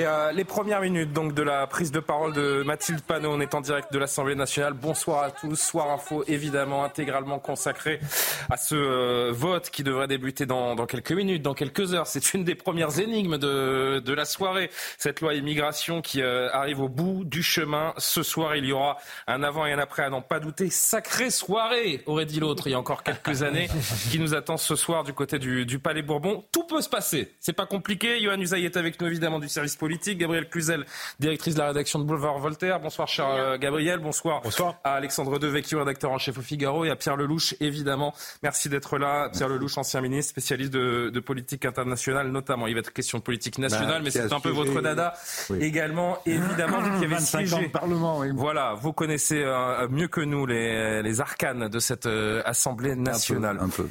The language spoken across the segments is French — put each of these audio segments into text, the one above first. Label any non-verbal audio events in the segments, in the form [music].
Euh, les premières minutes donc de la prise de parole de Mathilde Panot, on est en direct de l'Assemblée nationale. Bonsoir à tous. Soir Info évidemment intégralement consacré à ce euh, vote qui devrait débuter dans, quelques minutes, dans quelques heures. C'est une des premières énigmes de, la soirée. Cette loi immigration qui euh, arrive au bout du chemin. Ce soir, il y aura un avant et un après à n'en pas douter. Sacrée soirée, aurait dit l'autre il y a encore quelques années, qui nous attend ce soir du côté du, du Palais Bourbon. Tout peut se passer. C'est pas compliqué. Johan Usaï est avec nous évidemment du service politique. Gabriel Cluzel, directrice de la rédaction de Boulevard Voltaire. Bonsoir, cher euh, Gabriel. Bonsoir, Bonsoir. à Alexandre Devecchio, rédacteur en chef au Figaro, et à Pierre Lelouch, évidemment. Merci d'être là. Pierre Lelouch, ancien ministre, spécialiste de, de, politique internationale, notamment. Il va être question de politique nationale, bah, mais c'est un peu votre dada oui. également, évidemment, vu qu'il y avait 25 [laughs] ans de Parlement. Oui. Voilà, vous connaissez euh, mieux que nous les, les arcanes de cette euh, Assemblée nationale. Un peu. Un peu.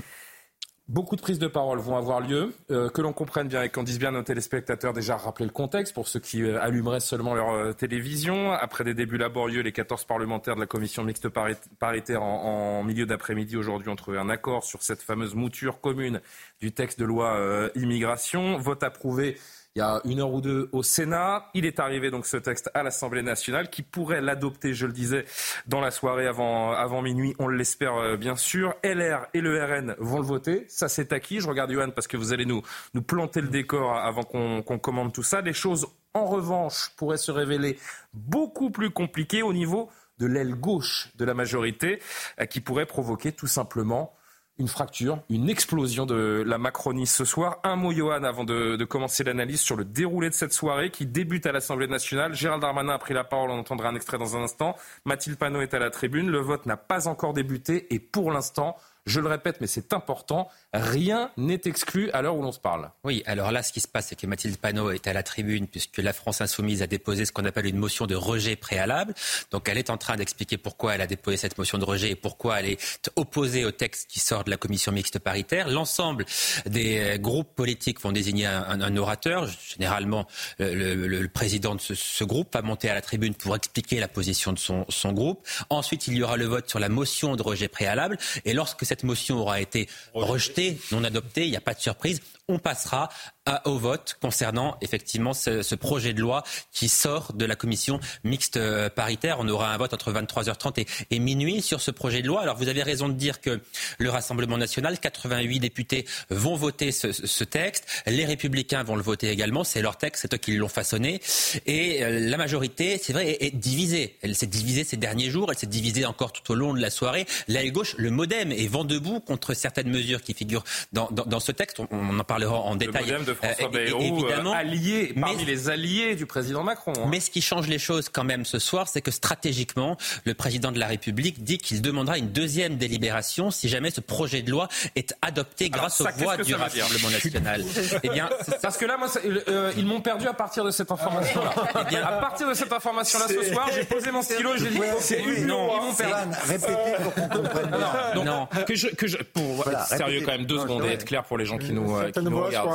Beaucoup de prises de parole vont avoir lieu. Euh, que l'on comprenne bien et qu'on dise bien nos téléspectateurs, déjà rappeler le contexte pour ceux qui euh, allumeraient seulement leur euh, télévision. Après des débuts laborieux, les 14 parlementaires de la commission mixte paritaire en, en milieu d'après-midi aujourd'hui ont trouvé un accord sur cette fameuse mouture commune du texte de loi immigration. Vote approuvé il y a une heure ou deux au Sénat. Il est arrivé donc ce texte à l'Assemblée nationale qui pourrait l'adopter, je le disais, dans la soirée avant, minuit. On l'espère euh, bien sûr. LR et le RN vont le voter. Ça, c'est acquis. Je regarde Johan parce que vous allez nous, planter le décor avant qu'on qu commande tout ça. Les choses, en revanche, pourraient se révéler beaucoup plus compliquées au niveau de l'aile gauche de la majorité euh, qui pourrait provoquer tout simplement une fracture, une explosion de la Macronie ce soir. Un mot, Johan, avant de, commencer l'analyse sur le déroulé de cette soirée qui débute à l'Assemblée nationale. Gérald Darmanin a pris la parole, on entendra un extrait dans un instant. Mathilde Panot est à la tribune. Le vote n'a pas encore débuté et pour l'instant, je le répète, mais c'est important, rien n'est exclu à l'heure où l'on se parle. Oui, alors là, ce qui se passe, c'est que Mathilde Panot est à la tribune puisque la France insoumise a déposé ce qu'on appelle une motion de rejet préalable. Donc elle est en train d'expliquer pourquoi elle a déposé cette motion de rejet et pourquoi elle est opposée au texte qui sort de la commission mixte paritaire. L'ensemble des groupes politiques vont désigner un, orateur. Généralement, le, le, président de ce, ce, groupe va monter à la tribune pour expliquer la position de son, son groupe. Ensuite, il y aura le vote sur la motion de rejet préalable. Et lorsque cette motion aura été rejetée, non adoptée, il n'y a pas de surprise, on passera au vote concernant effectivement ce, projet de loi qui sort de la commission mixte paritaire. On aura un vote entre 23h30 et, et, minuit sur ce projet de loi. Alors vous avez raison de dire que le Rassemblement national, 88 députés vont voter ce, texte. Les républicains vont le voter également. C'est leur texte, c'est eux qui l'ont façonné. Et euh, la majorité, c'est vrai, est, divisée. Elle s'est divisée ces derniers jours. Elle s'est divisée encore tout au long de la soirée. L'aile gauche, le MoDem, est vent debout contre certaines mesures qui figurent dans, ce texte. On, en parlera en détail. Le de François Bayrou, évidemment, allié, parmi mais, les alliés du président Macron. Hein. Mais ce qui change les choses quand même ce soir, c'est que stratégiquement, le président de la République dit qu'il demandera une deuxième délibération si jamais ce projet de loi est adopté grâce aux voix du Rassemblement national. eh bien, [laughs] parce que là, moi, euh, ils m'ont perdu à partir de cette information-là. eh bien, à partir de cette information-là ce soir, j'ai posé mon stylo et j'ai dit c'est une non, ils m'ont perdu. Répétez pour qu'on comprenne bien. Non, non, que je, que je, pour voilà, être sérieux quand même deux secondes et être clair pour les gens qui nous, euh, qui.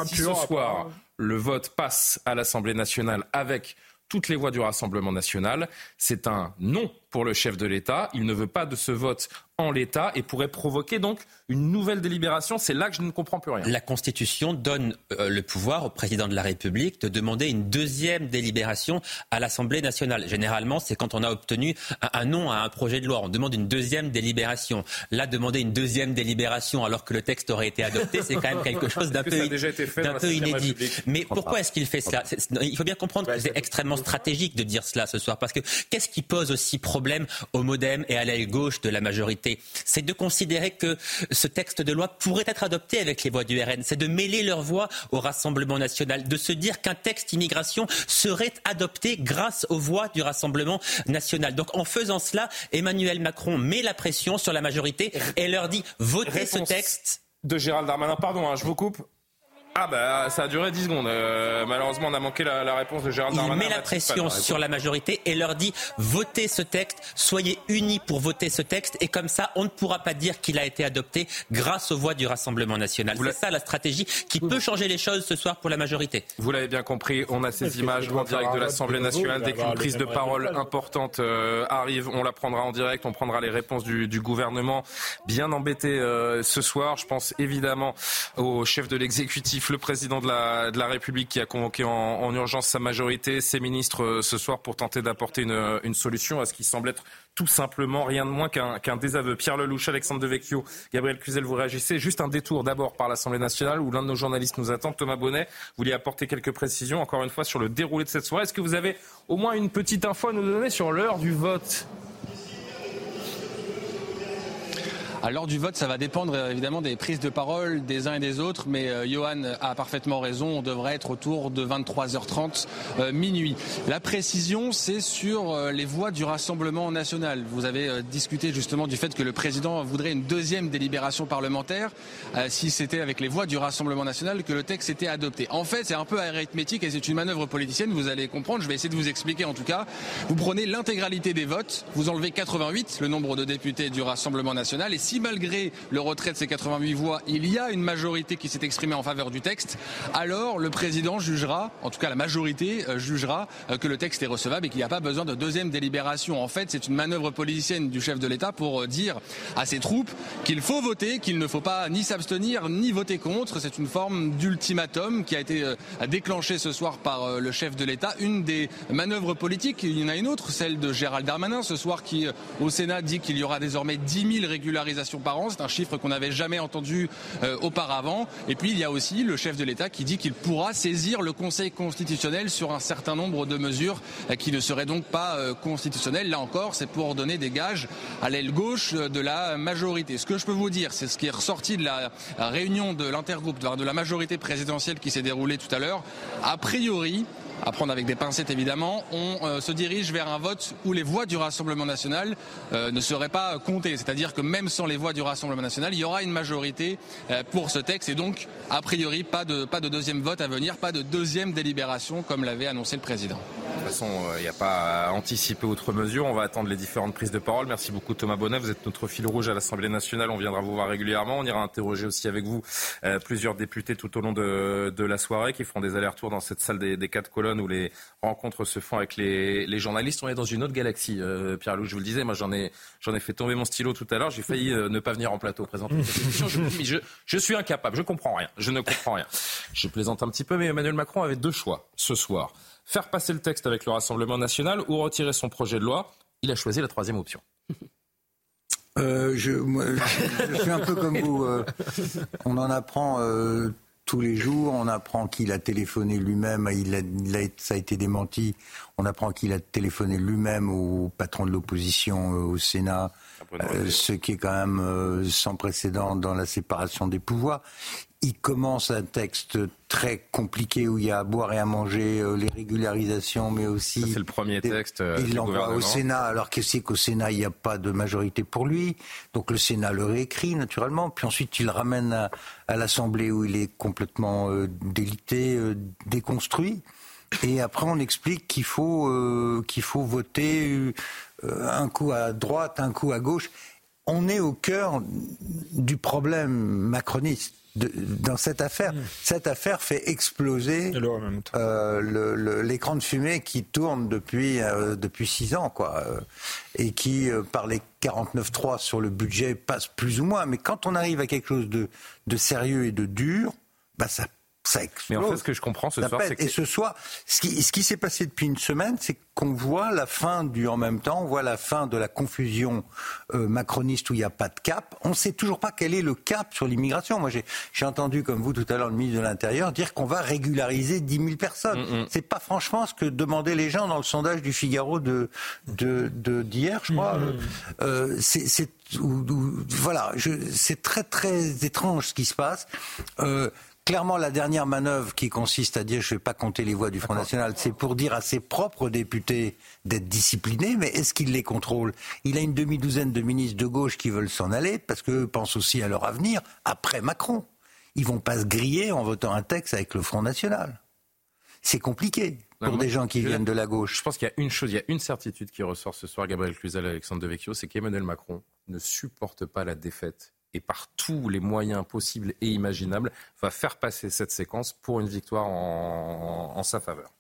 Si ce soir, le vote passe à l'Assemblée nationale avec toutes les voix du Rassemblement national, c'est un non pour le chef de l'État. Il ne veut pas de ce vote en l'état et pourrait provoquer donc une nouvelle délibération. C'est là que je ne comprends plus rien. La Constitution donne euh, le pouvoir au président de la République de demander une deuxième délibération à l'Assemblée nationale. Généralement, c'est quand on a obtenu un, un, non à un projet de loi. On demande une deuxième délibération. Là, demander une deuxième délibération alors que le texte aurait été adopté, c'est quand même quelque [laughs] chose d'un peu, peu inédit. Mais pourquoi est-ce qu'il fait cela? Il faut bien comprendre ouais, que c'est extrêmement stratégique de dire cela ce soir. Parce que qu'est-ce qui pose aussi problème au modem et à l'aile gauche de la majorité c'est de considérer que ce texte de loi pourrait être adopté avec les voix du RN. C'est de mêler leurs voix au Rassemblement national, de se dire qu'un texte immigration serait adopté grâce aux voix du Rassemblement national. Donc en faisant cela, Emmanuel Macron met la pression sur la majorité et leur dit votez Réponse ce texte. De Gérald Darmanin, pardon, hein, je vous coupe. Ah bah ça a duré 10 secondes. Euh, malheureusement, on a manqué la, réponse de Gérald Darmanin. Il met la pression sur la majorité et leur dit votez ce texte, soyez unis pour voter ce texte et comme ça, on ne pourra pas dire qu'il a été adopté grâce aux voix du Rassemblement national. C'est ça la stratégie qui peut changer les choses ce soir pour la majorité. Vous l'avez bien compris, on a ces images en direct de l'Assemblée nationale. Dès qu'une prise de parole importante euh, arrive, on la prendra en direct, on prendra les réponses du, gouvernement. Bien embêté euh, ce soir, je pense évidemment au chef de l'exécutif, le président de la, République qui a convoqué en, urgence sa majorité, ses ministres euh, ce soir pour tenter d'apporter une, solution à ce qui semble être tout simplement rien de moins qu'un désaveu. Pierre Lelouch, Alexandre Devecchio, Gabriel Cluzel, vous réagissez. Juste un détour d'abord par l'Assemblée nationale où l'un de nos journalistes nous attend. Thomas Bonnet, vous voulez apporter quelques précisions encore une fois sur le déroulé de cette soirée. Est-ce que vous avez au moins une petite info à nous donner sur l'heure du vote? À l'heure du vote, ça va dépendre euh, évidemment des prises de parole des uns et des autres, mais euh, Johan a parfaitement raison, on devrait être autour de 23h30 euh, minuit. La précision, c'est sur les voix du Rassemblement national. Vous avez discuté justement du fait que le président voudrait une deuxième délibération parlementaire si c'était avec les voix du Rassemblement national que le texte était adopté. En fait, c'est un peu arithmétique et c'est une manœuvre politicienne, vous allez comprendre, je vais essayer de vous expliquer en tout cas. Vous prenez l'intégralité des votes, vous enlevez 88, le nombre de députés du Rassemblement national, et si malgré le retrait de ces 88 voix, il y a une majorité qui s'est exprimée en faveur du texte, alors le président jugera, en tout cas la majorité euh, jugera euh, que le texte est recevable et qu'il n'y a pas besoin de deuxième délibération. En fait, c'est une manœuvre politicienne du chef de l'État pour euh, dire à ses troupes qu'il faut voter, qu'il ne faut pas ni s'abstenir ni voter contre. C'est une forme d'ultimatum qui a été déclenchée ce soir par le chef de l'État. Une des manœuvres politiques, il y en a une autre, celle de Gérald Darmanin ce soir qui au Sénat dit qu'il y aura désormais 10 000 régularisations par an. C'est un chiffre qu'on n'avait jamais entendu euh, auparavant. Et puis il y a aussi le chef de l'État qui dit qu'il pourra saisir le Conseil constitutionnel sur un certain nombre de mesures euh, qui ne seraient donc pas euh, constitutionnelles. Là encore, c'est pour donner des gages à l'aile gauche de la majorité. Ce que je peux vous dire, c'est ce qui est ressorti de la réunion de l'intergroupe, de la majorité présidentielle qui s'est déroulée tout à l'heure. A priori, à prendre avec des pincettes évidemment, on euh, se dirige vers un vote où les voix du Rassemblement national euh, ne seraient pas comptées. C'est-à-dire que même sans les voix du Rassemblement national, il y aura une majorité euh, pour ce texte et donc, a priori, pas de, pas de deuxième vote à venir, pas de deuxième délibération comme l'avait annoncé le président. Façon, il n'y a pas à anticiper outre mesure. On va attendre les différentes prises de parole. Merci beaucoup Thomas Bonnet. Vous êtes notre fil rouge à l'Assemblée nationale. On viendra vous voir régulièrement. On ira interroger aussi avec vous plusieurs députés tout au long de, la soirée qui feront des allers-retours dans cette salle des, quatre colonnes où les rencontres se font avec les, journalistes. On est dans une autre galaxie, euh, Pierre-Loup, je vous le disais. Moi, j'en ai, ai fait tomber mon stylo tout à l'heure. J'ai failli euh, ne pas venir en plateau présenter cette émission. Je, je, je, suis incapable. Je comprends rien. Je ne comprends rien. Je plaisante un petit peu, mais Emmanuel Macron avait deux choix ce soir. Faire passer le texte avec le Rassemblement national ou retirer son projet de loi. Il a choisi la troisième option. Euh, je, je, suis un peu comme vous. Euh, on en apprend euh, tous les jours. On apprend qu'il a téléphoné lui-même, il a, ça a été démenti. On apprend qu'il a téléphoné lui-même au patron de l'opposition euh, au Sénat, euh, ce qui est quand même euh, sans précédent dans la séparation des pouvoirs il commence un texte très compliqué où il y a à boire et à manger, euh, les régularisations, mais aussi. C'est le premier texte. Euh, il l'envoie au Sénat, alors qu'il sait qu'au Sénat, il n'y a pas de majorité pour lui? Donc le Sénat le réécrit, naturellement. Puis ensuite, il le ramène à, l'Assemblée où il est complètement euh, délité, déconstruit. Et après, on explique qu'il faut, qu'il faut voter un coup à droite, un coup à gauche. On est au cœur du problème macroniste dans cette affaire. Hmm. Cette affaire fait exploser euh, l'écran de fumée qui tourne depuis euh, depuis six ans, quoi, euh, et qui par les 49.3 sur le budget passe plus ou moins. Mais quand on arrive à quelque chose de, de sérieux et de dur, bah ça mais en fait, ce que je comprends ce soir, c'est que... Et ce soir, ce qui, ce qui s'est passé depuis une semaine, c'est qu'on voit la fin du en même temps, on voit la fin de la confusion euh, macroniste où il n'y a pas de cap. On ne sait toujours pas quel est le cap sur l'immigration. Moi, j'ai entendu, comme vous tout à l'heure, le ministre de l'Intérieur dire qu'on va régulariser 10 000 personnes. Ce mm, mm. C'est pas franchement ce que demandaient les gens dans le sondage du Figaro de d'hier, de, d'hier, je crois. Mm, euh, c'est voilà, c'est très très étrange ce qui se passe. Euh, clairement, la dernière manœuvre qui consiste à dire je ne vais pas compter les voix du Front National, c'est pour dire à ses propres députés d'être disciplinés, mais est-ce qu'il les contrôle Il a une demi-douzaine de ministres de gauche qui veulent s'en aller parce qu'eux pensent aussi à leur avenir après Macron. ils vont pas se griller en votant un texte avec le Front National. C'est compliqué pour des gens qui viennent de la gauche. Je pense qu'il y a une chose, il y a une certitude qui ressort ce soir, Gabriel Cluzel et Alexandre Devecchio, c'est qu'Emmanuel Macron ne supporte pas la défaite et par tous les moyens possibles et imaginables va faire passer cette séquence pour une victoire en sa faveur.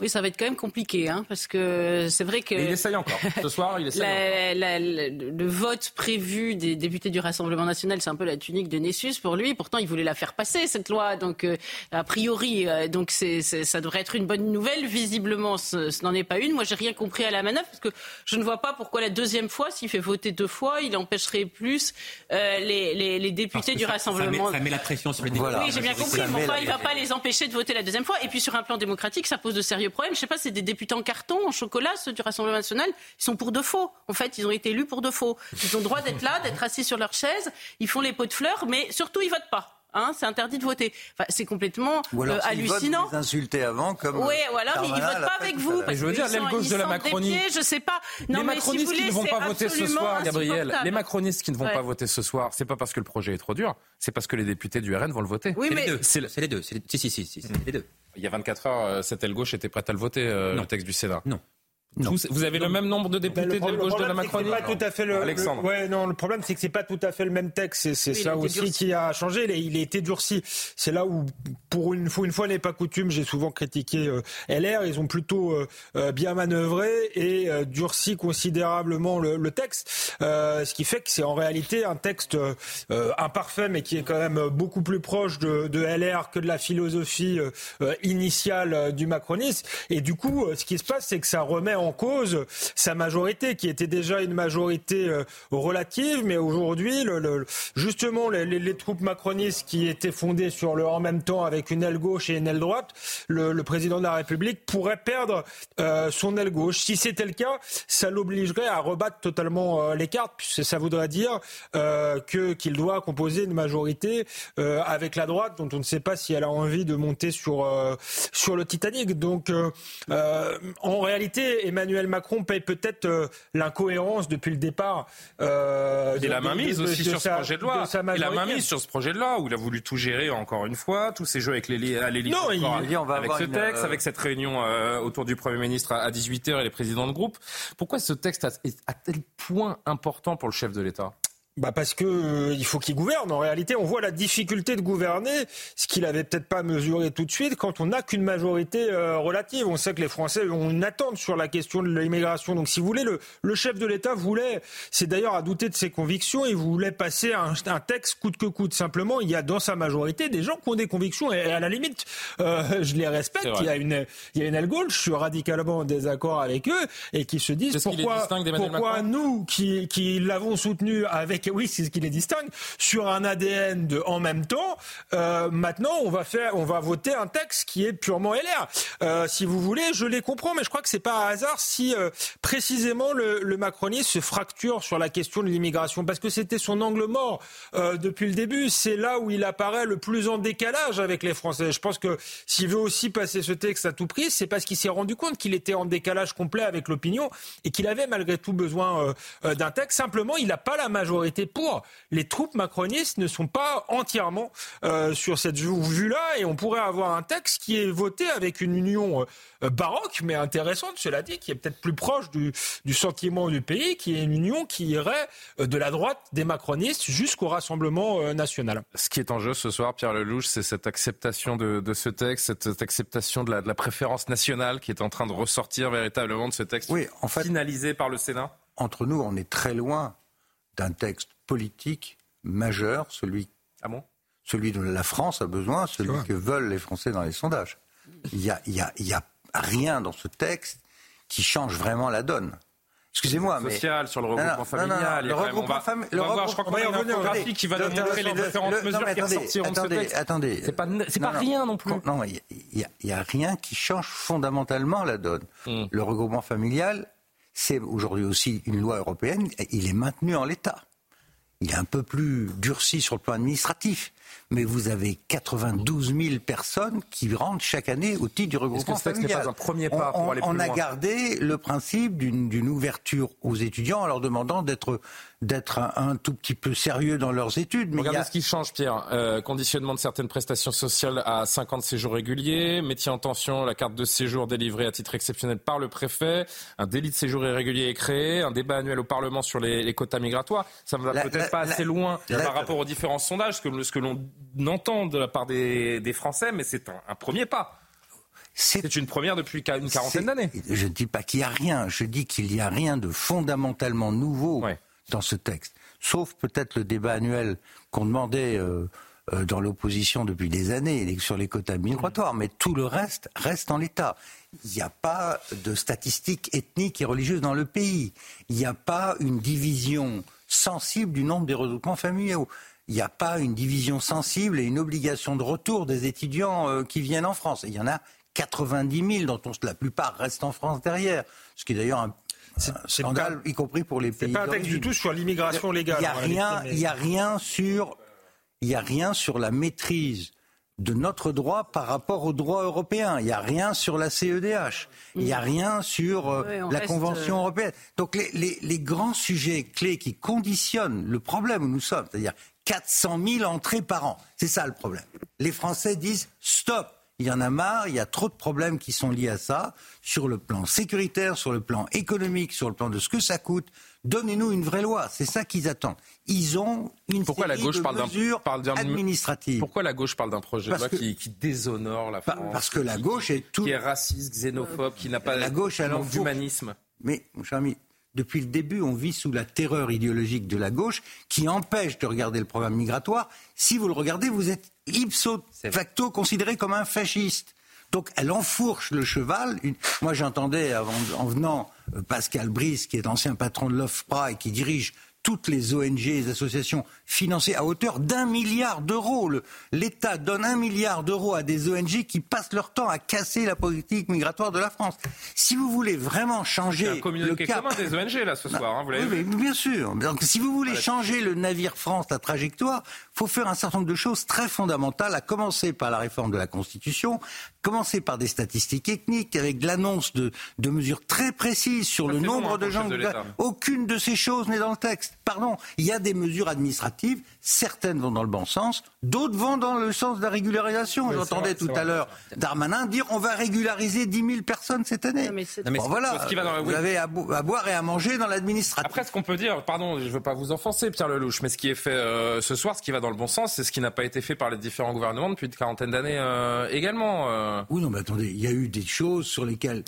Oui, ça va être quand même compliqué, hein, parce que c'est vrai que. il essaye encore. Ce soir, il essaye [laughs] la, le vote prévu des députés du Rassemblement national, c'est un peu la tunique de Nessus pour lui. Pourtant, il voulait la faire passer cette loi, donc euh, a priori, euh, donc c'est, ça devrait être une bonne nouvelle. Visiblement, ce, n'en est pas une. Moi, j'ai rien compris à la manœuvre, parce que je ne vois pas pourquoi la deuxième fois, s'il fait voter deux fois, il empêcherait plus euh, les, les, les, députés du Rassemblement. Ça met, la pression sur les députés. oui, j'ai bien compris. Pourquoi il ne va pas les empêcher de voter la deuxième fois Et puis sur un plan démocratique, ça pose de sérieux problème. Je sais pas, c'est des députés en carton, en chocolat, ceux du Rassemblement national. Ils sont pour de faux. En fait, ils ont été élus pour de faux. Ils ont droit d'être là, d'être assis sur leur chaise. Ils font les pots de fleurs, mais surtout, ils votent pas. Hein, c'est interdit de voter. Enfin, c'est complètement ou alors, euh, hallucinant. Vous insulter avant, comme. Oui, ou alors ils, ne votent pas avec vous. Parce je veux dire, l'aile gauche de la Macronie. je sais pas. Non, les macronistes qui ne vont pas voter ce soir, Gabriel. Les macronistes qui ne vont pas voter ce soir, c'est pas parce que le projet est trop dur, c'est parce que les députés du RN vont le voter. Oui, mais c'est les deux. C'est Si, si, si, si, les deux. Il y a 24 heures, euh, cette aile gauche était prête à le voter, euh, le texte du Sénat. Non. Vous, avez le même nombre de députés de gauche de la Macronie pas tout à fait le, Alexandre. ouais, non, le problème c'est que c'est pas tout à fait le même texte. C'est ça aussi qui a changé. Il, a été durci. C'est là où, pour une fois, une fois n'est pas coutume, j'ai souvent critiqué euh, LR. Ils ont plutôt euh, euh, bien manœuvré et durci considérablement le, le texte, ce qui fait que c'est en réalité un texte imparfait, mais qui est quand même beaucoup plus proche de, de LR que de la philosophie initiale du macronisme. Et du coup, ce qui se passe, c'est que ça remet en en cause sa majorité, qui était déjà une majorité euh, relative, mais aujourd'hui, le, justement, les, troupes macronistes qui étaient fondées sur le en même temps avec une aile gauche et une aile droite, le, président de la République pourrait perdre euh, son aile gauche. Si c'était le cas, ça l'obligerait à rebattre totalement euh, les cartes, puisque ça voudrait dire que qu'il doit composer une majorité avec la droite, dont on ne sait pas si elle a envie de monter sur sur le Titanic. Donc, en réalité, Emmanuel Macron paye peut-être euh, l'incohérence depuis le départ. Euh, il a mainmise aussi sur ce projet de loi. il a mainmise sur ce projet de loi où il a voulu tout gérer encore une fois, tous ces jeux avec les à l'élite. Non, il, avec ce texte, euh, avec cette réunion euh, autour du Premier ministre à, 18h et les présidents de groupe. Pourquoi ce texte est à tel point important pour le chef de l'État? Bah parce que euh, il faut qu'il gouverne. En réalité, on voit la difficulté de gouverner, ce qu'il avait peut-être pas mesuré tout de suite quand on n'a qu'une majorité euh, relative. On sait que les Français ont une attente sur la question de l'immigration. Donc, si vous voulez, le, le chef de l'État voulait, c'est d'ailleurs à douter de ses convictions, il voulait passer un, un, texte coûte que coûte. Simplement, il y a dans sa majorité des gens qui ont des convictions et, à la limite, euh, [laughs] je les respecte. Il y a une, il y a une aile gauche, je suis radicalement en désaccord avec eux et qui se disent pourquoi, pourquoi nous qui, qui l'avons soutenu avec oui, c'est ce qui les distingue, sur un ADN de en même temps, euh, maintenant on va faire, on va voter un texte qui est purement LR. Euh, si vous voulez, je les comprends, mais je crois que c'est pas un hasard si euh, précisément le, le, macronisme se fracture sur la question de l'immigration, parce que c'était son angle mort depuis le début. C'est là où il apparaît le plus en décalage avec les Français. Je pense que s'il veut aussi passer ce texte à tout prix, c'est parce qu'il s'est rendu compte qu'il était en décalage complet avec l'opinion et qu'il avait malgré tout besoin d'un texte. Simplement, il n'a pas la majorité pour. Les troupes macronistes ne sont pas entièrement euh, sur cette vue-là et on pourrait avoir un texte qui est voté avec une union euh, baroque mais intéressante, cela dit, qui est peut-être plus proche du, sentiment du pays, qui est une union qui irait euh, de la droite des macronistes jusqu'au Rassemblement national. Ce qui est en jeu ce soir, Pierre Lelouch, c'est cette acceptation de, ce texte, cette, acceptation de la, de la, préférence nationale qui est en train de ressortir véritablement de ce texte oui, en fait, finalisé par le Sénat Entre nous, on est très loin d'un texte politique majeur, celui, ah bon? celui dont la France a besoin, celui que veulent les Français dans les sondages. Il n'y a, y a, y a rien dans ce texte qui change vraiment la donne. Excusez-moi, mais social sur le regroupement familial. le regroupement familial. Le regroupement je crois qu'on a une infographie qui va nous montrer les différentes mesures qui ressortiront de ce texte. Attendez, c'est pas, c'est pas rien non plus. Non, il y, a rien qui change fondamentalement la donne. Hmm. Le regroupement familial, c'est aujourd'hui aussi une loi européenne, il est maintenu en l'état. Il est un peu plus durci sur le plan administratif. Mais vous avez 92 000 personnes qui rentrent chaque année au titre du regroupement familial. Pas un premier pas pour on, aller plus on a gardé le principe d'une ouverture aux étudiants en leur demandant d'être d'être un, tout petit peu sérieux dans leurs études. Mais Regardez ce qui change, Pierre. Euh, conditionnement de certaines prestations sociales à 50 séjours réguliers, métier en tension, la carte de séjour délivrée à titre exceptionnel par le préfet, un délit de séjour irrégulier est créé, un débat annuel au Parlement sur les, quotas migratoires. Ça ne va peut-être pas assez loin par rapport aux différents sondages, que, ce que l'on entend de la part des, Français, mais c'est un premier pas. C'est une première depuis une quarantaine d'années. Je ne dis pas qu'il n'y a rien, je dis qu'il n'y a rien de fondamentalement nouveau dans ce texte. Sauf peut-être le débat annuel qu'on demandait euh, euh, dans l'opposition depuis des années sur les quotas migratoires, mais tout le reste reste en l'état. Il n'y a pas de statistiques ethniques et religieuses dans le pays. Il n'y a pas une division sensible du nombre des regroupements familiaux il n'y a pas une division sensible et une obligation de retour des étudiants euh, qui viennent en France. il y en a 90 000, dont la plupart restent en France derrière. Ce qui est d'ailleurs un, scandale, y compris pour les pays. C'est pas un texte du tout sur l'immigration légale. Il n'y a, rien, il a rien sur, il y a rien sur la maîtrise de notre droit par rapport au droit européen. Il n'y a rien sur la CEDH. Il n'y a rien sur euh, la Convention euh, européenne. Donc les, les, les, grands sujets clés qui conditionnent le problème où nous sommes, c'est-à-dire 400 000 entrées par an, c'est ça le problème. Les Français disent stop il y en a marre, il y a trop de problèmes qui sont liés à ça, sur le plan sécuritaire, sur le plan économique, sur le plan de ce que ça coûte. Donnez-nous une vraie loi, c'est ça qu'ils attendent. Ils ont une Pourquoi série la gauche de parle mesures administratives. Pourquoi la gauche parle d'un projet de loi qui, déshonore la France Parce que la gauche est tout... Qui est raciste, xénophobe, qui n'a pas la gauche d'humanisme. Mais, mon cher ami, depuis le début, on vit sous la terreur idéologique de la gauche qui empêche de regarder le programme migratoire. Si vous le regardez, vous êtes ipso facto considéré comme un fasciste. Donc elle enfourche le cheval. Moi j'entendais en venant euh, Pascal Brice, qui est ancien patron de l'OFPRA et qui dirige toutes les ONG et les associations financées à hauteur d'un milliard d'euros. L'État donne un milliard d'euros à des ONG qui passent leur temps à casser la politique migratoire de la France. Si vous voulez vraiment changer un le cap... des ONG là ce soir, hein, vous l'avez oui, bien sûr. Donc si vous voulez changer le navire France, la trajectoire, faut faire un certain nombre de choses très fondamentales, à commencer par la réforme de la Constitution, commencer par des statistiques ethniques, avec l'annonce de, de, mesures très précises sur le nombre hein, de gens. Aucune de ces choses n'est dans le texte. Pardon, il y a des mesures administratives, certaines vont dans le bon sens, d'autres vont dans le sens de la régularisation. J'entendais tout à l'heure Darmanin dire on va régulariser 10 000 personnes cette année. bon, voilà, vous avez à, boire et à manger dans l'administratif. Après, ce qu'on peut dire, pardon, je ne veux pas vous offenser, Pierre Lelouch, mais ce qui est fait euh, ce soir, ce qui va dans le bon sens, c'est ce qui n'a pas été fait par les différents gouvernements depuis une quarantaine d'années euh, également. Euh. Oui, non, mais attendez, il y a eu des choses sur lesquelles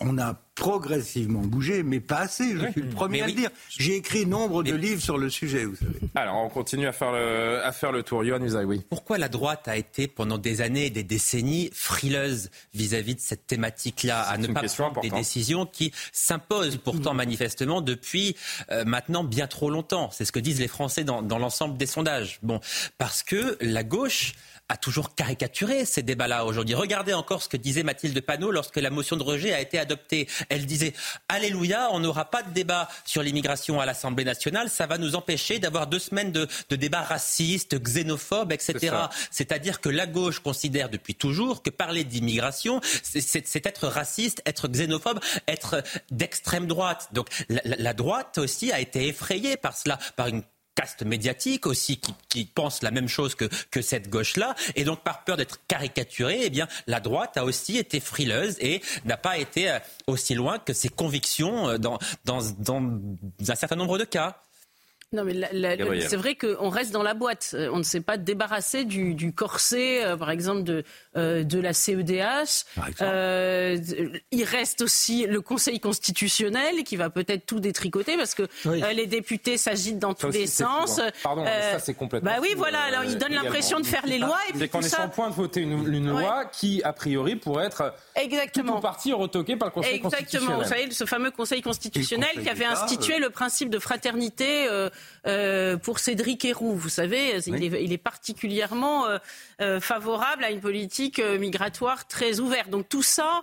on a progressivement bougé, mais pas assez, je suis le premier à le dire. J'ai écrit nombre de livres sur le sujet, vous savez. Alors, on continue à faire le, à faire le tour. Yohann oui. Pourquoi la droite a été pendant des années et des décennies frileuse vis-à-vis de cette thématique-là, à ne pas prendre des décisions qui s'imposent pourtant manifestement depuis euh, maintenant bien trop longtemps C'est ce que disent les Français dans, dans l'ensemble des sondages. Bon, parce que la gauche a toujours caricaturé ces débats-là aujourd'hui. Regardez encore ce que disait Mathilde Panot lorsque la motion de rejet a été adoptée. Elle disait Alléluia, on n'aura pas de débat sur l'immigration à l'Assemblée nationale, ça va nous empêcher d'avoir deux semaines de, de débats racistes, xénophobes, etc. C'est-à-dire que la gauche considère depuis toujours que parler d'immigration, c'est être raciste, être xénophobe, être d'extrême droite. Donc la, la droite aussi a été effrayée par cela, par une caste médiatique aussi qui, pense la même chose que, que cette gauche-là. Et donc, par peur d'être caricaturée, eh bien, la droite a aussi été frileuse et n'a pas été euh, aussi loin que ses convictions euh, dans, dans, dans un certain nombre de cas. Non, mais c'est vrai qu'on reste dans la boîte. Euh, on ne s'est pas débarrassé du, corset, euh, par exemple, de, euh, de la CEDH. il reste aussi le Conseil constitutionnel qui va peut-être tout détricoter parce que les députés s'agitent dans tous les sens. Pardon, ça c'est complètement. Bah oui, voilà. Alors ils donnent l'impression de faire les lois. C'est qu'on est sur le point de voter une, loi qui, a priori, pourrait être Exactement. tout partie retoquée par le Conseil Exactement. constitutionnel. Exactement. Vous savez, ce fameux Conseil constitutionnel qui avait institué le principe de fraternité pour Cédric Héroux. Vous savez, il, est, particulièrement favorable à une politique migratoire très ouverte. Donc tout ça,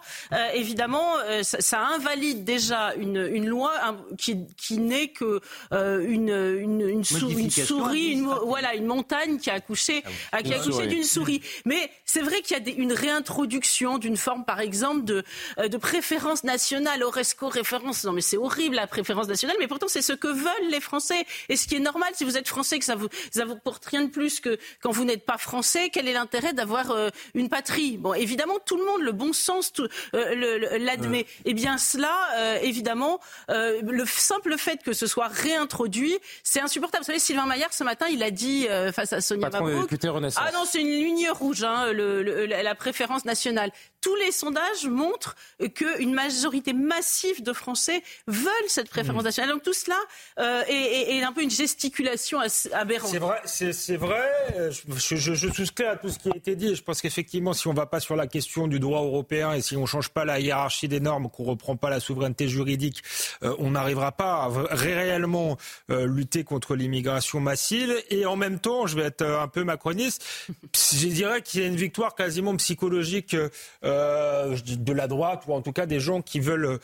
évidemment, ça, invalide déjà une, loi qui, qui n'est que une, une, souris, une, voilà, une montagne qui a accouché, ah accouché d'une souris. Mais c'est vrai qu'il y a une réintroduction d'une forme, par exemple, de, de préférence nationale. Oresco référence. Non, mais c'est horrible la préférence nationale. Mais pourtant, c'est ce que veulent les Français. Et ce qui est normal, si vous êtes Français, que ça vous, ça vous porte rien de plus que quand vous n'êtes pas Français, quel est l'intérêt d'avoir euh, une patrie? Bon, évidemment, tout le monde, le bon sens, euh, l'admet. Et eh bien, cela, euh, évidemment, le simple fait que ce soit réintroduit, c'est insupportable. Vous savez, Sylvain Maillard, ce matin, il a dit face à Sonia Mabrouk. Ah non, c'est une ligne rouge, hein, le, la préférence nationale tous les sondages montrent qu'une majorité massive de Français veulent cette préférence nationale. Donc tout cela euh, est, un peu une gesticulation aberrante. C'est vrai, c'est vrai. Je, je, souscris à tout ce qui a été dit. Je pense qu'effectivement, si on ne va pas sur la question du droit européen et si on ne change pas la hiérarchie des normes, qu'on ne reprend pas la souveraineté juridique, euh, on n'arrivera pas à réellement euh, lutter contre l'immigration massive. Et en même temps, je vais être un peu macroniste, je dirais qu'il y a une victoire quasiment psychologique. Euh, de la droite ou en tout cas des gens qui veulent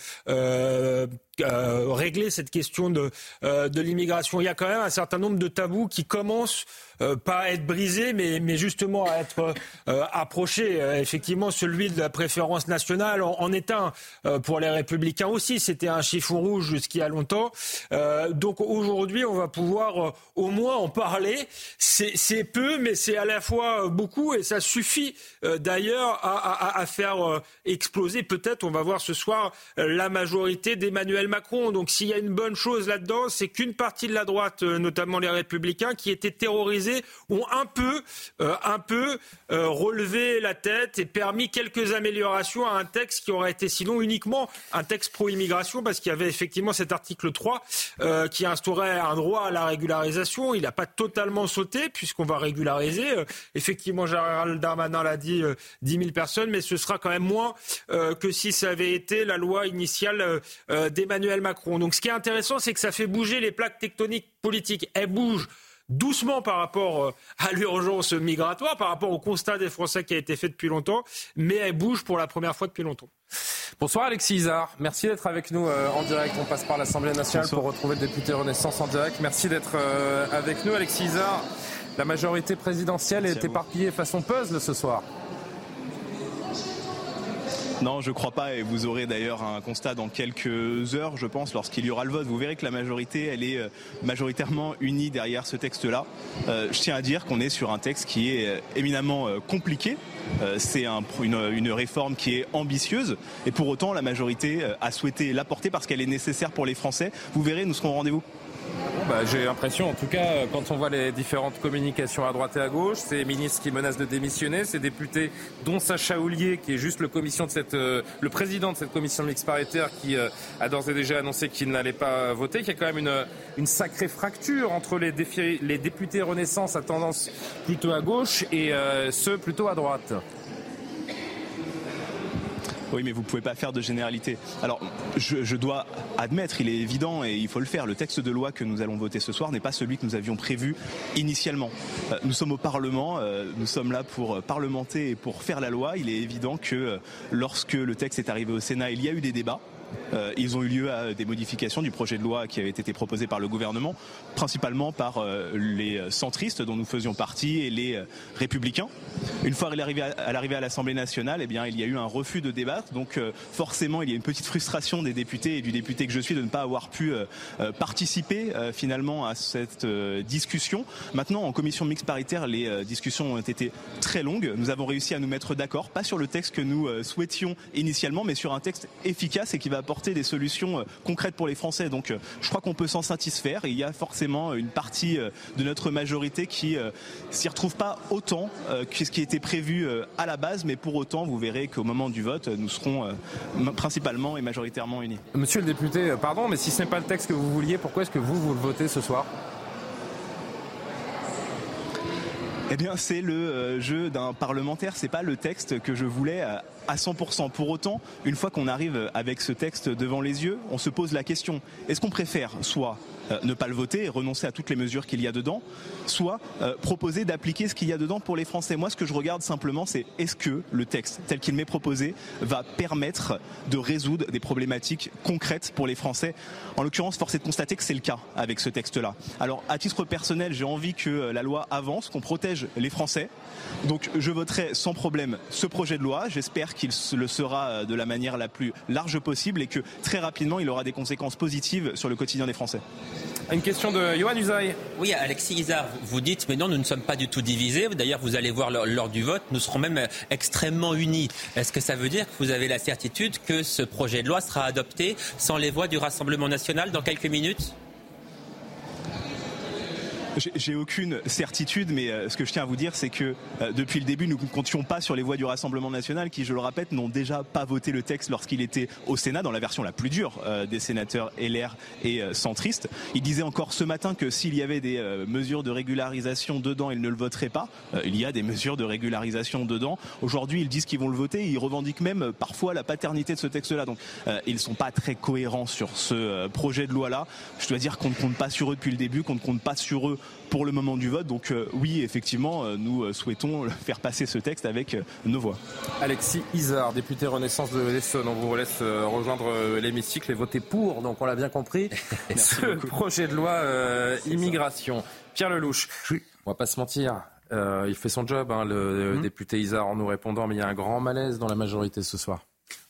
euh, régler cette question de, euh, de l'immigration. Il y a quand même un certain nombre de tabous qui commencent euh, pas à être brisés, mais, mais justement à être approchés. effectivement, celui de la préférence nationale en, est un pour les républicains aussi. C'était un chiffon rouge jusqu'il y a longtemps. donc aujourd'hui, on va pouvoir au moins en parler. C'est peu, mais c'est à la fois beaucoup et ça suffit d'ailleurs à, à, à, faire exploser peut-être, on va voir ce soir, la majorité d'Emmanuel Macron. Donc s'il y a une bonne chose là-dedans, c'est qu'une partie de la droite, euh, notamment les républicains, qui étaient terrorisés, ont un peu, euh, un peu euh, relevé la tête et permis quelques améliorations à un texte qui aurait été sinon uniquement un texte pro-immigration, parce qu'il y avait effectivement cet article 3 qui instaurait un droit à la régularisation. Il n'a pas totalement sauté, puisqu'on va régulariser. effectivement, Gérald Darmanin l'a dit, 10 000 personnes, mais ce sera quand même moins que si ça avait été la loi initiale d'Emmanuel Emmanuel Macron. Donc ce qui est intéressant, c'est que ça fait bouger les plaques tectoniques politiques. Elles bougent doucement par rapport euh, à l'urgence migratoire, par rapport au constat des Français qui a été fait depuis longtemps, mais elles bougent pour la première fois depuis longtemps. Bonsoir Alexis Isard, merci d'être avec nous euh, en direct. On passe par l'Assemblée nationale pour retrouver le député Renaissance en direct. Merci d'être euh, avec nous Alexis Isard. La majorité présidentielle est éparpillée façon puzzle ce soir. Non, je crois pas. Et vous aurez d'ailleurs un constat dans quelques heures, je pense, lorsqu'il y aura le vote. Vous verrez que la majorité, elle est euh, majoritairement unie derrière ce texte-là. Euh, je tiens à dire qu'on est sur un texte qui est euh, éminemment compliqué. C'est une, réforme qui est ambitieuse. Et pour autant, la majorité a souhaité l'apporter parce qu'elle est nécessaire pour les Français. Vous verrez, nous serons au rendez-vous. Bah, j'ai l'impression, en tout cas, quand on voit les différentes communications à droite et à gauche, ces ministres qui menacent de démissionner, ces députés, dont Sacha Houlier, qui est juste euh, le président de cette commission mixte paritaire, qui euh, a d'ores et déjà annoncé qu'il n'allait pas voter, qu'il y a quand même une, une sacrée fracture entre les, les, députés Renaissance à tendance plutôt à gauche et euh, ceux plutôt à droite. Oui, mais vous ne pouvez pas faire de généralité. Alors, je, dois admettre, il est évident et il faut le faire, le texte de loi que nous allons voter ce soir n'est pas celui que nous avions prévu initialement. Euh, nous sommes au Parlement, euh, nous sommes là pour parlementer et pour faire la loi. Il est évident que euh, lorsque le texte est arrivé au Sénat, il y a eu des débats. Euh, ils ont eu lieu à des modifications du projet de loi qui avait été proposé par le gouvernement, principalement par euh, les centristes dont nous faisions partie et les euh, républicains. Une fois à l'arrivée à, l'Assemblée nationale, eh bien, il y a eu un refus de débattre. Donc forcément, il y a une petite frustration des députés et du député que je suis de ne pas avoir pu participer finalement à cette discussion. Maintenant, en commission mixte paritaire, les discussions ont été très longues. Nous avons réussi à nous mettre d'accord, pas sur le texte que nous souhaitions initialement, mais sur un texte efficace et qui va apporter des solutions euh, concrètes pour les Français. Donc euh, je crois qu'on peut s'en satisfaire. il y a forcément une partie euh, de notre majorité qui s'y retrouve pas autant que ce qui était prévu à la base, mais pour autant, vous verrez qu'au moment du vote, nous serons principalement et majoritairement unis. Monsieur le député, pardon, mais si ce n'est pas le texte que vous vouliez, pourquoi est-ce que vous, vous le votez ce soir? Eh bien, c'est le jeu d'un parlementaire. C'est pas le texte que je voulais à 100%. Pour autant, une fois qu'on arrive avec ce texte devant les yeux, on se pose la question, est-ce qu'on préfère soit ne pas le voter et renoncer à toutes les mesures qu'il y a dedans, soit euh, proposer d'appliquer ce qu'il y a dedans pour les Français. Moi, ce que je regarde simplement, c'est est-ce que le texte tel qu'il m'est proposé va permettre de résoudre des problématiques concrètes pour les Français. En l'occurrence, force est de constater que c'est le cas avec ce texte-là. Alors, à titre personnel, j'ai envie que euh, la loi avance, qu'on protège les Français. Donc, je voterai sans problème ce projet de loi. J'espère qu'il le sera de la manière la plus large possible et que très rapidement, il aura des conséquences positives sur le quotidien des Français. Une question de Johan Usaï. Oui, Alexis Isard, vous dites, mais non, nous ne sommes pas du tout divisés. D'ailleurs, vous allez voir lors, du vote, nous serons même extrêmement unis. Est-ce que ça veut dire que vous avez la certitude que ce projet de loi sera adopté sans les voix du Rassemblement national dans quelques minutes? J'ai aucune certitude, mais euh, ce que je tiens à vous dire, c'est que euh, depuis le début, nous ne comptions pas sur les voix du Rassemblement national, qui, je le répète, n'ont déjà pas voté le texte lorsqu'il était au Sénat, dans la version la plus dure euh, des sénateurs LR et centristes. Il disait encore ce matin que s'il y avait des mesures de régularisation dedans, ils ne le voteraient pas. il y a des mesures de régularisation dedans. Aujourd'hui, ils disent qu'ils vont le voter. Ils revendiquent même parfois la paternité de ce texte-là. Donc, ils ne sont pas très cohérents sur ce projet de loi-là. Je dois dire qu'on ne compte pas sur eux depuis le début, qu'on ne compte pas sur eux pour le moment du vote. Donc euh, oui, effectivement, euh, nous euh, souhaitons [laughs] faire passer ce texte avec nos voix. Alexis Isard, député Renaissance de l'Essonne, on vous laisse rejoindre l'hémicycle et voter pour, donc on l'a bien compris, [laughs] ce projet de loi immigration. Pierre Lelouch, on va pas se mentir, il fait son job, hein, le mhm. député Isard, en nous répondant, mais il y a un grand malaise dans la majorité ce soir.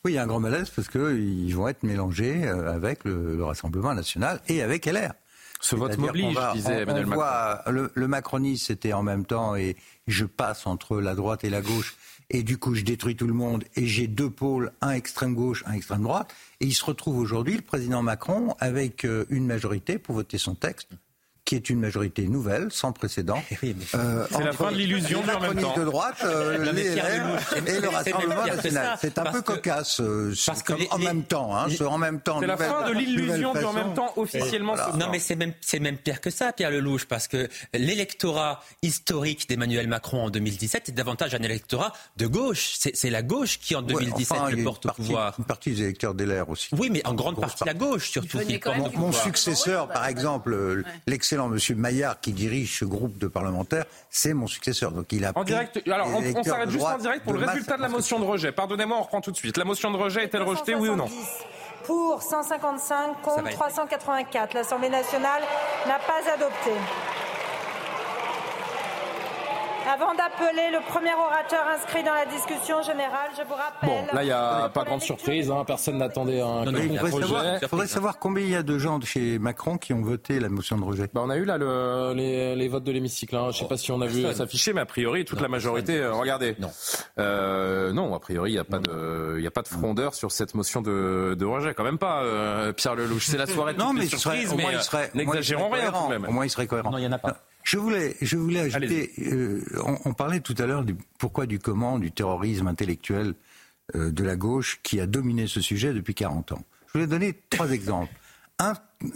Oui, il y a un grand malaise parce qu'ils vont être mélangés avec le Rassemblement national et avec LR. Ce vote m'oblige, disait Emmanuel on Macron. Voit, le, le macronisme, c'était en même temps, et je passe entre la droite et la gauche, et du coup, je détruis tout le monde, et j'ai deux pôles, un extrême gauche, un extrême droite, et il se retrouve aujourd'hui, le président Macron, avec euh, une majorité pour voter son texte qui est une majorité nouvelle, sans précédent. [laughs] Euh, c'est la fin de l'illusion, en même temps. de droite, euh, les LR et le Rassemblement national. C'est un peu cocasse, euh, parce que en même temps. Hein, en même temps. C'est la fin de l'illusion, en même temps officiellement. Non, mais c'est même, c'est même pire que ça, Pierre Lelouch, parce que l'électorat historique d'Emmanuel Macron en 2017 est davantage un électorat de gauche. C'est la gauche qui en 2017 le porte au pouvoir. Une partie des électeurs des LR aussi. Oui, mais en grande partie la gauche, surtout. Mon successeur, par exemple, l'excellent Monsieur Maillard, qui dirige ce groupe de parlementaires, c'est mon successeur. Donc il a en direct. Alors on, s'arrête juste en direct pour le résultat de la motion de rejet. Pardonnez-moi, on reprend tout de suite. La motion de rejet est-elle rejetée, oui ou non? Pour 155 contre 384. L'Assemblée nationale n'a pas adopté. Avant d'appeler le premier orateur inscrit dans la discussion générale, je vous rappelle. Bon, là, il n'y a pas grande surprise. Hein. Personne n'attendait un Il faudrait savoir, combien il y a de gens chez Macron qui ont voté la motion de rejet. Bah, on a eu là le, les, votes de l'hémicycle. Hein. Je ne sais pas si on a vu s'afficher, mais a priori, toute la majorité. Euh, regardez. Non. Euh, non, a priori, il n'y a, pas de, a pas de frondeur sur cette motion de, de rejet. Quand même pas, euh, Pierre Lelouch. C'est la soirée de non, mais surprise, mais n'exagérons rien quand même. Au moins, il serait cohérent. Non, il n'y en a pas. Je voulais, je voulais ajouter, euh, on, parlait tout à l'heure du pourquoi du comment du terrorisme intellectuel euh, de la gauche qui a dominé ce sujet depuis 40 ans. Je voulais donner trois exemples. Un,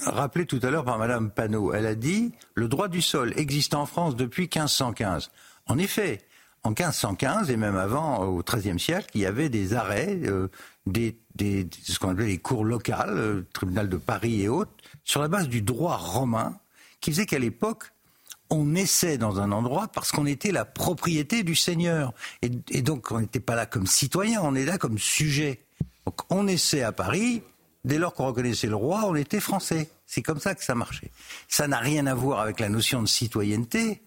rappelé tout à l'heure par Madame Panot, elle a dit le droit du sol existe en France depuis 1515. En effet, en 1515 et même avant, au XIIIe siècle, il y avait des arrêts, euh, des, des, ce qu'on appelait les cours locales, le tribunal de Paris et autres, sur la base du droit romain, qui faisait qu'à l'époque, on naissait dans un endroit parce qu'on était la propriété du Seigneur. Et, donc, on n'était pas là comme citoyen, on est là comme sujet. Donc, on naissait à Paris. Dès lors qu'on reconnaissait le roi, on était français. C'est comme ça que ça marchait. Ça n'a rien à voir avec la notion de citoyenneté,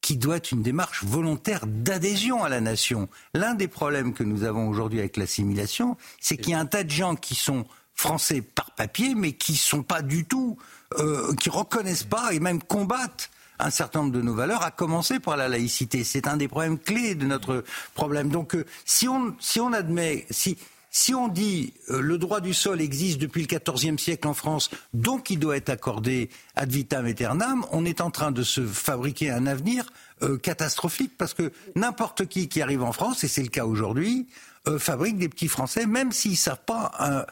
qui doit être une démarche volontaire d'adhésion à la nation. L'un des problèmes que nous avons aujourd'hui avec l'assimilation, c'est qu'il y a un tas de gens qui sont français par papier, mais qui sont pas du tout, euh, qui reconnaissent pas et même combattent un certain nombre de nos valeurs, à commencer par la laïcité. C'est un des problèmes clés de notre problème. Donc, euh, si on, si on admet, si, si on dit euh, le droit du sol existe depuis le XIVe siècle en France, donc il doit être accordé ad vitam aeternam, on est en train de se fabriquer un avenir euh, catastrophique parce que n'importe qui qui arrive en France, et c'est le cas aujourd'hui, euh, fabrique des petits Français, même s'ils ne savent pas un,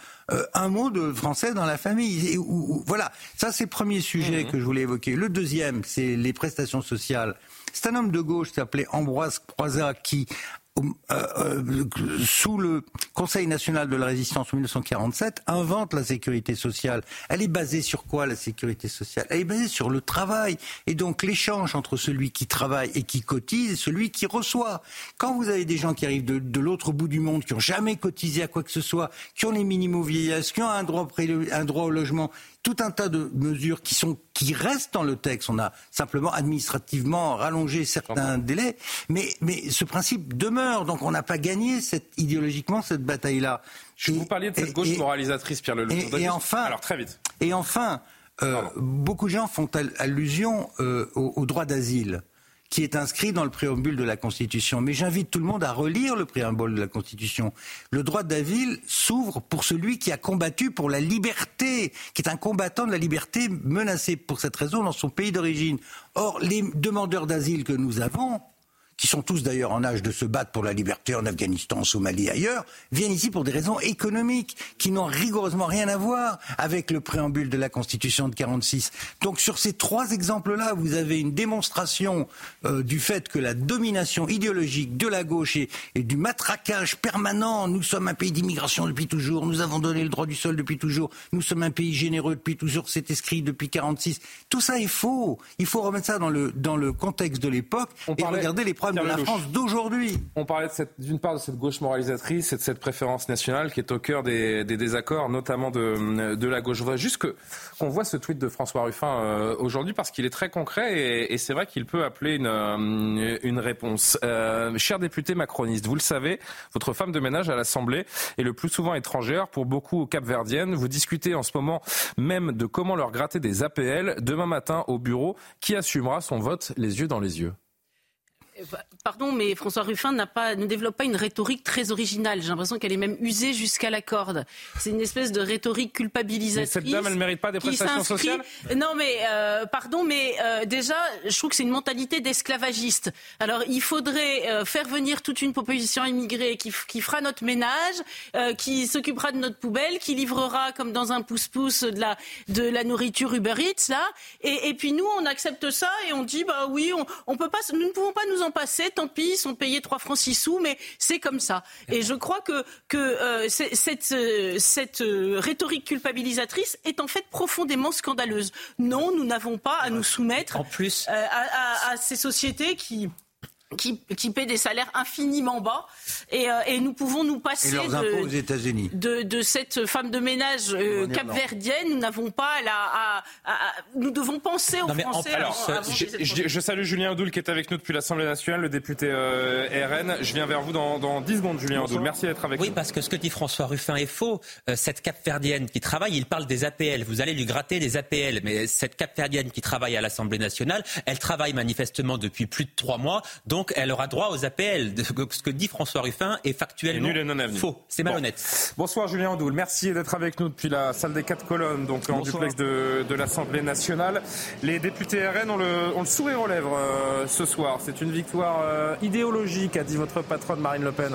un, mot de français dans la famille. Et, voilà, ça c'est le premier sujet mmh. que je voulais évoquer. Le deuxième, c'est les prestations sociales. C'est un homme de gauche qui s'appelait Ambroise Croizat qui sous le Conseil national de la résistance en 1947, invente la sécurité sociale. Elle est basée sur quoi la sécurité sociale? Elle est basée sur le travail et donc l'échange entre celui qui travaille et qui cotise et celui qui reçoit. Quand vous avez des gens qui arrivent de, l'autre bout du monde, qui ont jamais cotisé à quoi que ce soit, qui ont les minimaux vieillesse, qui ont un droit, un droit au logement, tout un tas de mesures qui sont qui restent dans le texte. On a simplement administrativement rallongé certains délais, mais mais ce principe demeure. Donc on n'a pas gagné cette, idéologiquement cette bataille-là. Je vous parliez de cette gauche moralisatrice, Pierre Lelouch. Et, et, enfin, alors très vite. Et enfin, euh, beaucoup de gens font allusion euh, au, au droit d'asile qui est inscrit dans le préambule de la Constitution. Mais j'invite tout le monde à relire le préambule de la Constitution. Le droit d'asile s'ouvre pour celui qui a combattu pour la liberté, qui est un combattant de la liberté menacé pour cette raison dans son pays d'origine. Or, les demandeurs d'asile que nous avons, qui sont tous d'ailleurs en âge de se battre pour la liberté en Afghanistan, en Somalie, ailleurs, viennent ici pour des raisons économiques qui n'ont rigoureusement rien à voir avec le préambule de la Constitution de 46. Donc sur ces trois exemples-là, vous avez une démonstration euh, du fait que la domination idéologique de la gauche et, et du matraquage permanent, nous sommes un pays d'immigration depuis toujours, nous avons donné le droit du sol depuis toujours, nous sommes un pays généreux depuis toujours, c'est écrit depuis 46. Tout ça est faux. Il faut remettre ça dans le, dans le contexte de l'époque et regarder les de la France d'aujourd'hui. On parlait d'une part de cette gauche moralisatrice et de cette préférence nationale qui est au cœur des, des désaccords, notamment de, de, la gauche. Je voudrais juste qu'on voit ce tweet de François Ruffin euh, aujourd'hui parce qu'il est très concret et, et c'est vrai qu'il peut appeler une, euh, une réponse. Euh, cher député macroniste, vous le savez, votre femme de ménage à l'Assemblée est le plus souvent étrangère, pour beaucoup capverdienne. Vous discutez en ce moment même de comment leur gratter des APL demain matin au bureau. Qui assumera son vote les yeux dans les yeux? Pardon, mais François Ruffin pas, ne développe pas une rhétorique très originale. J'ai l'impression qu'elle est même usée jusqu'à la corde. C'est une espèce de rhétorique culpabilisatrice. Mais cette dame, elle ne mérite pas des prestations sociales Non, mais euh, pardon, mais euh, déjà, je trouve que c'est une mentalité d'esclavagiste. Alors, il faudrait euh, faire venir toute une population immigrée qui, qui fera notre ménage, qui s'occupera de notre poubelle, qui livrera comme dans un pouce-pouce de la, de la nourriture Uber Eats, là. Et, et, puis nous, on accepte ça et on dit, bah oui, on, on peut pas, nous ne pouvons pas nous en passer, tant pis, ils sont payés 3 francs 6 sous, mais c'est comme ça. Et je crois que, que euh, cette, euh, cette euh, rhétorique culpabilisatrice est en fait profondément scandaleuse. Non, nous n'avons pas à nous soumettre en plus. À, à, à ces sociétés qui qui, qui paient des salaires infiniment bas et, euh, et nous pouvons nous passer de, de, de, cette femme de ménage euh, capverdienne. Nous n'avons pas la, à, à, à, nous devons penser aux non, Français. Alors, avant, avant je, je, je, salue Julien Audoul qui est avec nous depuis l'Assemblée nationale, le député euh, RN. Je viens vers vous dans, dans 10 secondes, Julien Audoul. Merci d'être avec oui, nous. Oui, parce que ce que dit François Ruffin est faux. Euh, cette capverdienne qui travaille, il parle des APL. Vous allez lui gratter les APL, mais cette capverdienne qui travaille à l'Assemblée nationale, elle travaille manifestement depuis plus de trois mois. Donc, elle aura droit aux APL. Ce que dit François Ruffin est factuellement faux. C'est malhonnête. Bon. Bonsoir Julien Andoul. Merci d'être avec nous depuis la salle des quatre colonnes, donc en duplex de, de l'Assemblée nationale. Les députés RN ont le, ont le sourire aux lèvres euh, ce soir. C'est une victoire euh, idéologique, a dit votre patronne Marine Le Pen.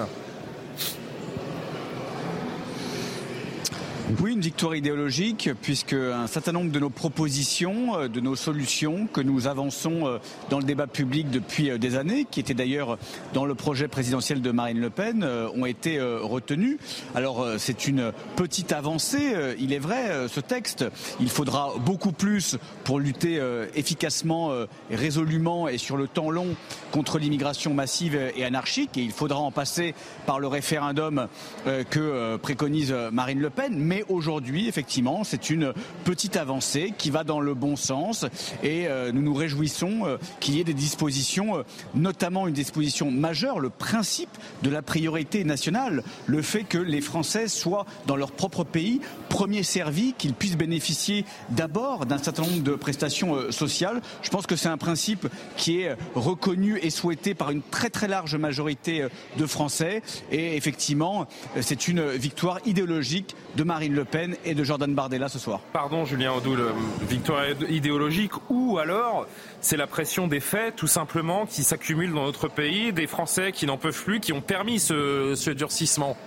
Oui, une victoire idéologique, puisque un certain nombre de nos propositions, euh, de nos solutions que nous avançons euh, dans le débat public depuis euh, des années, qui étaient d'ailleurs dans le projet présidentiel de Marine Le Pen, ont été retenues. Alors c'est une petite avancée, il est vrai, ce texte. Il faudra beaucoup plus pour lutter efficacement, résolument et sur le temps long contre l'immigration massive et anarchique. Et il faudra en passer par le référendum que préconise Marine Le Pen. Mais aujourd'hui, effectivement, c'est une petite avancée qui va dans le bon sens. Et euh, nous nous réjouissons euh, qu'il y ait des dispositions, euh, notamment une disposition majeure, le principe de la priorité nationale, le fait que les Français soient dans leur propre pays premiers servis, qu'ils puissent bénéficier d'abord d'un certain nombre de prestations sociales. Je pense que c'est un principe qui est reconnu et souhaité par une très très large majorité de Français. Et effectivement, c'est une victoire idéologique de Marine Le Pen et de Jordan Bardella ce soir. Pardon Julien Audoul, victoire idéologique ou alors c'est la pression des faits tout simplement qui s'accumule dans notre pays, des Français qui n'en peuvent plus, qui ont permis ce, ce durcissement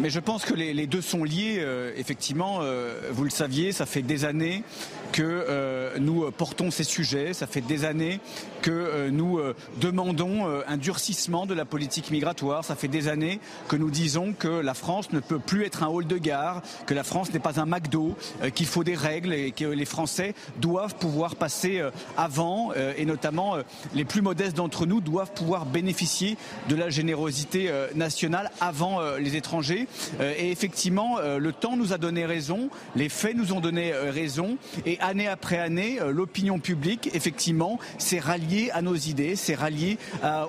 Mais je pense que les, deux sont liés. Euh, effectivement, euh, vous le saviez, ça fait des années que euh, nous portons ces sujets. Ça fait des années que nous demandons un durcissement de la politique migratoire. Ça fait des années que nous disons que la France ne peut plus être un hall de gare, que la France n'est pas un McDo, qu'il faut des règles et que les Français doivent pouvoir passer avant, et notamment les plus modestes d'entre nous doivent pouvoir bénéficier de la générosité nationale avant les étrangers. Euh, et effectivement, euh, le temps nous a donné raison, les faits nous ont donné euh, raison. Année après année, l'opinion publique, effectivement, s'est ralliée à nos idées, s'est ralliée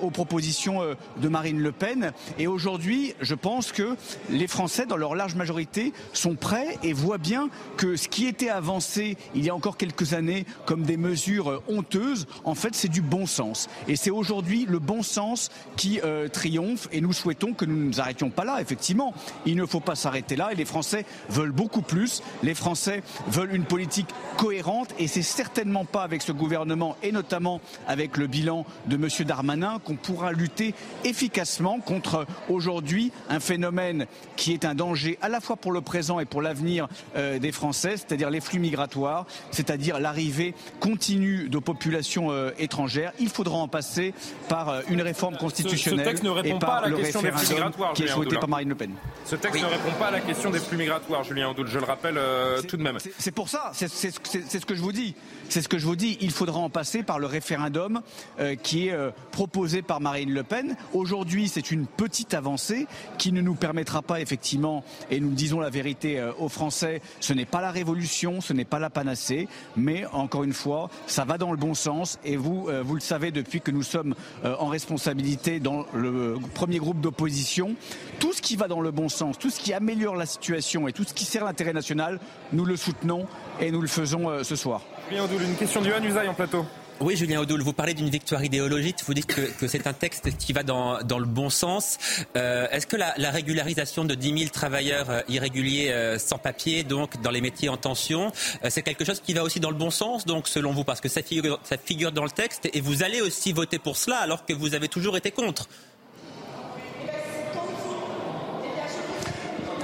aux propositions de Marine Le Pen. Et aujourd'hui, je pense que les Français, dans leur large majorité, sont prêts et voient bien que ce qui était avancé il y a encore quelques années comme des mesures honteuses, en fait, c'est du bon sens. Et c'est aujourd'hui le bon sens qui triomphe. Et nous souhaitons que nous ne nous arrêtions pas là, effectivement. Il ne faut pas s'arrêter là et les Français veulent beaucoup plus. Les Français veulent une politique cohérente et c'est certainement pas avec ce gouvernement et notamment avec le bilan de M. Darmanin qu'on pourra lutter efficacement contre aujourd'hui un phénomène qui est un danger à la fois pour le présent et pour l'avenir euh, des Français, c'est-à-dire les flux migratoires, c'est-à-dire l'arrivée continue de populations euh, étrangères. Il faudra en passer par euh, une réforme constitutionnelle et par le référendum qui est souhaité par Marine Le Pen. Ce texte ne répond pas à la question des flux migratoires, Julien Audoul. Je le rappelle euh, tout de même. C'est pour ça, c'est ce que je vous dis. C'est ce que je vous dis. Il faudra en passer par le référendum euh, qui est euh, proposé par Marine Le Pen. Aujourd'hui, c'est une petite avancée qui ne nous permettra pas effectivement, et nous disons la vérité aux Français, ce n'est pas la révolution, ce n'est pas la panacée, mais encore une fois, ça va dans le bon sens. Et vous, vous le savez depuis que nous sommes en responsabilité dans le premier groupe d'opposition, tout ce qui va dans le bon sens tout ce qui améliore la situation et tout ce qui sert l'intérêt national, nous le soutenons et nous le faisons euh, ce soir. Julien Audoul, une question du Usaï en plateau. Oui, Julien Audoul, vous parlez d'une victoire idéologique, vous dites que, c'est un texte qui va dans, le bon sens. Euh, est-ce que la, régularisation de 10 000 travailleurs euh, irréguliers sans papier, donc dans les métiers en tension, c'est quelque chose qui va aussi dans le bon sens, donc selon vous, parce que ça figure, ça figure dans le texte, et vous allez aussi voter pour cela alors que vous avez toujours été contre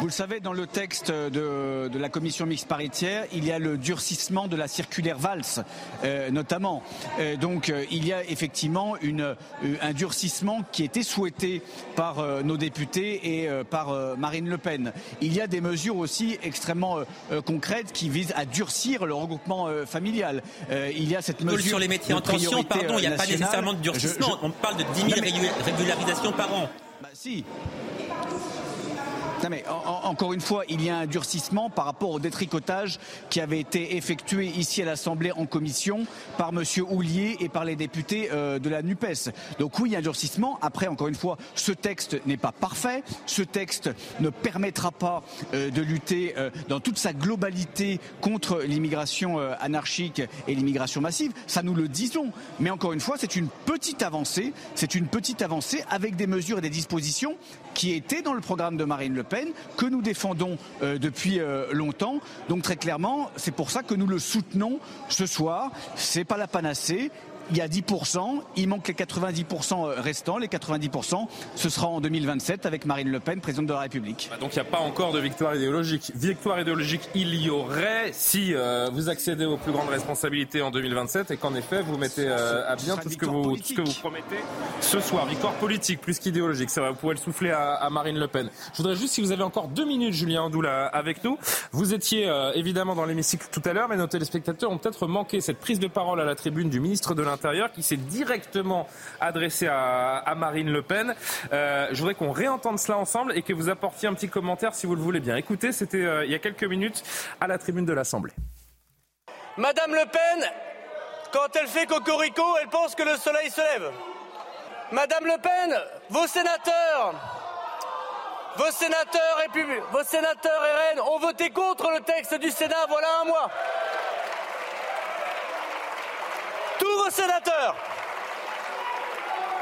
Vous le savez, dans le texte de, la commission mixte paritaire, il y a le durcissement de la circulaire Valls, euh, notamment. Euh, donc euh, il y a effectivement une, un durcissement qui était souhaité par nos députés et par Marine Le Pen. Il y a des mesures aussi extrêmement concrètes qui visent à durcir le regroupement familial. il y a cette mesure sur les métiers en tension, pardon, il n'y a pas nécessairement de durcissement. On parle de 10 000 régularisations par an. Bah, si mais encore une fois, il y a un durcissement par rapport au détricotage qui avait été effectué ici à l'Assemblée en commission par M. Houlier et par les députés euh, de la NUPES. Donc oui, il y a un durcissement. Après, encore une fois, ce texte n'est pas parfait. Ce texte ne permettra pas euh, de lutter euh, dans toute sa globalité contre l'immigration anarchique et l'immigration massive. Ça, nous le disons. Mais encore une fois, c'est une petite avancée. C'est une petite avancée avec des mesures et des dispositions qui étaient dans le programme de Marine Le Pen que nous défendons euh, depuis euh, longtemps. Donc très clairement, c'est pour ça que nous le soutenons ce soir. C'est pas la panacée il y a 10%, il manque les 90% euh, restants. Les 90%, ce sera en 2027 avec Marine Le Pen, présidente de la République. Bah, donc il n'y a pas encore de victoire idéologique. Victoire idéologique, il y aurait si euh, vous accédez aux plus grandes responsabilités en 2027 et qu'en effet vous mettez euh, à bien tout ce, que vous, ce que vous promettez ce soir. Victoire politique plus qu'idéologique, ça va, vous pouvez le souffler à, Marine Le Pen. Je voudrais juste, si vous avez encore deux minutes, Julien Andoula, avec nous. Vous étiez évidemment dans l'hémicycle tout à l'heure, mais nos téléspectateurs ont peut-être manqué cette prise de parole à la tribune du ministre de l'Intérieur qui s'est directement adressé à, Marine Le Pen. Euh, je voudrais qu'on réentende cela ensemble et que vous apportiez un petit commentaire si vous le voulez bien. Écoutez, c'était euh, il y a quelques minutes à la tribune de l'Assemblée. Madame Le Pen, quand elle fait cocorico, elle pense que le soleil se lève. Madame Le Pen, vos sénateurs, vos sénateurs, et vos sénateurs RN ont voté contre le texte du Sénat voilà un mois. Tous vos sénateurs.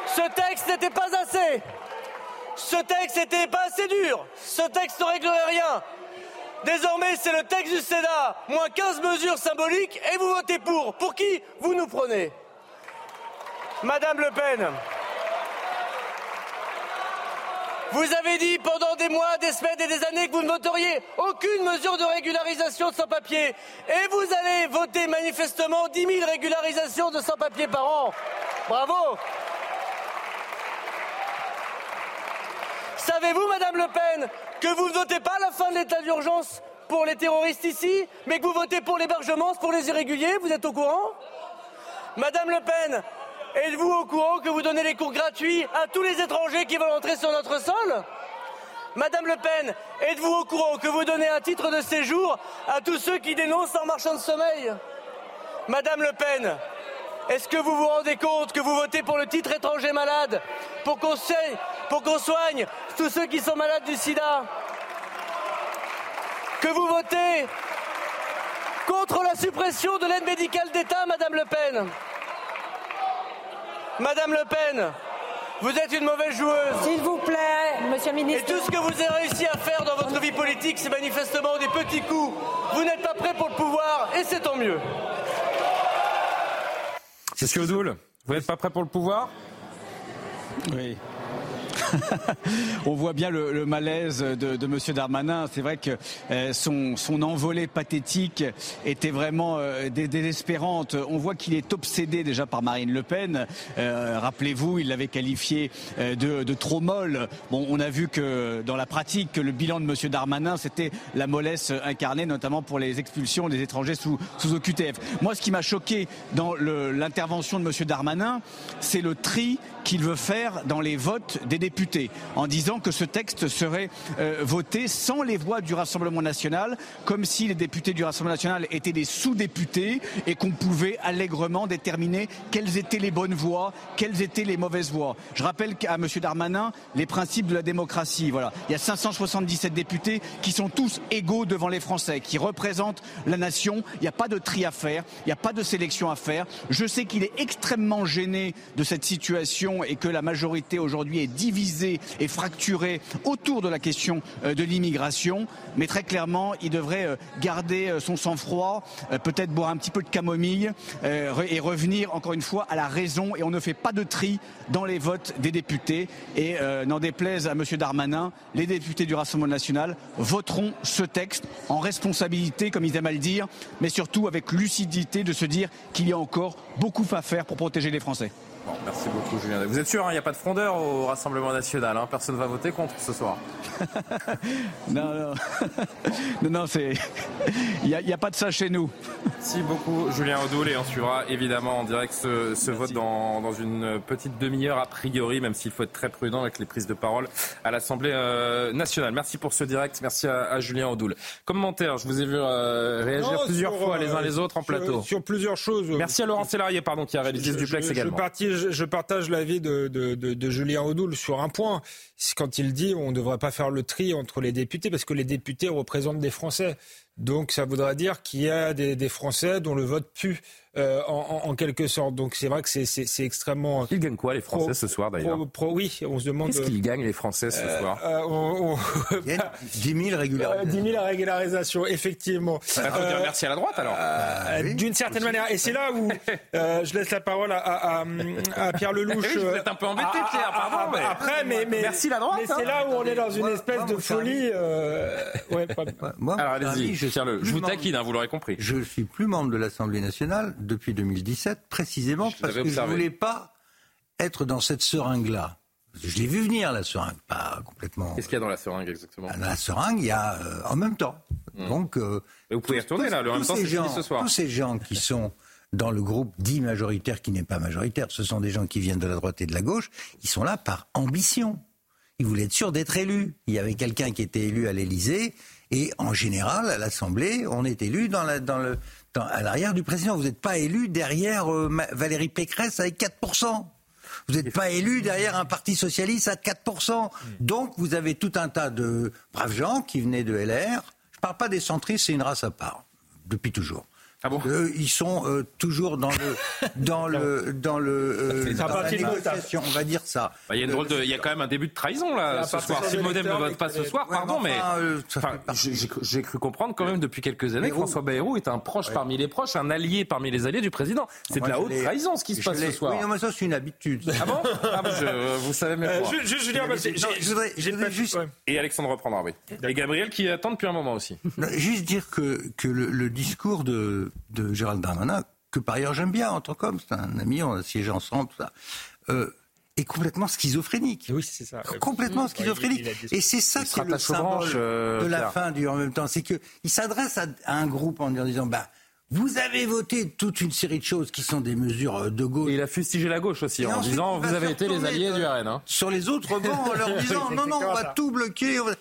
Ce texte n'était pas assez. Ce texte n'était pas assez dur. Ce texte ne réglerait rien. Désormais, c'est le texte du Sénat, moins 15 mesures symboliques, et vous votez pour. Pour qui vous nous prenez? Madame Le Pen, Vous avez dit pendant des mois, des semaines et des années que vous ne voteriez aucune mesure de régularisation de sans-papiers. Et vous allez voter manifestement 10 000 régularisations de sans-papiers par an. Bravo Savez-vous, Madame Le Pen, que vous ne votez pas la fin de l'état d'urgence pour les terroristes ici, mais que vous votez pour l'hébergement pour les irréguliers? Vous êtes au courant? Madame Le Pen, êtes-vous au courant que vous donnez les cours gratuits à tous les étrangers qui veulent entrer sur notre sol? Madame Le Pen, êtes-vous au courant que vous donnez un titre de séjour à tous ceux qui dénoncent en marchand de sommeil? Madame Le Pen, est-ce que vous vous rendez compte que vous votez pour le titre étranger malade, pour qu'on soigne, tous ceux qui sont malades du sida? Que vous votez contre la suppression de l'aide médicale d'État, Madame Le Pen? Madame Le Pen, vous êtes une mauvaise joueuse. S'il vous plaît, Monsieur le ministre. Et tout ce que vous avez réussi à faire dans votre vie politique, c'est manifestement des petits coups. Vous n'êtes pas prêt pour le pouvoir, et c'est tant mieux. Monsieur Odoul, vous n'êtes pas prêt pour le pouvoir? Oui. [laughs] on voit bien le, malaise de, de Monsieur Darmanin. C'est vrai que euh, son, envolée pathétique était vraiment euh, désespérante. On voit qu'il est obsédé déjà par Marine Le Pen. Euh, rappelez-vous, il l'avait qualifié de, trop molle. Bon, on a vu que dans la pratique, que le bilan de Monsieur Darmanin, c'était la mollesse incarnée, notamment pour les expulsions des étrangers sous, sous OQTF. Moi, ce qui m'a choqué dans l'intervention de Monsieur Darmanin, c'est le tri qu'il veut faire dans les votes des députés, en disant que ce texte serait euh, voté sans les voix du Rassemblement national, comme si les députés du Rassemblement national étaient des sous-députés et qu'on pouvait allègrement déterminer quelles étaient les bonnes voix, quelles étaient les mauvaises voix. Je rappelle à M. Darmanin les principes de la démocratie. Voilà. Il y a 577 députés qui sont tous égaux devant les Français, qui représentent la nation. Il n'y a pas de tri à faire, il n'y a pas de sélection à faire. Je sais qu'il est extrêmement gêné de cette situation et que la majorité aujourd'hui est divisée et fracturée autour de la question euh, de l'immigration. Mais très clairement, il devrait euh, garder euh, son sang-froid, peut-être boire un petit peu de camomille et revenir encore une fois à la raison. Et on ne fait pas de tri dans les votes des députés. Et n'en déplaise à M. Darmanin, les députés du Rassemblement national voteront ce texte en responsabilité, comme ils aiment à le dire, mais surtout avec lucidité de se dire qu'il y a encore beaucoup à faire pour protéger les Français merci beaucoup, Julien. Vous êtes sûr, hein, il n'y a pas de frondeur au Rassemblement national hein, Personne ne va voter contre ce soir [laughs] Non, non. [laughs] non, non, c'est. [laughs] Il n'y a, pas de ça chez nous. Merci beaucoup, Julien Audoul. Et on suivra évidemment en direct ce, vote dans, une petite demi-heure, a priori, même s'il faut être très prudent avec les prises de parole à l'Assemblée euh, nationale. Merci pour ce direct. Merci à, Julien Audoul. Commentaire, je vous ai vu euh, réagir plusieurs fois les uns euh, les autres en plateau. Sur plusieurs choses. Merci à Laurent Sélarié, pardon, qui a réalisé ce duplex également je, partage l'avis de, Julien Audoul sur un point. Quand il dit on ne devrait pas faire le tri entre les députés, parce que les députés représentent des Français. Donc ça voudra dire qu'il y a des, des Français dont le vote pue. Euh, en, quelque sorte. Donc c'est vrai que c'est extrêmement. Ils gagnent quoi les Français ce soir d'ailleurs Oui, on se demande. Qu'est-ce qu'ils gagnent les Français ce euh, soir euh, Il y a 10 000 [laughs] régularisations. 10 000 régularisations, effectivement. Ça faut dire merci à la droite alors. Ah d'une certaine manière. Et c'est là où [laughs] je laisse la parole à, à, Pierre Lelouch. [laughs] vous êtes un peu embêté, Pierre. Pardon, mais... Après, mais, mais merci la droite. Mais c'est là où on est dans une espèce de folie. Ouais, [laughs] moi, alors allez-y, je, je vous taquine, hein, vous l'aurez compris. Je suis plus membre de l'Assemblée nationale depuis 2017, précisément parce que je ne voulais pas être dans cette seringue-là. Je l'ai vu venir, la seringue, pas complètement. Qu'est-ce qu'il y a dans la seringue exactement? Dans la seringue, il y a euh, en même temps. Hmm. Donc, euh, vous pouvez y retourner là, le même temps, c'est ce soir. Tous ces gens qui sont dans le groupe dit majoritaire qui n'est pas majoritaire, ce sont des gens qui viennent de la droite et de la gauche, ils sont là par ambition. Ils voulaient être sûrs d'être élus. Il y avait quelqu'un qui était élu à l'Élysée, et en général, à l'Assemblée, on est élu dans, la, dans le, à l'arrière du président. Vous n'êtes pas élu derrière euh, Valérie Pécresse avec 4%. Vous n'êtes pas élu derrière un parti socialiste à 4%. Donc vous avez tout un tas de braves gens qui venaient de LR. Je ne parle pas des centristes, c'est une race à part, depuis toujours. Ah bon ils sont euh, toujours dans le [laughs] dans le dans le euh, C'est un dans la négociation, on va dire ça. Bah, Il y a une drôle de, il y a quand même un début de trahison là ce soir. Si le modem ne vote pas ce soir, Ouais, pardon, mais enfin, euh, j'ai cru comprendre quand même depuis quelques années que. François Bayrou est un proche parmi les proches, un allié parmi les alliés du président. C'est de la haute trahison ce qui se passe ce soir. Oui, non, mais ça c'est une habitude. Ah bon? Ah, bah, je- [laughs] Vous savez même Euh, pas. je voudrais- je voudrais juste-. Et Alexandre reprendra, oui. Et Gabriel qui attend depuis un moment aussi. Juste dire que, que le discours de, de Gérald Darmanin, que par ailleurs j'aime bien en tant qu'homme, c'est un ami, on a siégé ensemble, tout ça, euh, est complètement schizophrénique. Oui, c'est ça. Complètement Ouais, schizophrénique. il- il Et c'est ça qui est le symbole euh, de la fin du en même temps. C'est qu'il s'adresse à, à un groupe en disant, bah, vous avez voté toute une série de choses qui sont des mesures euh, de gauche. Et il a fustigé la gauche aussi Et en ensuite, disant vous avez été les alliés euh, du RN. Hein. sur les autres bancs en leur [laughs] disant non, non, on va ça. tout bloquer. on va-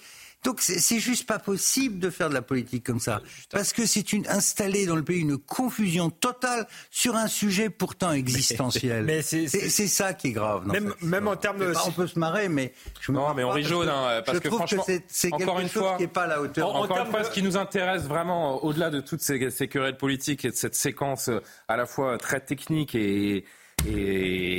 Donc c'est c'est juste pas possible de faire de la politique comme ça. Parce que c'est une installer dans le pays une confusion totale sur un sujet pourtant existentiel. [laughs] mais c'est- c'est c'est- c'est ça qui est grave. Même- même en termes de- On peut se marrer, mais je Non, mais on rit parce jaune, que hein, parce je que franchement, c'est quelque une chose fois- qui est pas à la hauteur. En- en Encore une termes fois, de- ce qui nous intéresse vraiment, au-delà de toutes ces, ces querelles politiques et de cette séquence euh, à la fois très technique et, et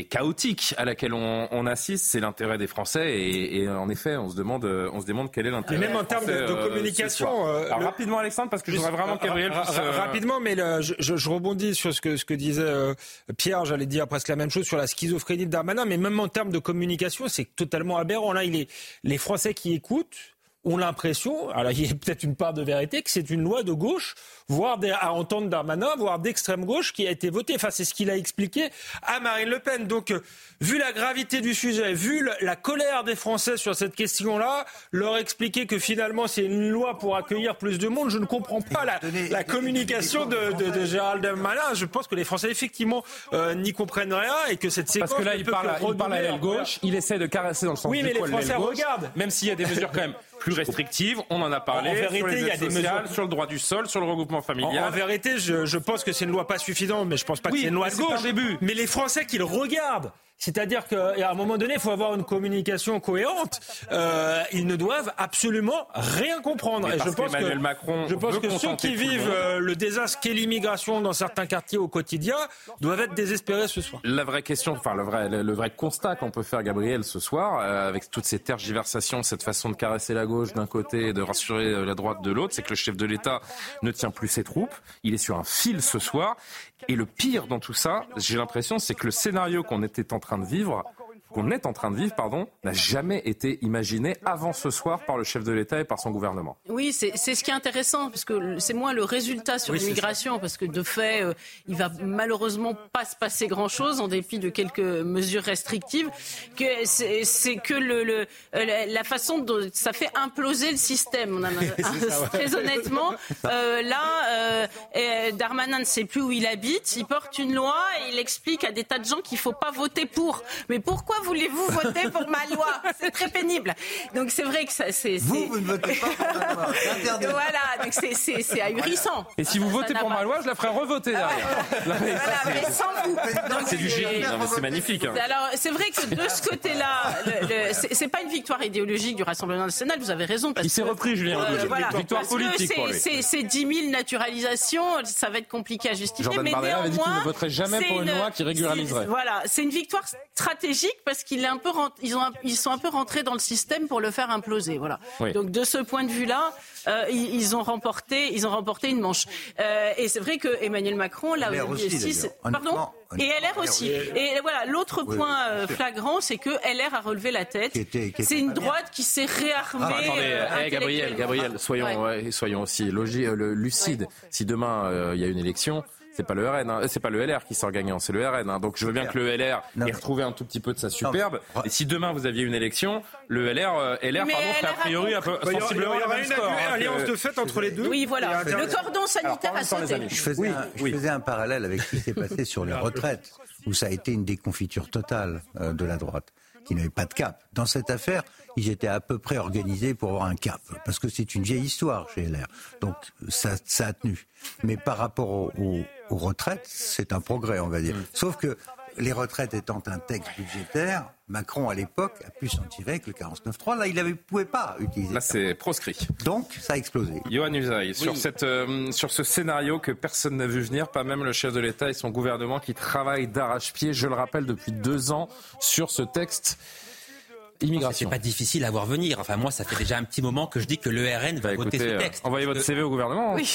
chaotique à laquelle on, on assiste, c'est l'intérêt des Français. Et, et en effet, on se demande, euh, on se demande quel est l'intérêt. Même en termes de- euh, communication, euh, Alors, le- rapidement, Alexandre, parce que je voudrais vraiment Ra- puisse, euh, Rapidement, mais le- je, je- je rebondis sur ce que, ce que disait euh, Pierre, j'allais dire presque la même chose sur la schizophrénie de Darmanin, mais même en termes de communication, c'est totalement aberrant. Là, il est, les Français qui écoutent ont l'impression, alors il y a peut-être une part de vérité, que c'est une loi de gauche, voire des- à entendre Darmanin, voire d'extrême gauche qui a été votée. Enfin, c'est ce qu'il a expliqué à Marine Le Pen. Donc, euh, vu la gravité du sujet, vu le- la colère des Français sur cette question-là, leur expliquer que finalement c'est une loi pour accueillir plus de monde, je ne comprends pas la, communication de, de, de Gérald Darmanin. Je pense que les Français effectivement euh, n'y comprennent rien et que cette séquence Parce que là, il parle, que il parle à l'aile gauche, il essaie de caresser dans le sens Oui, du mais les poil Français gauche, regardent. Même s'il y a des mesures quand même plus restrictives, on en a parlé En vérité, sur les il y a des sociales, mesures- sur le droit du sol, sur le regroupement En, familial. en vérité, je, je pense que c'est une loi pas suffisante, mais je pense pas Oui, que c'est une loi de gauche. un début. Mais les Français qui le regardent, c'est-à-dire qu'à un moment donné, il faut avoir une communication cohérente. Euh, ils ne doivent absolument rien comprendre. Et je pense que Macron je pense que ceux qui le vivent monde. euh, le désastre qu'est l'immigration dans certains quartiers au quotidien doivent être désespérés ce soir. La vraie question, enfin le vrai, le, le vrai constat qu'on peut faire, Gabriel, ce soir, euh, avec toutes ces tergiversations, cette façon de caresser la gauche d'un côté et de rassurer euh, la droite de l'autre, c'est que le chef de l'État ne tient plus ses troupes. Il est sur un fil ce soir. Et le pire dans tout ça, j'ai l'impression, c'est que le scénario qu'on était en train de vivre, qu'on est en train de vivre, pardon, n'a jamais été imaginé avant ce soir par le chef de l'État et par son gouvernement. Oui, c'est c'est ce qui est intéressant, parce que c'est moins le résultat sur Oui, l'immigration, parce que de fait, euh, il va malheureusement pas se passer grand-chose, en dépit de quelques mesures restrictives, que c'est que le, le- la- façon dont ça fait imploser le système. On a- [laughs] très honnêtement, euh, là, euh, euh, Darmanin ne sait plus où il habite, il porte une loi et il explique à des tas de gens qu'il faut pas voter pour. Mais pourquoi voulez-vous voter pour ma loi C'est très pénible. Donc c'est vrai que ça, c'est... Vous, vous ne votez pas pour la loi. Interdit. voilà, donc c'est- c'est c'est ahurissant. Et si vous Ça votez pour ma loi, je la ferai revoter derrière. Ça, Voilà, c'est- mais sans vous. Donc, C'est du génie, c'est magnifique. hein. Alors, c'est vrai que de ce côté-là, le- le- c'est c'est pas une victoire idéologique du Rassemblement national, vous avez raison. Parce Il s'est que, repris, Julien euh, voilà, Victoire parce que politique c'est- pour lui. C'est c'est 10 000 naturalisations, ça va être compliqué à justifier. Jordan mais Bardella avait dit qu'il néanmoins, ne voterait jamais pour une loi qui régulariserait. Voilà, c'est une victoire stratégique parce qu'ils un peu rent- ils ont un- ils sont un peu rentrés dans le système pour le faire imploser. Voilà. Oui. Donc de ce point de vue-là, euh, ils, ont remporté, ils ont remporté une manche. Euh, et c'est vrai que Emmanuel Macron, là aussi, pardon. Et LR aussi. Et voilà, l'autre Oui, point euh, flagrant, c'est que LR a relevé la tête. C'est une bien. droite qui s'est réarmée. Ah, attendez, euh, eh, Gabriel. Gabriel, soyons, Ouais. ouais, soyons aussi logi- euh, le- lucides. Si demain euh, il y a une élection, c'est pas le RN, hein, c'est pas le LR qui sort gagnant, c'est le RN. hein. Donc je veux bien que le LR Non, ait retrouvé un tout petit peu de sa superbe. Non. Et si demain vous aviez une élection, le LR, euh, LR Mais pardon, serait a LR a priori un peu Bah, Il y il sensiblement aura une score. hein, alliance que- de fait entre les deux. Oui, voilà. Le cordon sanitaire a sauté. Je faisais, Oui, un, je oui. faisais un parallèle avec ce qui s'est passé sur les retraites, où ça a été une déconfiture totale euh, de la droite, qui n'avait pas de cap. Dans cette affaire, ils étaient à peu près organisés pour avoir un cap, parce que c'est une vieille histoire chez LR. Donc ça, ça a tenu. Mais par rapport au- au- aux retraites, c'est un progrès, on va dire. Sauf que les retraites étant un texte budgétaire, Macron, à l'époque, a pu s'en tirer avec le 49.3. Là, il ne pouvait pas utiliser Là, c'est proscrit. Donc, ça a explosé. Johan Usaï, sur, cette, euh, sur ce scénario que personne n'a vu venir, pas même le chef de l'État et son gouvernement qui travaillent d'arrache-pied, je le rappelle, depuis deux ans sur ce texte c'est pas difficile à voir venir. Enfin, moi, ça fait déjà un petit moment que je dis que l'ERN va bah, voter ce texte. Euh, envoyez votre CV au gouvernement. Oui.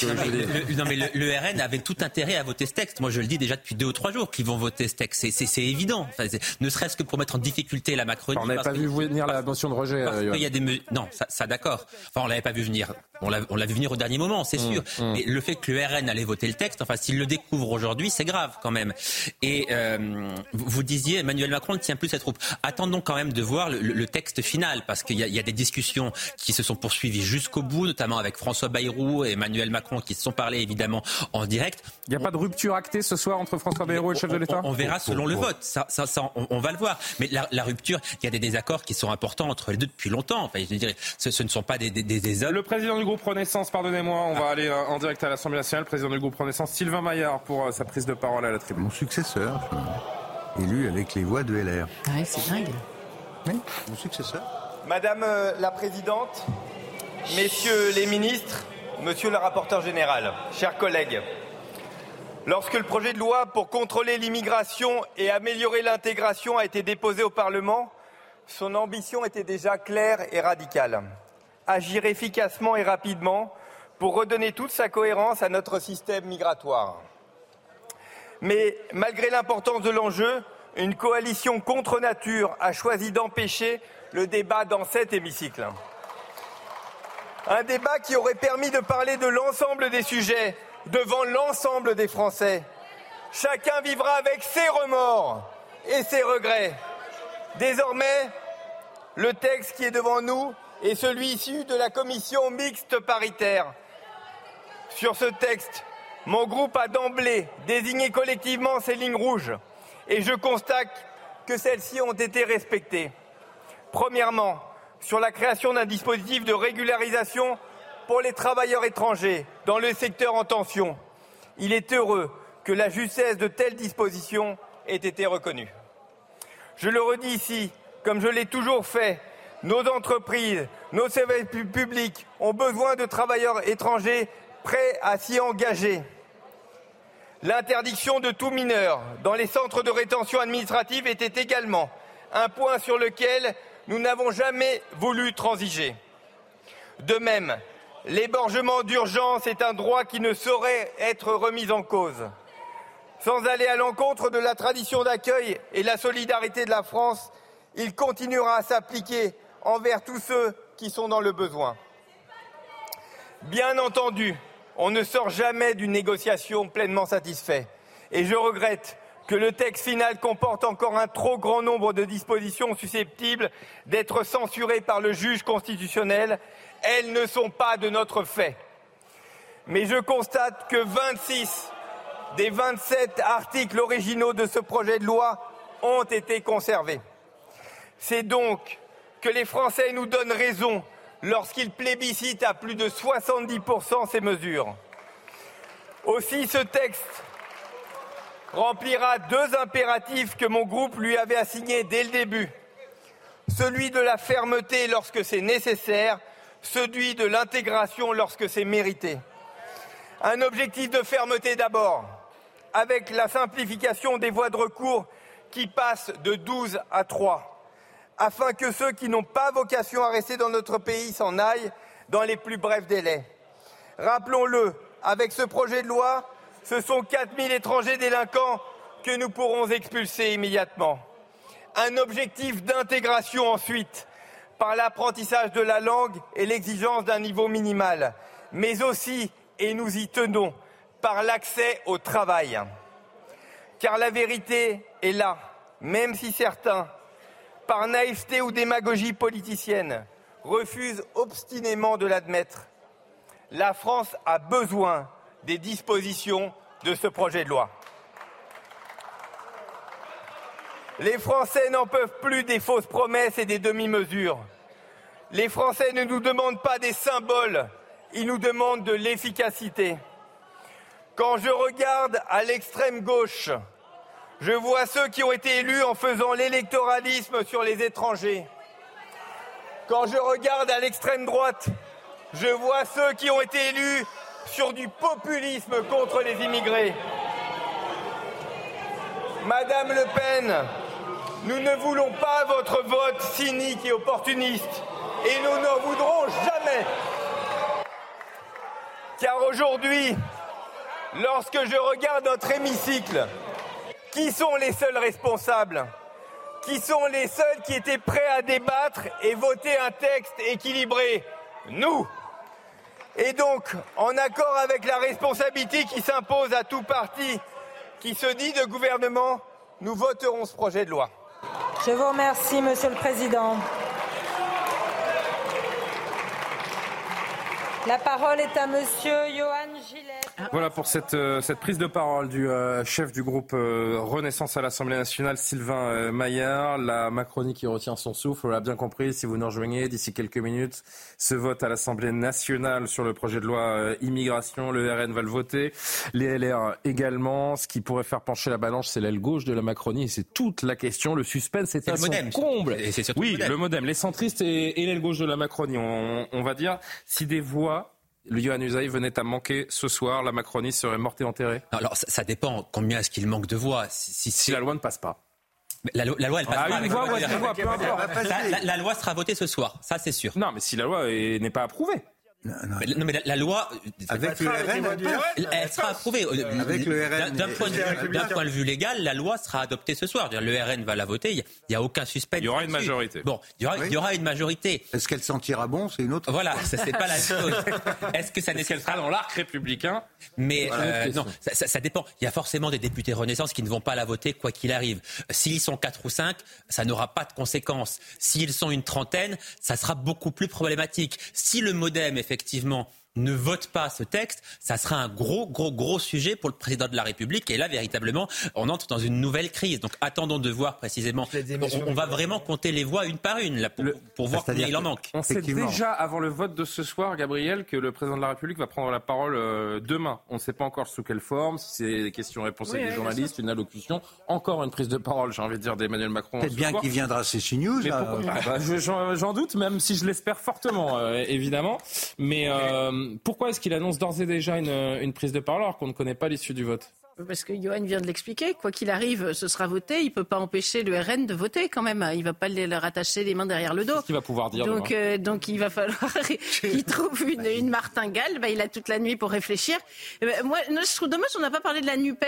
non, mais l'ERN avait tout intérêt à voter ce texte. Moi, je le dis déjà depuis deux ou trois jours qu'ils vont voter ce texte. C'est évident. Enfin, ne serait-ce que pour mettre en difficulté la Macronie. On n'avait pas vu venir la notion de rejet. Euh, il y a des non, ça, ça d'accord. Enfin, on l'avait pas vu venir. On l'a vu venir au dernier moment, c'est mmh, sûr. Mmh. Mais le fait que l'ERN allait voter le texte, enfin, s'il le découvre aujourd'hui, c'est grave quand même. Et euh, vous disiez, Emmanuel Macron ne tient plus cette troupe. Attendons quand même de voir le texte final parce qu'il y, a des discussions qui se sont poursuivies jusqu'au bout, notamment avec François Bayrou et Emmanuel Macron qui se sont parlé évidemment en direct. Il n'y a pas de rupture actée ce soir entre François Bayrou et le chef de l'État on, verra selon le vote, ça, ça, on, va le voir. Mais la, rupture, il y a des désaccords qui sont importants entre les deux depuis longtemps. Enfin, je dirais, ce, ce ne sont pas des, des, des, Le président du groupe Renaissance, pardonnez-moi, on va aller euh, en direct à l'Assemblée nationale. Le président du groupe Renaissance, Sylvain Maillard, pour euh, sa prise de parole à la tribune. Mon successeur, élu avec les voix de LR. Ah ouais, c'est dingue. Oui, mon successeur. Madame euh, la Présidente, Messieurs les ministres, Monsieur le rapporteur général, chers collègues, lorsque le projet de loi pour contrôler l'immigration et améliorer l'intégration a été déposé au Parlement, son ambition était déjà claire et radicale. Agir efficacement et rapidement pour redonner toute sa cohérence à notre système migratoire. Mais malgré l'importance de l'enjeu, une coalition contre nature a choisi d'empêcher le débat dans cet hémicycle. Un débat qui aurait permis de parler de l'ensemble des sujets devant l'ensemble des Français. Chacun vivra avec ses remords et ses regrets. Désormais, le texte qui est devant nous est celui issu de la commission mixte paritaire. Sur ce texte, mon groupe a d'emblée désigné collectivement ses lignes rouges et je constate que celles-ci ont été respectées. Premièrement, sur la création d'un dispositif de régularisation pour les travailleurs étrangers dans le secteur en tension. Il est heureux que la justesse de telles dispositions ait été reconnue. Je le redis ici, comme je l'ai toujours fait, nos entreprises, nos services publics ont besoin de travailleurs étrangers prêts à s'y engager. L'interdiction de tout mineur dans les centres de rétention administrative était également un point sur lequel nous n'avons jamais voulu transiger. De même, l'hébergement d'urgence est un droit qui ne saurait être remis en cause. Sans aller à l'encontre de la tradition d'accueil et la solidarité de la France, il continuera à s'appliquer envers tous ceux qui sont dans le besoin. Bien entendu, on ne sort jamais d'une négociation pleinement satisfait. Et je regrette que le texte final comporte encore un trop grand nombre de dispositions susceptibles d'être censurées par le juge constitutionnel. Elles ne sont pas de notre fait. Mais je constate que 26 des 27 articles originaux de ce projet de loi ont été conservés. C'est donc que les Français nous donnent raison lorsqu'ils plébiscitent à plus de 70% ces mesures. Aussi, ce texte remplira deux impératifs que mon groupe lui avait assignés dès le début. Celui de la fermeté lorsque c'est nécessaire, celui de l'intégration lorsque c'est mérité. Un objectif de fermeté d'abord, avec la simplification des voies de recours qui passent de 12 à 3, afin que ceux qui n'ont pas vocation à rester dans notre pays s'en aillent dans les plus brefs délais. Rappelons-le, avec ce projet de loi, ce sont 4000 étrangers délinquants que nous pourrons expulser immédiatement. Un objectif d'intégration ensuite, par l'apprentissage de la langue et l'exigence d'un niveau minimal, mais aussi, et nous y tenons, par l'accès au travail. Car la vérité est là, même si certains, par naïveté ou démagogie politicienne, refusent obstinément de l'admettre. La France a besoin des dispositions de ce projet de loi. Les Français n'en peuvent plus des fausses promesses et des demi-mesures. Les Français ne nous demandent pas des symboles, ils nous demandent de l'efficacité. Quand je regarde à l'extrême gauche, Je vois ceux qui ont été élus en faisant l'électoralisme sur les étrangers. Quand je regarde à l'extrême droite, je vois ceux qui ont été élus sur du populisme contre les immigrés. Madame Le Pen, nous ne voulons pas votre vote cynique et opportuniste, et nous n'en voudrons jamais. Car aujourd'hui, lorsque je regarde notre hémicycle, qui sont les seuls responsables? Qui sont les seuls qui étaient prêts à débattre et voter un texte équilibré? Nous Et donc, en accord avec la responsabilité qui s'impose à tout parti qui se dit de gouvernement, nous voterons ce projet de loi. Je vous remercie, Monsieur le Président. La parole est à Monsieur Johan Gillet. Voilà pour cette, euh, cette prise de parole du euh, chef du groupe euh, Renaissance à l'Assemblée nationale, Sylvain Maillard. La Macronie qui retient son souffle, on l'a bien compris. Si vous nous rejoignez d'ici quelques minutes, ce vote à l'Assemblée nationale sur le projet de loi immigration, le RN va le voter, les LR également. Ce qui pourrait faire pencher la balance, c'est l'aile gauche de la Macronie. Et c'est toute la question. Le suspense est à le son modem. comble. Et c'est oui, le modem. le modem, les centristes et, et l'aile gauche de la Macronie. On, on va dire si des voix le Yohann Usaï venait à manquer ce soir, la Macronie serait morte et enterrée Non, alors, ça, ça dépend combien est-ce qu'il manque de voix. Si, si- Si la loi ne passe pas. Mais la, lo- la loi, elle passe Ah, pas. une voix, ouais, une voix, peu importe. La, la- la loi sera votée ce soir, ça c'est sûr. Non, mais si la loi est- n'est pas approuvée. Mais- non, mais la, la loi, Avec le RN, elle elle, elle sera approuvée. Euh, Avec le RN D'un point, de vue- Républicains. d'un point de vue légal, la loi sera adoptée ce soir. C'est-à-dire, Le RN va la voter, il n'y a, aucun suspect. Il y aura une majorité. Bon, il y aura, il y aura une majorité. Est-ce qu'elle sentira bon? C'est une autre. Voilà, ça c'est pas la [laughs] chose. Est-ce que ça Est-ce qu'elle sera dans l'arc républicain? Mais Voilà, euh, non, ça, ça- ça dépend. Il y a forcément des députés Renaissance qui ne vont pas la voter quoi qu'il arrive. S'ils sont quatre ou cinq, ça n'aura pas de conséquences. S'ils sont une trentaine, ça sera beaucoup plus problématique. Si le MoDem effectivement ne vote pas ce texte, ça sera un gros, gros, gros sujet pour le président de la République. Et là, véritablement, on entre dans une nouvelle crise. Donc, attendons de voir précisément. On, on va vraiment compter les voix une par une là, pour, pour voir combien il en que- manque. On sait déjà avant le vote de ce soir, Gabriel, que le président de la République va prendre la parole euh, demain. On ne sait pas encore sous quelle forme, si c'est des questions-réponses Oui, avec des journalistes, une allocution, encore une prise de parole, j'ai envie de dire, d'Emmanuel Macron. Peut-être bien qu'il viendra à CNews. Ah bah, je- J'en j'en doute, même si je l'espère fortement, euh, évidemment. Mais euh, pourquoi est-ce qu'il annonce d'ores et déjà une, prise de parole alors qu'on ne connaît pas l'issue du vote? Parce que Johan vient de l'expliquer, quoi qu'il arrive, ce sera voté. Il peut pas empêcher le RN de voter quand même. Il va pas le- leur attacher les mains derrière le dos. Qu'est-ce qu'il va pouvoir dire Donc, euh, donc il va falloir [laughs] qu'il trouve une, une martingale. Bah, il a toute la nuit pour réfléchir. Ben, moi, non, je trouve dommage, on n'a pas parlé de la Nupes.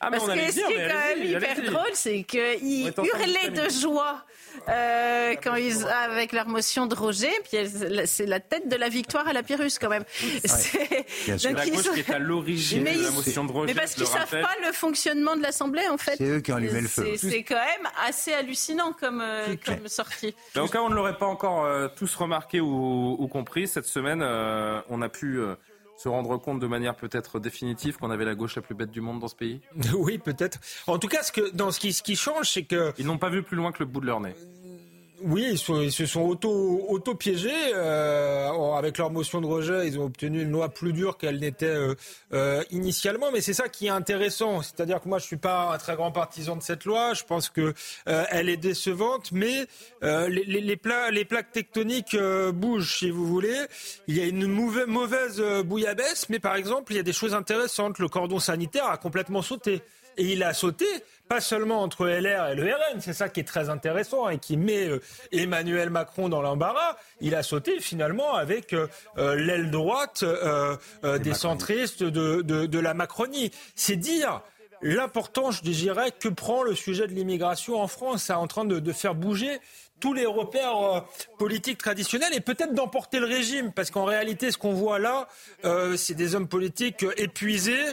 Ah, mais parce que le ce dire, qui est quand même hyper drôle, c'est qu'ils hurlaient de joie euh, quand ils avec leur motion de Roger. Puis c'est la tête de la victoire à la Pyrrhus quand même. C'est- La gauche sont- qui est à l'origine de la motion de Roger. mais parce qu'ils savent rappelle. pas le fonctionnement de l'Assemblée, en fait. C'est eux qui ont allumé le feu. C'est- quand même assez hallucinant comme, euh, comme sortie. Mais au cas où on ne l'aurait pas encore euh, tous remarqué ou, ou compris, cette semaine, euh, on a pu euh, se rendre compte de manière peut-être définitive qu'on avait la gauche la plus bête du monde dans ce pays. [laughs] Oui, peut-être. En tout cas, ce, que, dans ce, qui, ce qui change, c'est que Ils n'ont pas vu plus loin que le bout de leur nez. Oui, ils, sont- ils se sont auto, auto-piégés. euh, en- avec leur motion de rejet, ils ont obtenu une loi plus dure qu'elle n'était euh, euh, initialement. Mais c'est ça qui est intéressant. C'est-à-dire que moi, je suis pas un très grand partisan de cette loi. Je pense que euh, elle est décevante, mais euh, les, les, les pla- les plaques tectoniques euh, bougent, si vous voulez. Il y a une mauvaise, mauvaise euh, bouillabaisse, mais par exemple, il y a des choses intéressantes. Le cordon sanitaire a complètement sauté. Et il a sauté, pas seulement entre LR et le RN, c'est ça qui est très intéressant et qui met euh, Emmanuel Macron dans l'embarras. Il a sauté finalement avec euh, euh, l'aile droite euh, euh, des centristes de, de, de la Macronie. C'est dire l'importance, je dirais, que prend le sujet de l'immigration en France. C'est en train de, de faire bouger tous les repères euh, politiques traditionnels et peut-être d'emporter le régime. Parce qu'en réalité, ce qu'on voit là, euh, c'est des hommes politiques épuisés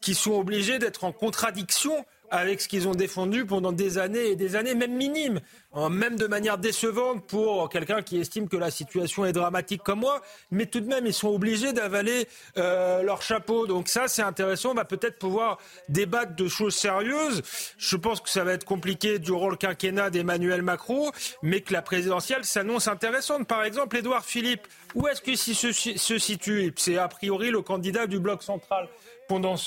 qui sont obligés d'être en contradiction avec ce qu'ils ont défendu pendant des années et des années, même minimes, hein, même de manière décevante pour quelqu'un qui estime que la situation est dramatique comme moi, mais tout de même, ils sont obligés d'avaler euh, leur chapeau. Donc ça, c'est intéressant, on va peut-être pouvoir débattre de choses sérieuses. Je pense que ça va être compliqué durant le quinquennat d'Emmanuel Macron, mais que la présidentielle s'annonce intéressante. Par exemple, Édouard Philippe, où est-ce qu'il se situe? C'est a priori le candidat du bloc central.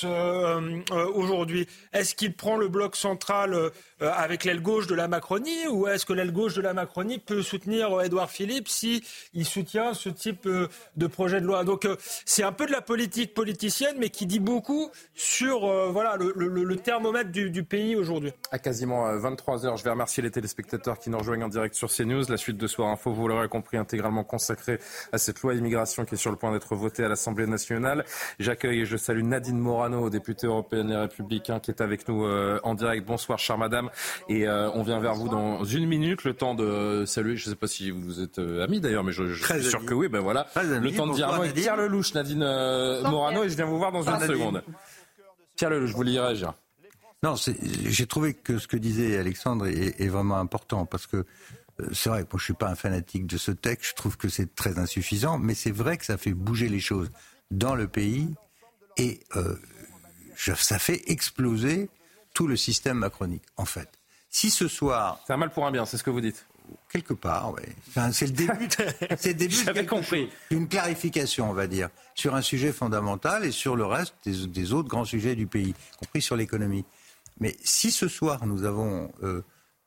Euh, euh, aujourd'hui. Est-ce qu'il prend le bloc central euh, avec l'aile gauche de la Macronie ou est-ce que l'aile gauche de la Macronie peut soutenir Édouard Philippe si il soutient ce type de projet de loi? Donc c'est un peu de la politique politicienne, mais qui dit beaucoup sur voilà le, thermomètre du, pays aujourd'hui. À quasiment 23 h je vais remercier les téléspectateurs qui nous rejoignent en direct sur CNews. La suite de Soir Info, vous l'aurez compris, intégralement consacrée à cette loi immigration qui est sur le point d'être votée à l'Assemblée nationale. J'accueille et je salue Nadine Morano, députée européenne et républicain, qui est avec nous euh, en direct. Bonsoir, chère madame. Et euh, on vient vers vous dans une minute. Le temps de saluer, je ne sais pas si vous êtes euh, amis d'ailleurs, mais je, suis sûr que oui. Ben voilà. le temps de dire un mot Pierre Lelouch, Nadine Morano, et je viens vous voir dans une seconde. Pierre Lelouch, vous voulez réagir Non, j'ai trouvé que ce que disait Alexandre est, est vraiment important parce que c'est vrai, moi je suis pas un fanatique de ce texte, je trouve que c'est très insuffisant, mais c'est vrai que ça fait bouger les choses dans le pays et euh, ça fait exploser tout le système macronique, en fait. Si ce soir... C'est un mal pour un bien, c'est ce que vous dites Quelque part, oui. c'est le début, [laughs] c'est le début compris. d'une clarification, on va dire, sur un sujet fondamental et sur le reste des, autres grands sujets du pays, y compris sur l'économie. Mais si ce soir nous avons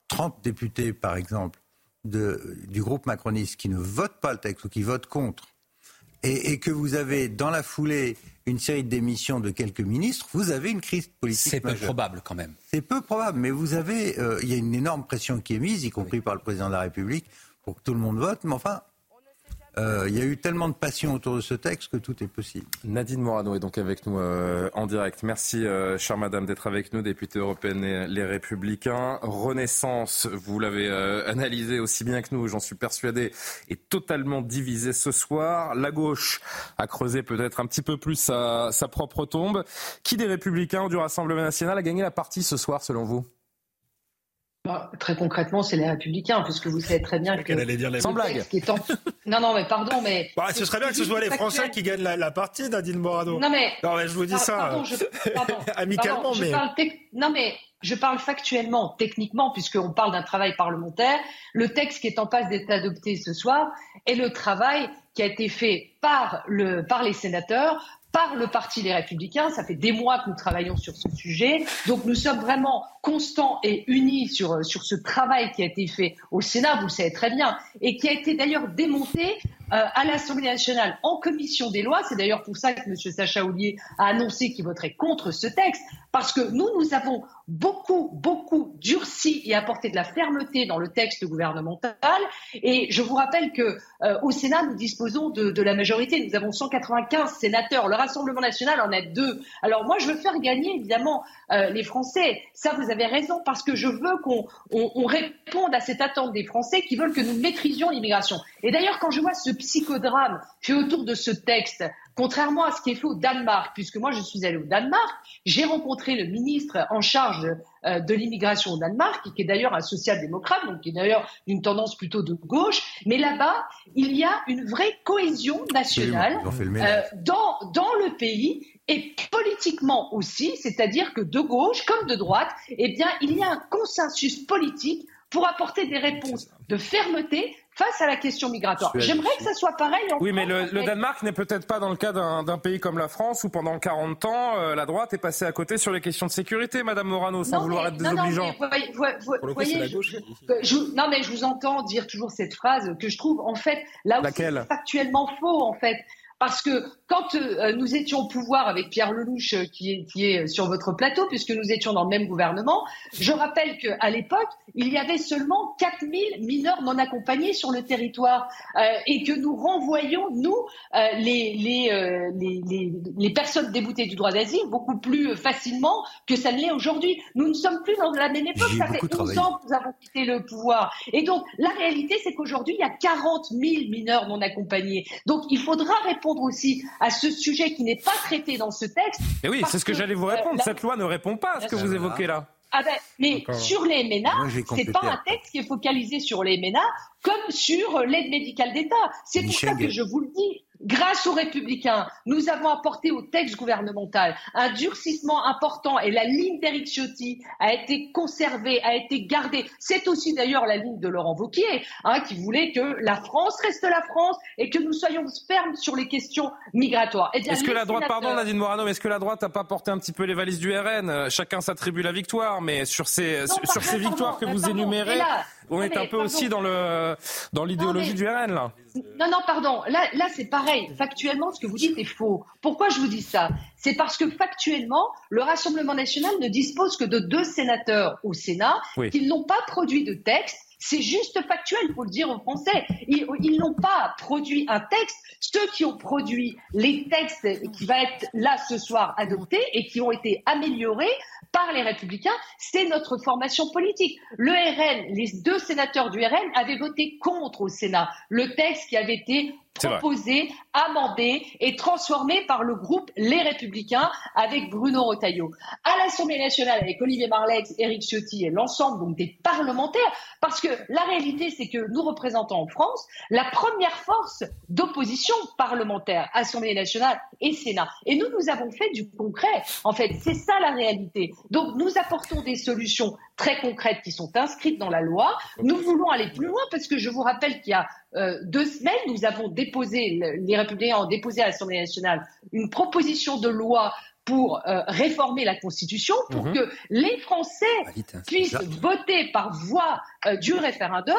30 euh, députés, par exemple, de, du groupe macroniste qui ne votent pas le texte ou qui votent contre, et, que vous avez dans la foulée une série de démissions de quelques ministres, vous avez une crise politique. C'est peu probable quand même. C'est peu probable, mais vous avez, euh, il y a une énorme pression qui est mise, y compris par le président de la République, pour que tout le monde vote. Mais enfin, euh, il y a eu tellement de passion autour de ce texte que tout est possible. Nadine Morano est donc avec nous euh, en direct. Merci, euh, chère madame, d'être avec nous, députée européenne et les Républicains. Renaissance, vous l'avez analysé aussi bien que nous, j'en suis persuadé, est totalement divisée ce soir. La gauche a creusé peut-être un petit peu plus sa, sa propre tombe. Qui des Républicains du Rassemblement national a gagné la partie ce soir, selon vous? Bah, très concrètement, c'est les Républicains, puisque vous savez très bien que. allait dire les... Sans blague. Non, non, mais pardon, mais. Bah, ce serait bien que ce soit les Français qui gagnent la, partie, Nadine Morano. Non, mais. Non, mais je vous dis ça. Pardon, je... [laughs] amicalement, mais. Non, mais je parle factuellement, techniquement, puisqu'on parle d'un travail parlementaire. Le texte qui est en passe d'être adopté ce soir est le travail qui a été fait par, le, par les sénateurs, par le Parti Les Républicains. Ça fait des mois que nous travaillons sur ce sujet. Donc nous sommes vraiment constants et unis sur, sur ce travail qui a été fait au Sénat, vous le savez très bien, et qui a été d'ailleurs démonté à l'Assemblée nationale en commission des lois. C'est d'ailleurs pour ça que M. Sacha Oulier a annoncé qu'il voterait contre ce texte, parce que nous, nous avons beaucoup, beaucoup durci et apporté de la fermeté dans le texte gouvernemental. Et je vous rappelle que euh, au Sénat, nous disposons de, la majorité. Nous avons 195 sénateurs. Le Rassemblement national en a deux. Alors moi, je veux faire gagner évidemment euh, les Français. Ça, vous avez raison, parce que je veux qu'on on, on réponde à cette attente des Français qui veulent que nous maîtrisions l'immigration. Et d'ailleurs, quand je vois ce psychodrame fait autour de ce texte, contrairement à ce qui est fait au Danemark, puisque moi je suis allée au Danemark, j'ai rencontré le ministre en charge euh, de l'immigration au Danemark, qui est d'ailleurs un social-démocrate, donc qui est d'ailleurs d'une tendance plutôt de gauche. Mais là-bas, il y a une vraie cohésion nationale euh, dans, dans le pays et politiquement aussi, c'est-à-dire que de gauche comme de droite, eh bien, il y a un consensus politique pour apporter des réponses de fermeté face à la question migratoire. J'aimerais que ça soit pareil. En oui, mais le, Danemark n'est peut-être pas dans le cas d'un pays comme la France où pendant 40 ans, euh, la droite est passée à côté sur les questions de sécurité, Madame Morano, sans vouloir être désobligeant. Non, mais, vous, voyez, je, non, mais je vous entends dire toujours cette phrase que je trouve en fait là où c'est factuellement faux en fait. Parce que quand euh, nous étions au pouvoir avec Pierre Lelouch, euh, qui, est, qui est sur votre plateau, puisque nous étions dans le même gouvernement, je rappelle qu'à l'époque, il y avait seulement 4000 mineurs non accompagnés sur le territoire euh, et que nous renvoyions, nous, les, les, les, les, personnes déboutées du droit d'asile beaucoup plus facilement que ça ne l'est aujourd'hui. Nous ne sommes plus dans la même époque. Ça fait 11 ans que nous avons quitté le pouvoir. Et donc, la réalité, c'est qu'aujourd'hui, il y a 40 000 mineurs non accompagnés. Donc, il faudra répondre aussi à ce sujet qui n'est pas traité dans ce texte. Et oui, c'est ce que, j'allais vous répondre. Euh, Cette loi ne répond pas à ce que vous évoquez là. Ah ben, mais sur les MENA, c'est pas un texte qui est focalisé sur les MENA comme sur l'aide médicale d'État. C'est pour ça que je vous le dis. Grâce aux républicains, nous avons apporté au texte gouvernemental un durcissement important et la ligne d'Éric Ciotti a été conservée, a été gardée. C'est aussi d'ailleurs la ligne de Laurent Wauquiez, hein, qui voulait que la France reste la France et que nous soyons fermes sur les questions migratoires. Eh est-ce que la droite, pardon Nadine Morano, est-ce que la droite n'a pas porté un petit peu les valises du RN Chacun s'attribue la victoire, mais sur ces, sur ces victoires que vous énumérez, on est un peu aussi dans le dans l'idéologie du RN là. Non, non, pardon. Là, là c'est pareil. Factuellement, ce que vous dites est faux. Pourquoi je vous dis ça? C'est parce que factuellement, le Rassemblement national ne dispose que de deux sénateurs au Sénat qui n'ont pas produit de texte c'est juste factuel, il faut le dire aux Français. Ils, n'ont pas produit un texte. Ceux qui ont produit les textes qui vont être là ce soir adoptés et qui ont été améliorés par les Républicains, c'est notre formation politique. Le RN, les deux sénateurs du RN avaient voté contre au Sénat le texte qui avait été proposé, amendé et transformé par le groupe Les Républicains avec Bruno Retailleau. À l'Assemblée nationale, avec Olivier Marlex, Éric Ciotti et l'ensemble des parlementaires, parce que la réalité, c'est que nous représentons en France la première force d'opposition parlementaire, Assemblée nationale et Sénat. Et nous, nous avons fait du concret. En fait, c'est ça la réalité. Donc, nous apportont des solutions très concrètes qui sont inscrites dans la loi. Nous voulons aller plus loin parce que je vous rappelle qu'il y a euh, deux semaines, nous avons déposé, les Républicains ont déposé à l'Assemblée nationale une proposition de loi pour euh, réformer la Constitution, pour mhm. que les Français ah, puissent voter par voie euh, du référendum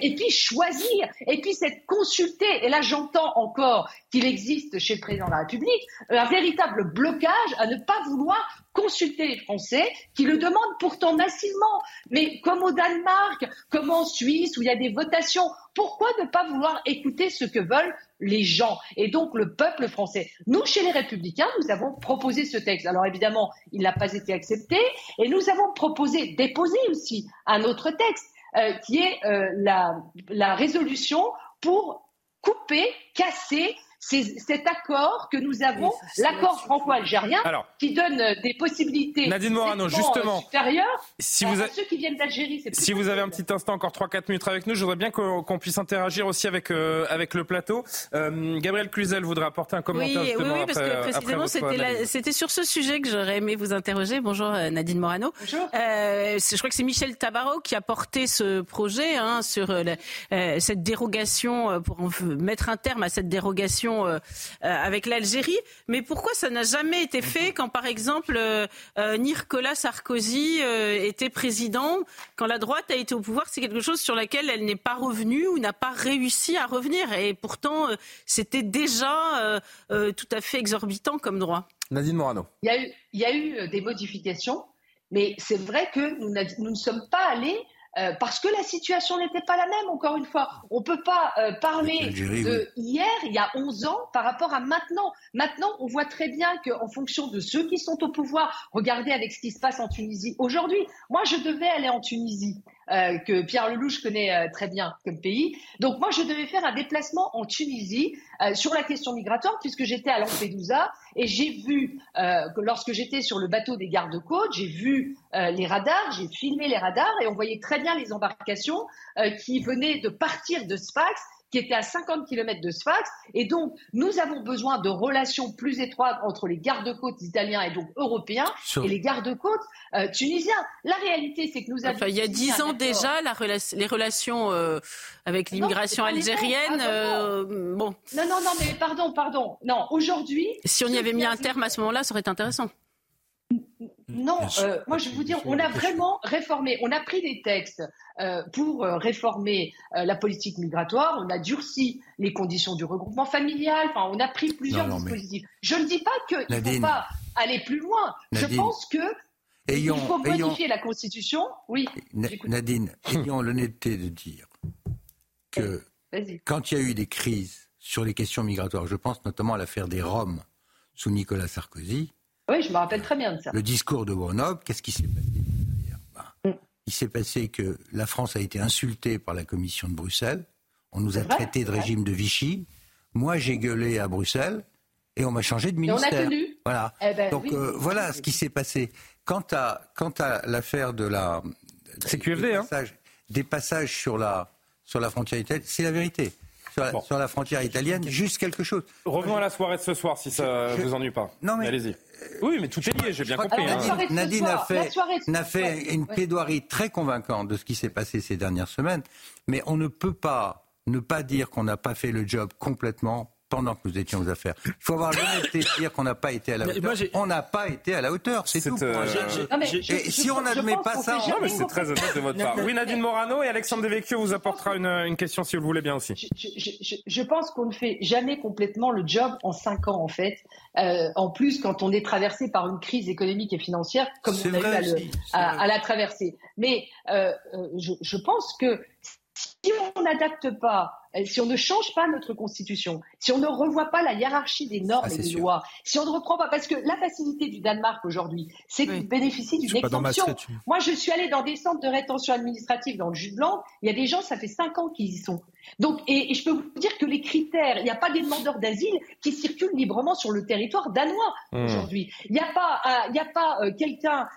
et puis choisir, et puis être consulté. Et là, j'entends encore qu'il existe chez le président de la République un véritable blocage à ne pas vouloir consulter les Français qui le demandent pourtant massivement. Mais comme au Danemark, comme en Suisse où il y a des votations, pourquoi ne pas vouloir écouter ce que veulent les gens et donc le peuple français? Nous, chez les Républicains, nous avons proposé ce texte. Alors évidemment, il n'a pas été accepté et nous avons proposé, déposé aussi un autre texte euh, qui est euh, la, résolution pour couper, casser cet accord que nous avons, l'accord franco-algérien, qui donne euh, des possibilités Nadine Morano, justement, supérieures si vous à ceux qui viennent d'Algérie. Si vous avez un petit instant, encore 3-4 minutes avec nous, je voudrais bien qu'on puisse interagir aussi avec, euh, avec le plateau. Euh, Gabriel Cluzel voudrait apporter un commentaire oui, oui, parce que précisément, c'était sur ce sujet que j'aurais aimé vous interroger. Bonjour Nadine Morano. Bonjour. je crois que c'est Michel Tabarot qui a porté ce projet hein, sur cette dérogation, pour mettre un terme à cette dérogation euh, euh, avec l'Algérie. Mais pourquoi ça n'a jamais été fait quand, par exemple, euh, Nicolas Sarkozy était président Quand la droite a été au pouvoir, c'est quelque chose sur laquelle elle n'est pas revenue ou n'a pas réussi à revenir. Et pourtant, c'était déjà tout à fait exorbitant comme droit. Nadine Morano. Il y a eu, il y a eu des modifications, mais c'est vrai que nous, nous ne sommes pas allés euh, parce que la situation n'était pas la même, encore une fois. On ne peut pas euh, parler de hier, il y a 11 ans, par rapport à maintenant. Maintenant, on voit très bien qu'en fonction de ceux qui sont au pouvoir, regardez avec ce qui se passe en Tunisie aujourd'hui. Moi, je devais aller en Tunisie. Euh, que Pierre Lelouch connaît euh, très bien comme pays. Donc moi, je devais faire un déplacement en Tunisie euh, sur la question migratoire, puisque j'étais à Lampedusa et j'ai vu, que lorsque j'étais sur le bateau des gardes-côtes, j'ai vu les radars, j'ai filmé les radars et on voyait très bien les embarcations qui venaient de partir de Sfax qui était à 50 km de Sfax. Et donc, nous avons besoin de relations plus étroites entre les gardes-côtes italiens et donc européens et les gardes-côtes euh, tunisiens. La réalité, c'est que nous avons... il y a dix ans déjà, la les relations euh, avec l'immigration algérienne... Ah, euh, bon. Non, non, non, mais pardon, pardon. Non, aujourd'hui... Si on y avait mis un terme à ce moment-là, ça aurait été intéressant. Non, moi je vais vous dire, on a vraiment réformé, on a pris des textes euh, pour euh, réformer euh, la politique migratoire. On a durci les conditions du regroupement familial. Enfin, on a pris plusieurs dispositifs. Je ne dis pas qu'il ne faut pas aller plus loin. Je pense que il faut modifier la Constitution. Oui. Nadine, ayons l'honnêteté de dire que quand il y a eu des crises sur les questions migratoires, je pense notamment à l'affaire des Roms sous Nicolas Sarkozy. Oui, je me rappelle très bien de ça. Le discours de Grenoble, qu'est-ce qui s'est passé il s'est passé que la France a été insultée par la Commission de Bruxelles. On nous a traité de régime de Vichy. Moi, j'ai gueulé à Bruxelles et on m'a changé de ministère. Et on a tenu. Voilà. Eh ben Donc euh, voilà ce qui s'est passé. Quant à, quant à l'affaire de la. C'est QFD, des, hein. passages, des passages sur la, sur la frontière italienne, c'est la vérité. Sur la, frontière italienne, juste quelque chose. Revenons à la soirée de ce soir, si ça ne vous ennuie pas. Non, mais... Allez-y. Oui, mais tout est lié, j'ai bien compris. Hein. Nadine, a fait, a fait une plaidoirie très convaincante de ce qui s'est passé ces dernières semaines, mais on ne peut pas ne pas dire qu'on n'a pas fait le job complètement pendant que nous étions aux affaires. Il faut avoir l'honnêteté de dire qu'on n'a pas été à la hauteur. on n'a pas été à la hauteur, c'est tout. Euh, et si on n'admet pas ça... Non, mais c'est très honnête de votre part. Oui, Nadine Morano et Alexandre Devecchio vous apportera une, question si vous le voulez bien aussi. Je, pense qu'on ne fait jamais complètement le job en cinq ans, en fait. Euh, en plus, quand on est traversé par une crise économique et financière, comme on a eu à, la traverser. Mais euh, je pense que si on n'adapte pas euh, si on ne change pas notre constitution, si on ne revoit pas la hiérarchie des normes ah, et des lois, si on ne reprend pas, parce que la facilité du Danemark aujourd'hui, c'est qu'il bénéficie d'une exemption. Moi, je suis allée dans des centres de rétention administrative dans le jus de blanc. Il y a des gens, ça fait cinq ans qu'ils y sont. Donc, et, je peux vous dire que les critères, il n'y a pas des demandeurs d'asile qui circulent librement sur le territoire danois hmm. aujourd'hui. Il n'y a pas, euh, il a pas euh, quelqu'un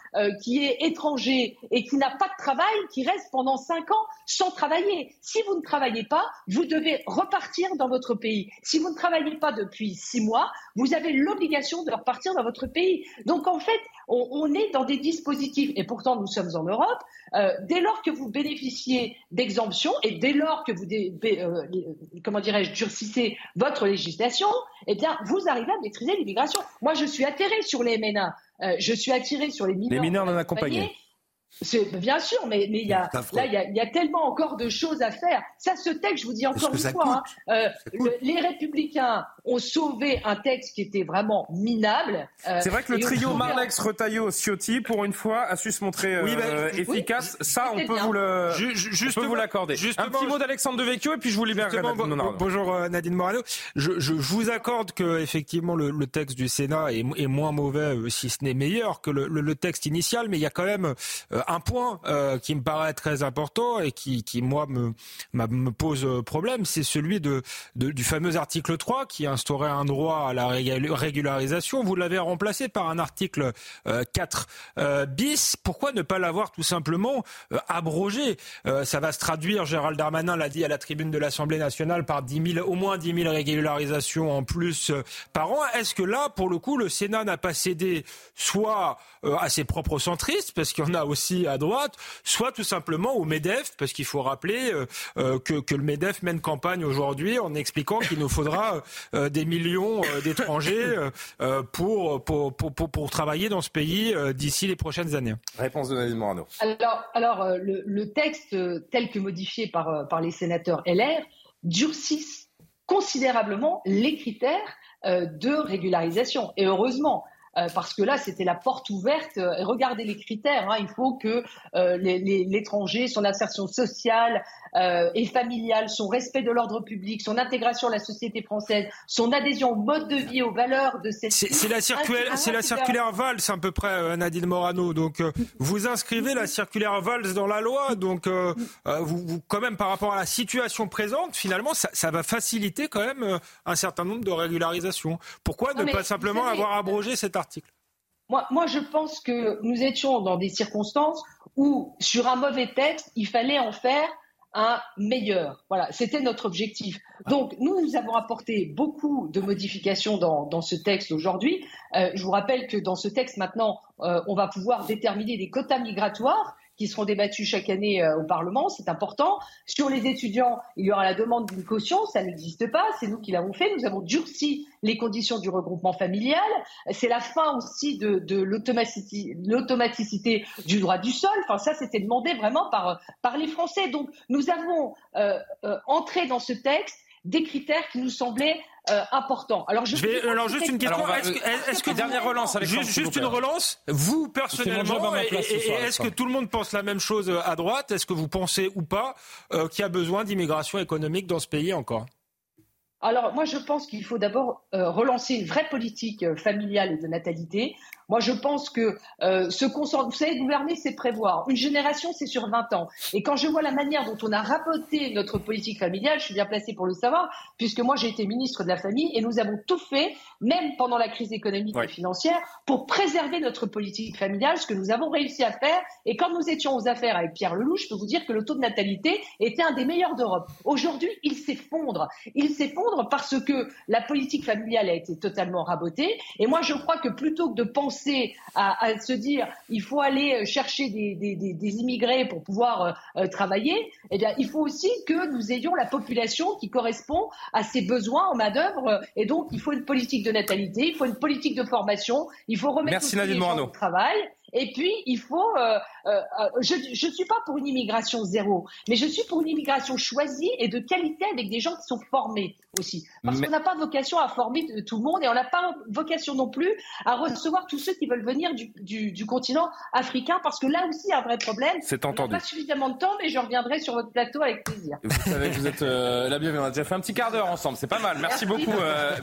qui est étranger et qui n'a pas de travail qui reste pendant cinq ans sans travailler. Si vous ne travaillez pas, vous devez repartir dans votre pays. Si vous ne travaillez pas depuis six mois, vous avez l'obligation de repartir dans votre pays. Donc en fait, on, est dans des dispositifs, et pourtant nous sommes en Europe, euh, dès lors que vous bénéficiez d'exemptions et dès lors que vous, euh, comment dirais-je, durcissez votre législation, eh bien, vous arrivez à maîtriser l'immigration. Moi, je suis atterré sur les MNA, euh, je suis attiré sur les mineurs. Les mineurs non accompagnés. Bien sûr, mais, mais il y a, là, il y, a, tellement encore de choses à faire. Ça, ce texte, je vous dis encore une fois, hein, euh, les Républicains ont sauvé un texte qui était vraiment minable. Euh, c'est vrai que le trio Marlex, Retailleau, Ciotti, pour une fois, a su se montrer euh, efficace. Ça, on peut, vous le, juste, vous l'accorder. Un petit mot d'Alexandre Devecchio et puis je vous libère. bonjour Nadine Morano. Je, je, vous accorde que effectivement le, le texte du Sénat est, est, moins mauvais, si ce n'est meilleur que le, le, texte initial, mais il y a quand même un point euh, qui me paraît très important et qui, qui moi, me, me pose problème, c'est celui de, de, du fameux article 3 qui instaurait un droit à la régularisation. Vous l'avez remplacé par un article 4 euh, euh, bis. Pourquoi ne pas l'avoir tout simplement abrogé? Ça va se traduire, Gérald Darmanin l'a dit à la tribune de l'Assemblée nationale, par 10 000, au moins 10 000 régularisations en plus par an. Est-ce que là, pour le coup, le Sénat n'a pas cédé soit à ses propres centristes, parce qu'il y en a aussi à droite, soit tout simplement au MEDEF, parce qu'il faut rappeler euh, euh, que, que, le MEDEF mène campagne aujourd'hui en expliquant qu'il nous faudra euh, des millions d'étrangers pour pour, pour, pour, travailler dans ce pays d'ici les prochaines années. Réponse de Nadine Morano. Alors, alors le, le, texte tel que modifié par, par les sénateurs LR durcisse considérablement les critères de régularisation. Et heureusement, euh, parce que là, c'était la porte ouverte. Euh, regardez les critères. Hein. Il faut que euh, l'étranger, son insertion sociale et familiale, son respect de l'ordre public, son intégration à la société française, son adhésion au mode de vie, aux valeurs de cette. C'est la circulaire, c'est la circulaire Valls à peu près, Nadine Morano. Donc, vous inscrivez la circulaire Valls dans la loi. Donc, vous, quand même, par rapport à la situation présente, finalement, ça, ça va faciliter quand même un certain nombre de régularisations. Pourquoi ne pas simplement avoir abrogé cet article moi, moi, je pense que nous étions dans des circonstances où, sur un mauvais texte, il fallait en faire un meilleur. Voilà, c'était notre objectif. Donc, nous, nous avons apporté beaucoup de modifications dans, dans ce texte aujourd'hui. Euh, je vous rappelle que dans ce texte, maintenant, euh, on va pouvoir déterminer des quotas migratoires qui seront débattus chaque année euh, au Parlement, c'est important. Sur les étudiants, il y aura la demande d'une caution, ça n'existe pas, c'est nous qui l'avons fait. Nous avons durci les conditions du regroupement familial. C'est la fin aussi de, l'automaticité du droit du sol. Enfin, ça, c'était demandé vraiment par, par les Français. Donc, nous avons euh, euh, entré dans ce texte des critères qui nous semblaient euh, importants. Alors, je, vais, alors juste une question. Est-ce que, dernière relance, juste, juste une relance. Vous personnellement, est-ce que tout le monde pense la même chose euh, à droite? Est-ce que vous pensez ou pas euh, qu'il y a besoin d'immigration économique dans ce pays encore? Alors moi je pense qu'il faut d'abord relancer une vraie politique familiale et de natalité Moi, je pense que euh, se concentrer, vous savez, gouverner, c'est prévoir. Une génération, c'est sur 20 ans. Et quand je vois la manière dont on a raboté notre politique familiale, je suis bien placée pour le savoir, puisque moi, j'ai été ministre de la Famille et nous avons tout fait, même pendant la crise économique et financière, pour préserver notre politique familiale, ce que nous avons réussi à faire. Et quand nous étions aux affaires avec Pierre Lelouch, je peux vous dire que le taux de natalité était un des meilleurs d'Europe. Aujourd'hui, il s'effondre. Il s'effondre parce que la politique familiale a été totalement rabotée. Et moi, je crois que plutôt que de penser à, se dire il faut aller chercher des, immigrés pour pouvoir euh, euh, travailler, eh bien, il faut aussi que nous ayons la population qui correspond à ses besoins en main-d'œuvre. Et donc, il faut une politique de natalité, il faut une politique de formation, il faut remettre Merci, les gens au travail. Et puis, il faut. Euh, euh, euh, je ne suis pas pour une immigration zéro, mais je suis pour une immigration choisie et de qualité avec des gens qui sont formés aussi. Parce qu'on n'a pas vocation à former tout le monde et on n'a pas vocation non plus à recevoir tous ceux qui veulent venir du, du, continent africain, parce que là aussi, il y a un vrai problème. C'est entendu. On pas suffisamment de temps, mais je reviendrai sur votre plateau avec plaisir. Vous savez que vous êtes la bienvenue. On a déjà fait un petit quart d'heure ensemble. C'est pas mal. Merci, beaucoup.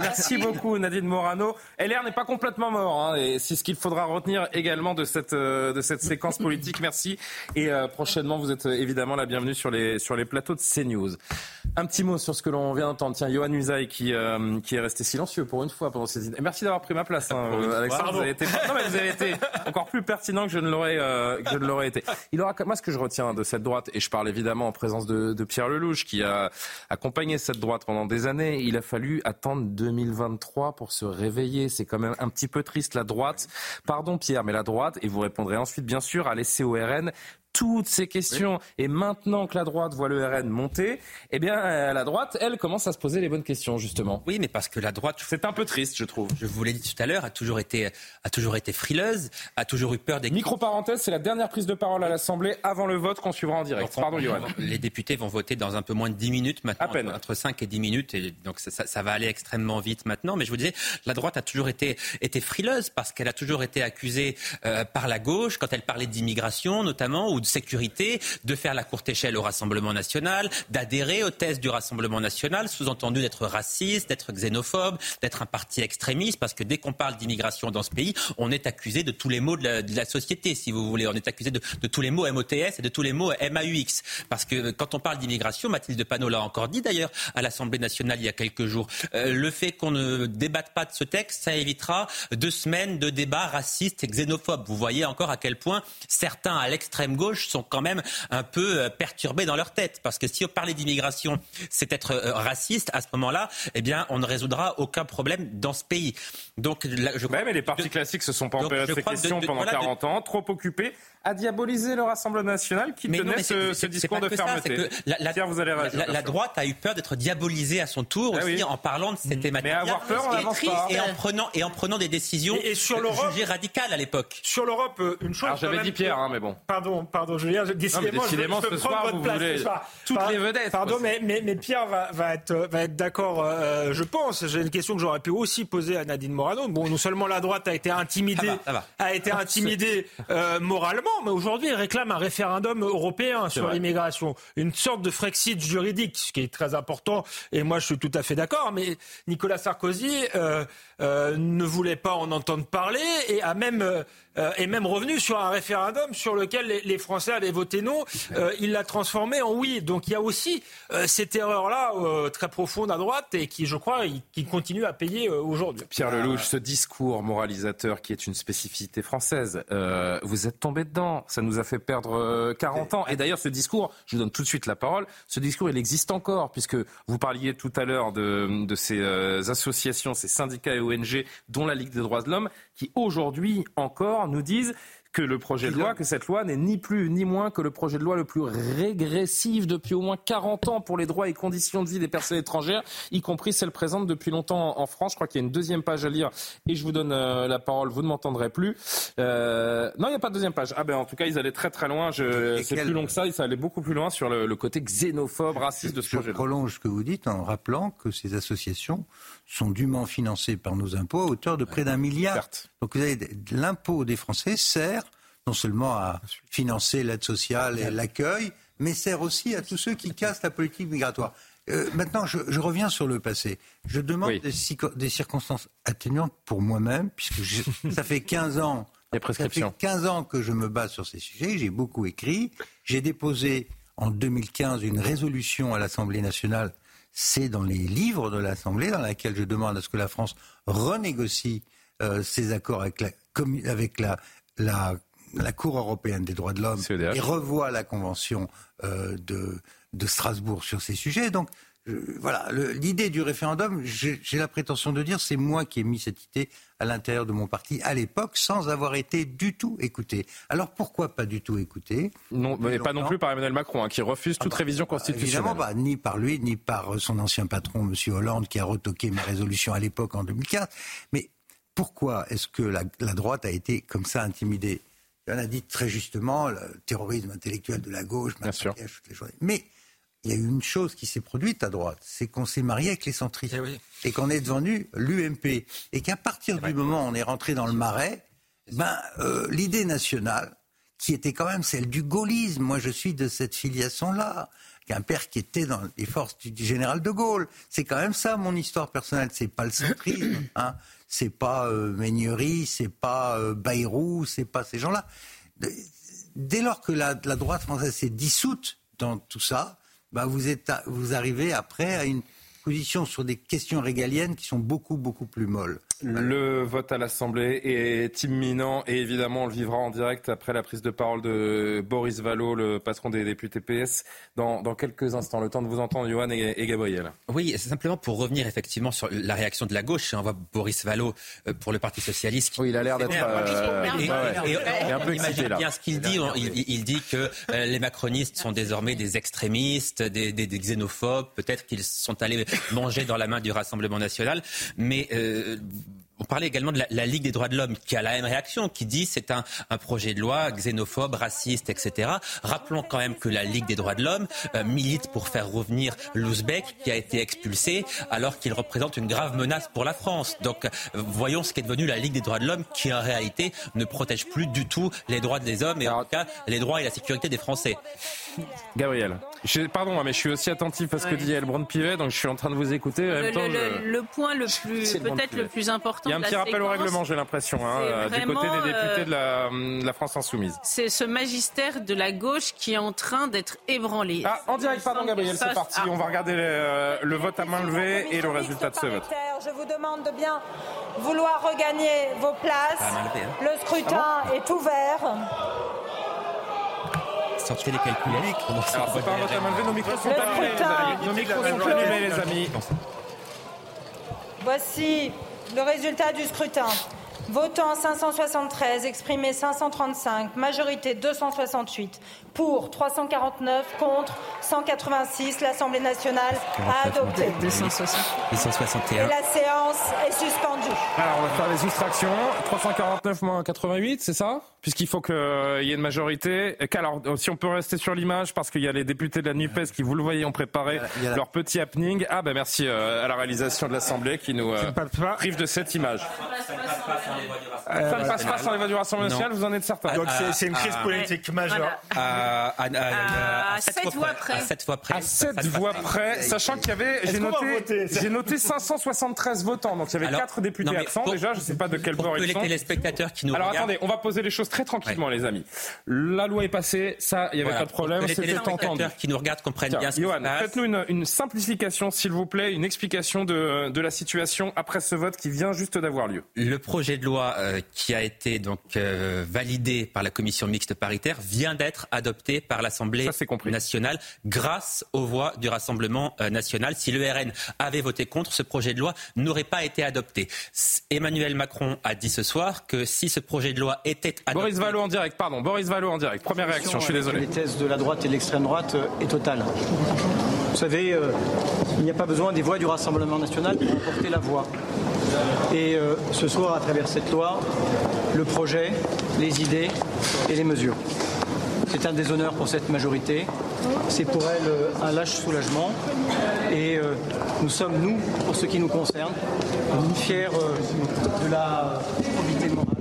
merci, beaucoup, Nadine Morano. LR n'est pas complètement mort. Hein, et c'est ce qu'il faudra retenir également de cette, de cette séquence politique. Merci. Et euh, prochainement, vous êtes euh, évidemment la bienvenue sur les, sur les plateaux de CNews. Un petit mot sur ce que l'on vient d'entendre. Tiens, Johan Usaï qui, euh, qui est resté silencieux pour une fois pendant ces idées. Merci d'avoir pris ma place, hein, Alexandre. Vous avez, été... Non, mais vous avez été encore plus pertinent que je ne l'aurais que je ne l'aurais été. Il aura moi ce que je retiens de cette droite et je parle évidemment en présence de, de Pierre Lelouch qui a accompagné cette droite pendant des années. Il a fallu attendre 2023 pour se réveiller. C'est quand même un petit peu triste la droite. Pardon Pierre, mais la droite et vous répondrez ensuite bien sûr à laisser au RN toutes ces questions. Et maintenant que la droite voit le RN monter, eh bien, euh, la droite, elle, commence à se poser les bonnes questions, justement. Oui, mais parce que la droite. C'est un peu triste, je trouve. Je vous l'ai dit tout à l'heure, a toujours été, a toujours été frileuse, a toujours eu peur des. Micro-parenthèse, c'est la dernière prise de parole à l'Assemblée avant le vote qu'on suivra en direct. Pardon, Johan. [laughs] Les députés vont voter dans un peu moins de 10 minutes maintenant. À peine. Entre 5 et 10 minutes. Et donc, ça, ça, va aller extrêmement vite maintenant. Mais je vous disais, la droite a toujours été, été frileuse parce qu'elle a toujours été accusée euh, par la gauche quand elle parlait d'immigration, notamment, ou de sécurité de faire la courte échelle au Rassemblement national, d'adhérer aux thèses du Rassemblement national, sous-entendu d'être raciste, d'être xénophobe, d'être un parti extrémiste, parce que dès qu'on parle d'immigration dans ce pays, on est accusé de tous les mots de la, société, si vous voulez. On est accusé de, tous les mots MOTS et de tous les mots MAUX. Parce que quand on parle d'immigration, Mathilde Panot l'a encore dit d'ailleurs à l'Assemblée nationale il y a quelques jours, euh, le fait qu'on ne débatte pas de ce texte, ça évitera deux semaines de débats racistes et xénophobes. Vous voyez encore à quel point certains à l'extrême gauche sont quand même un peu euh, perturbés dans leur tête. Parce que si on parlait d'immigration, c'est être euh, raciste, à ce moment-là, eh bien, on ne résoudra aucun problème dans ce pays. Donc, je crois... mais les partis classiques se sont pas empêchés de ces questions pendant 40 ans, trop occupés à diaboliser le Rassemblement national qui tenait ce, discours de fermeté. la, vous allez la, droite a eu peur d'être diabolisée à son tour ah aussi en parlant de cette thématique. Mais avoir peur, on pas. Et en prenant et en prenant des décisions et, sur jugées radicales à l'époque. Sur l'Europe, euh, une chose. j'avais dit Pierre, hein, mais bon. Pardon, pardon, Julien. Décidément, décidément je, ce soir, vous voulez toutes les vedettes. Pardon, mais, mais, Pierre va, va être va être d'accord, euh, je pense. J'ai une question que j'aurais pu aussi poser à Nadine Morano. Bon, non seulement la droite a été intimidée, a été [laughs] intimidée euh, moralement, mais aujourd'hui réclame un référendum européen sur l'immigration, une sorte de Frexit juridique, ce qui est très important. Et moi, je suis tout à fait d'accord. Mais Nicolas Sarkozy euh, euh, ne voulait pas en entendre parler et a même euh, est même revenu sur un référendum sur lequel les, Français avaient voté non. il l'a transformé en oui. Donc il y a aussi cette erreur-là très profonde à droite et qui, je crois, qui continue à payer aujourd'hui. Pierre Lelouch, ce discours moralisateur qui est une spécificité française, vous êtes tombé dedans. Ça nous a fait perdre 40 ans. Et d'ailleurs, ce discours, je vous donne tout de suite la parole, ce discours, il existe encore, puisque vous parliez tout à l'heure de, de ces associations, ces syndicats et ONG, dont la Ligue des droits de l'homme, qui aujourd'hui encore nous disent que le projet de loi, que cette loi n'est ni plus ni moins que le projet de loi le plus régressif depuis au moins 40 ans pour les droits et conditions de vie des personnes étrangères, y compris celles présentes depuis longtemps en France. Je crois qu'il y a une deuxième page à lire et je vous donne euh, la parole, vous ne m'entendrez plus. Euh, non, il n'y a pas de deuxième page. Ah ben en tout cas, ils allaient très très loin. C'est plus long que ça, ça allait beaucoup plus loin sur le, côté xénophobe, raciste de ce projet. Je prolonge ce que vous dites en rappelant que ces associations sont dûment financées par nos impôts à hauteur de près d'un milliard. Donc vous avez l'impôt des Français sert non seulement à financer l'aide sociale et l'accueil, mais sert aussi à tous ceux qui cassent la politique migratoire. Euh, maintenant, je, reviens sur le passé. Je demande des, circonstances atténuantes pour moi-même, puisque [laughs] ça fait 15 ans. Ça fait 15 ans que je me bats sur ces sujets. J'ai beaucoup écrit. J'ai déposé en 2015 une résolution à l'Assemblée nationale. C'est dans les livres de l'Assemblée dans laquelle je demande à ce que la France renégocie euh, ses accords avec la, avec la, la, la Cour européenne des droits de l'homme et revoit la Convention euh, de, de Strasbourg sur ces sujets. Donc, voilà, l'idée du référendum, j'ai la prétention de dire, c'est moi qui ai mis cette idée à l'intérieur de mon parti à l'époque, sans avoir été du tout écouté. Alors pourquoi pas du tout écouté? Non, mais pas non plus par Emmanuel Macron, hein, qui refuse toute ah bah, révision constitutionnelle. Évidemment pas, ni par lui, ni par son ancien patron, M. Hollande, qui a retoqué mes résolutions à l'époque en 2004. Mais pourquoi est-ce que la, droite a été comme ça intimidée? On a dit très justement le terrorisme intellectuel de la gauche, Bien sûr. Mais il y a eu une chose qui s'est produite à droite, c'est qu'on s'est marié avec les centristes. Eh et qu'on est devenu l'UMP et qu'à partir du moment où on est rentré dans le marais, ben euh, l'idée nationale qui était quand même celle du gaullisme, moi je suis de cette filiation-là, qu'un père qui était dans les forces du, général de Gaulle, c'est quand même ça mon histoire personnelle, c'est pas le centrisme, [coughs] hein, c'est pas euh, Meignery, c'est pas euh, Bayrou, c'est pas ces gens-là. Dès lors que la droite française s'est dissoute dans tout ça, bah, vous, êtes vous arrivez après à une position sur des questions régaliennes qui sont beaucoup, beaucoup plus molles. Le vote à l'Assemblée est imminent et évidemment on le vivra en direct après la prise de parole de Boris Vallot, le patron des députés PS, dans, quelques instants. Le temps de vous entendre, Johan et, Gabriel. Oui, c'est simplement pour revenir effectivement sur la réaction de la gauche. On voit Boris Vallot euh, pour le Parti Socialiste. Oui, il a l'air d'être euh, un peu excité là. bien ce qu'il dit. Il, dit que euh, les macronistes sont désormais des extrémistes, des, xénophobes. Peut-être qu'ils sont allés manger dans la main du Rassemblement national. Mais on parlait également de la, Ligue des droits de l'homme qui a la même réaction, qui dit c'est un, projet de loi xénophobe, raciste, etc. Rappelons quand même que la Ligue des droits de l'homme euh, milite pour faire revenir l'Ouzbek qui a été expulsé alors qu'il représente une grave menace pour la France. Donc voyons ce qu'est devenu la Ligue des droits de l'homme qui en réalité ne protège plus du tout les droits des hommes et en tout cas les droits et la sécurité des Français. Gabriel, pardon, hein, mais je suis aussi attentif à ce que dit Elbrand Pivet, donc je suis en train de vous écouter. le, point le plus, peut-être le plus important. Un petit rappel au règlement, j'ai l'impression, hein, du côté des députés de euh, la, France insoumise. C'est ce magistère de la gauche qui est en train d'être ébranlé. Ah, en direct, pardon, Gabriel, c'est parti. On va regarder euh, le, vote à main levée et le résultat de ce vote. Je vous demande de bien vouloir regagner vos places. Hein. Le scrutin ah est ouvert sortez les calculettes. Alors, c'est pas un vote à main levée, nos micros sont allumés, Nos micros sont allumés, les amis. Voici le résultat du scrutin. Votant 573, exprimé 535, majorité 268, pour 349, contre 186. L'Assemblée nationale a adopté. 261. Et la séance est suspendue. Alors, on va faire les soustractions. 349 moins 88, c'est ça? Puisqu'il faut qu'il y ait une majorité. Alors, si on peut rester sur l'image, parce qu'il y a les députés de la NUPES qui, vous le voyez, ont préparé leur petit happening. Ah, ben merci euh, à la réalisation de l'Assemblée qui nous euh, prive de cette image. Ça ne passe pas sans les voix du Rassemblement national, vous en êtes certain Donc c'est une crise politique majeure à, 7 voix près. À 7 voix près. À 7 voix près, sachant qu'il y avait, j'ai noté, j'ai noté 573 votants, donc il y avait 4 députés absents déjà, je ne sais pas de quel bord ils sont. les téléspectateurs qui nous Alors attendez, on va poser les choses très tranquillement, les amis. La loi est passée, ça, il n'y avait pas de problème, c'était entendu. qui nous regardent comprennent bien ce Johan, faites-nous une, une, simplification, s'il vous plaît, une explication de, de, la situation après ce vote qui vient juste d'avoir lieu. Le projet de loi euh, qui a été donc euh, validé par la commission mixte paritaire vient d'être adopté par l'Assemblée nationale grâce aux voix du Rassemblement euh, national. Si le RN avait voté contre, ce projet de loi n'aurait pas été adopté. Emmanuel Macron a dit ce soir que si ce projet de loi était adopté... Boris Vallaud en direct, pardon. Boris Vallaud en direct. Première réaction, je suis désolé. Les thèses de la droite et de l'extrême droite euh, est totale. Vous savez, euh, il n'y a pas besoin des voix du Rassemblement national pour porter la voix. Et ce soir, à travers cette loi, le projet, les idées et les mesures. C'est un déshonneur pour cette majorité. C'est pour elle euh, un lâche soulagement. Et euh, nous sommes, nous, pour ce qui nous concerne, fiers euh, de la probité morale,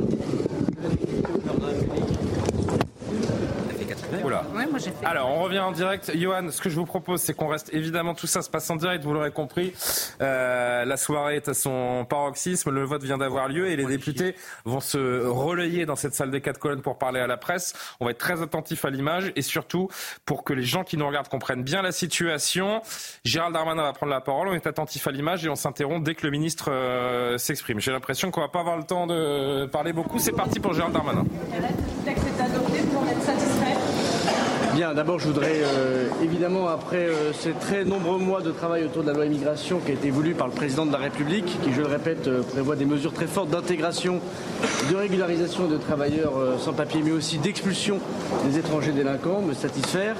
de la Oula. Ouais, moi, j'ai fait. Alors, on revient en direct. Johan, ce que je vous propose, c'est qu'on reste évidemment, tout ça se passe en direct, vous l'aurez compris. Euh, la soirée est à son paroxysme, le vote vient d'avoir lieu et les députés vont se relayer dans cette salle des quatre colonnes pour parler à la presse. On va être très attentif à l'image et surtout pour que les gens qui nous regardent comprennent bien la situation. Gérald Darmanin va prendre la parole, on est attentif à l'image et on s'interrompt dès que le ministre euh, s'exprime. J'ai l'impression qu'on va pas avoir le temps de parler beaucoup. C'est parti pour Gérald Darmanin. Le texte est adopté, vous en êtes satisfait Bien, d'abord je voudrais euh, évidemment, après euh, ces très nombreux mois de travail autour de la loi immigration qui a été voulue par le président de la République, qui je le répète euh, prévoit des mesures très fortes d'intégration, de régularisation de travailleurs sans papier, mais aussi d'expulsion des étrangers délinquants, me satisfaire,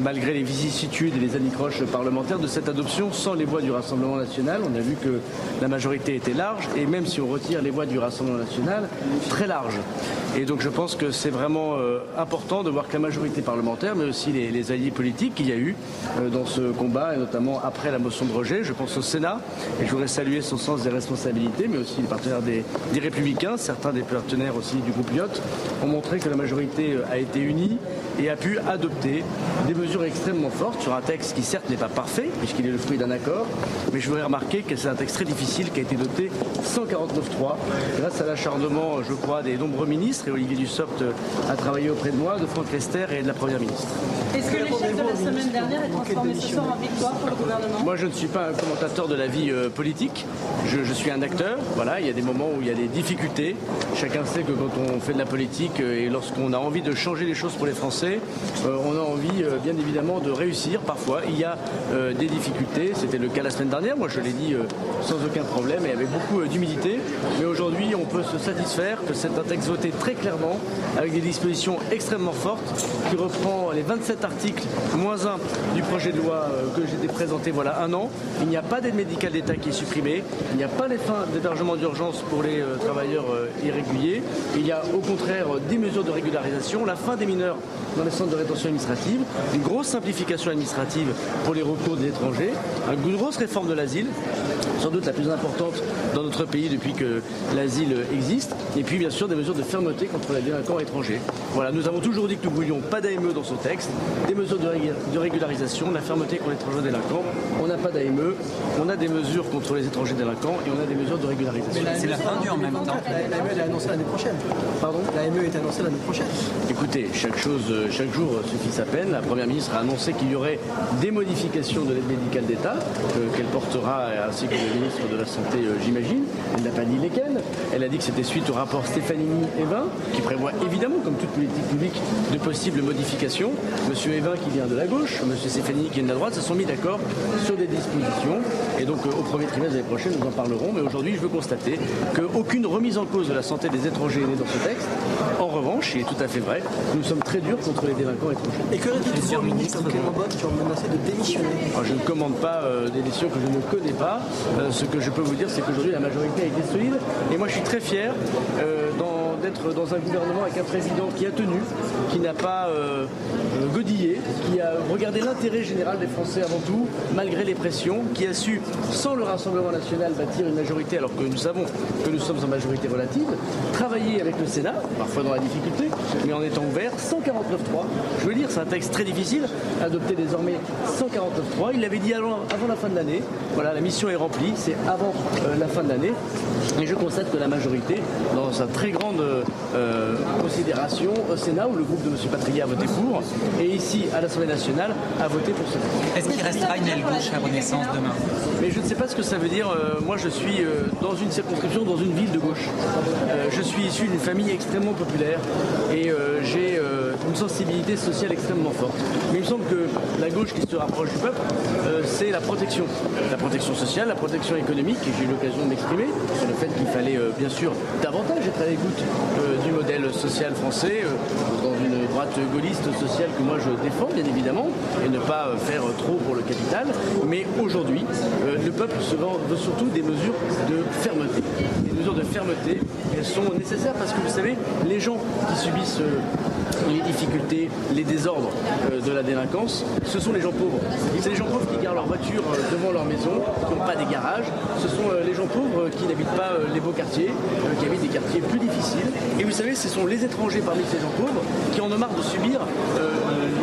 malgré les vicissitudes et les anicroches parlementaires, de cette adoption sans les voix du Rassemblement national. On a vu que la majorité était large, et même si on retire les voix du Rassemblement national, très large. Et donc je pense que c'est vraiment important de voir que la majorité parlementaire, mais aussi les, alliés politiques qu'il y a eu euh, dans ce combat, et notamment après la motion de rejet, je pense au Sénat, et je voudrais saluer son sens des responsabilités, mais aussi les partenaires des, Républicains, certains des partenaires aussi du groupe Lyot, ont montré que la majorité euh, a été unie et a pu adopter des mesures extrêmement fortes sur un texte qui certes n'est pas parfait, puisqu'il est le fruit d'un accord, mais je voudrais remarquer que c'est un texte très difficile qui a été doté 149.3 grâce à l'acharnement, je crois, des nombreux ministres, et Olivier Dussopt euh, a travaillé auprès de moi, de Franck Lester et de la Première ministre. Est-ce que l'échec de la semaine dernière est transformé ce soir en victoire pour le gouvernement? Moi, je ne suis pas un commentateur de la vie euh, politique. Je, je suis un acteur. Voilà, il y a des moments où il y a des difficultés. Chacun sait que quand on fait de la politique euh, et lorsqu'on a envie de changer les choses pour les Français, euh, on a envie, euh, bien évidemment, de réussir. Parfois, il y a euh, des difficultés. C'était le cas la semaine dernière. Moi, je l'ai dit sans aucun problème et avec beaucoup d'humilité. Mais aujourd'hui, on peut se satisfaire que c'est un texte voté très clairement, avec des dispositions extrêmement fortes, qui reprend les 27 articles moins un du projet de loi euh, que j'ai présenté voilà un an. Il n'y a pas d'aide médicale d'État qui est supprimée. Il n'y a pas les fins d'hébergement d'urgence pour les euh, travailleurs euh, irréguliers. Il y a au contraire des mesures de régularisation, la fin des mineurs dans les centres de rétention administrative, une grosse simplification administrative pour les recours des étrangers, une grosse réforme de l'asile, sans doute la plus importante dans notre pays depuis que l'asile existe, et puis bien sûr des mesures de fermeté contre les délinquants étrangers. Voilà, nous avons toujours dit que nous ne voulions pas d'AME dans ce texte, des mesures de, rég- de régularisation, la fermeté contre les étrangers délinquants. On n'a pas d'AME, on a des mesures contre les étrangers délinquants et on a des mesures de régularisation. C'est la fin du en même temps. L'AME est annoncée l'année prochaine. Pardon? L'AME est annoncée l'année prochaine. Écoutez, chaque chose, chaque jour suffit sa peine. La Première ministre a annoncé qu'il y aurait des modifications de l'aide médicale d'État, euh, qu'elle portera, ainsi que le ministre de la Santé, euh, j'imagine. Elle n'a pas dit lesquelles. Elle a dit que c'était suite au rapport Stefanini-Evin, qui prévoit évidemment, comme toute politique publique, de possibles modifications. Monsieur Evin, qui vient de la gauche, Monsieur Stefanini, qui vient de la droite, se sont mis d'accord sur des dispositions. Et donc, euh, au premier trimestre de l'année prochaine, nous en parlerons. Mais aujourd'hui, je veux constater qu'aucune remise en cause de la santé des étrangers n'est dans ce texte. En revanche, il est tout à fait vrai, nous sommes très durs contre les délinquants étrangers. Et que dit le ministre Clément qui ont menacé de démissionner? Alors, je ne commande pas euh, des décisions que je ne connais pas. Euh, ce que je peux vous dire, c'est qu'aujourd'hui, la majorité a été solide. Et moi, je suis très fier euh, dans- d'être dans un gouvernement avec un président qui a tenu, qui n'a pas euh, euh, godillé, qui a regardé l'intérêt général des Français avant tout, malgré les pressions, qui a su, sans le Rassemblement national, bâtir une majorité, alors que nous savons que nous sommes en majorité relative, travailler avec le Sénat, parfois dans la difficulté, mais en étant ouvert, 149.3. Je veux dire, c'est un texte très difficile, adopté désormais 149.3. Il l'avait dit avant, la fin de l'année. Voilà, la mission est remplie, c'est avant euh, la fin de l'année. Et je constate que la majorité, dans sa très grande euh, considération au Sénat, où le groupe de M. Patria a voté pour, et ici à l'Assemblée nationale, a voté pour ce texte. Est-ce qu'il restera une aile gauche à Renaissance demain? Mais je ne sais pas ce que ça veut dire. Euh, moi, je suis euh, dans une circonscription, dans une ville de gauche. Euh, je suis issu d'une famille extrêmement populaire et euh, j'ai euh, une sensibilité sociale extrêmement forte. Mais il me semble que la gauche qui se rapproche du peuple, euh, c'est la protection. La protection sociale, la protection économique, et j'ai eu l'occasion de m'exprimer sur le fait qu'il fallait euh, bien sûr davantage être à l'écoute euh, du modèle social français, dans une droite gaulliste sociale que moi je défends bien évidemment, et ne pas faire trop pour le capital. Mais aujourd'hui, le peuple se vend- veut surtout des mesures de fermeté. Des mesures de fermeté, elles sont nécessaires parce que vous savez, les gens qui subissent les difficultés, les désordres euh, de la délinquance, ce sont les gens pauvres. C'est les gens pauvres qui gardent leur voiture euh, devant leur maison, qui n'ont pas des garages. Ce sont les gens pauvres qui n'habitent pas les beaux quartiers, qui habitent des quartiers plus difficiles. Et vous savez, ce sont les étrangers parmi ces gens pauvres qui en ont marre de subir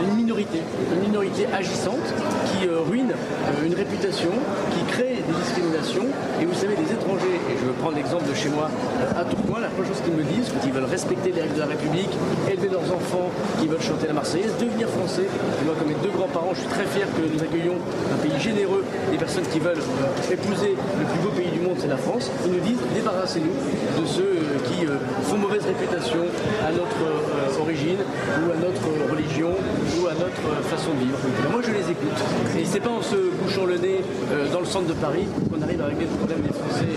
une minorité, une minorité agissante qui ruine une réputation, qui crée des discriminations. Et vous savez, les étrangers, et je veux prendre l'exemple de chez moi à Tourcoing, la première chose qu'ils me disent, quand ils veulent respecter les règles de la République, élever leurs enfants, qui veulent chanter la Marseillaise, devenir français. Et moi, comme mes deux grands-parents, je suis très fier que nous accueillons un pays généreux, des personnes qui veulent épouser le plus beau pays du monde, c'est la France. Ils nous disent débarrassez-nous de ceux qui font mauvaise réputation à notre origine ou à notre religion ou à notre façon de vivre. moi, je les écoute. Et c'est pas en se bouchant le nez dans le centre de Paris qu'on arrive à régler le problème des Français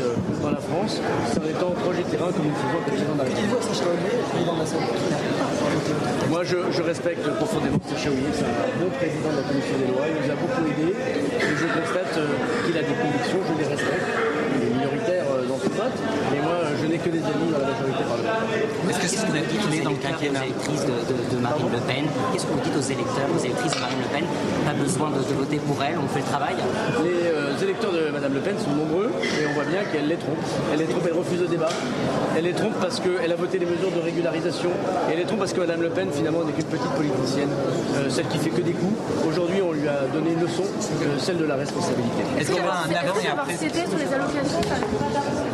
dans la France. C'est en étant projet terrain comme nous faisons le président de la Moi, je, je, respecte profondément Sacha Oulier. C'est un bon président de la commission des lois. Il nous a beaucoup aidé. Et je constate qu'il a des convictions. Je les respecte. Dans son vote. Mais moi, je n'ai que des amis dans la majorité parlementaire. Est-ce que c'est ce que vous dites dans le quinquennat aux électrices de, de, de, Marine Le Pen? Qu'est-ce que vous dites aux électeurs, aux électrices de Marine Le Pen? Pas besoin de, de, voter pour elle, on fait le travail Les euh, électeurs de Madame Le Pen sont nombreux et on voit bien qu'elle les trompe. Elle les trompe, elle refuse le débat. Elle les trompe parce qu'elle a voté les mesures de régularisation. Et elle les trompe parce que Madame Le Pen, finalement, n'est qu'une petite politicienne, euh, celle qui fait que des coups. Aujourd'hui, on lui a donné une leçon, euh, celle de la responsabilité. Est-ce qu'on va un avant et après sur les allocations, ça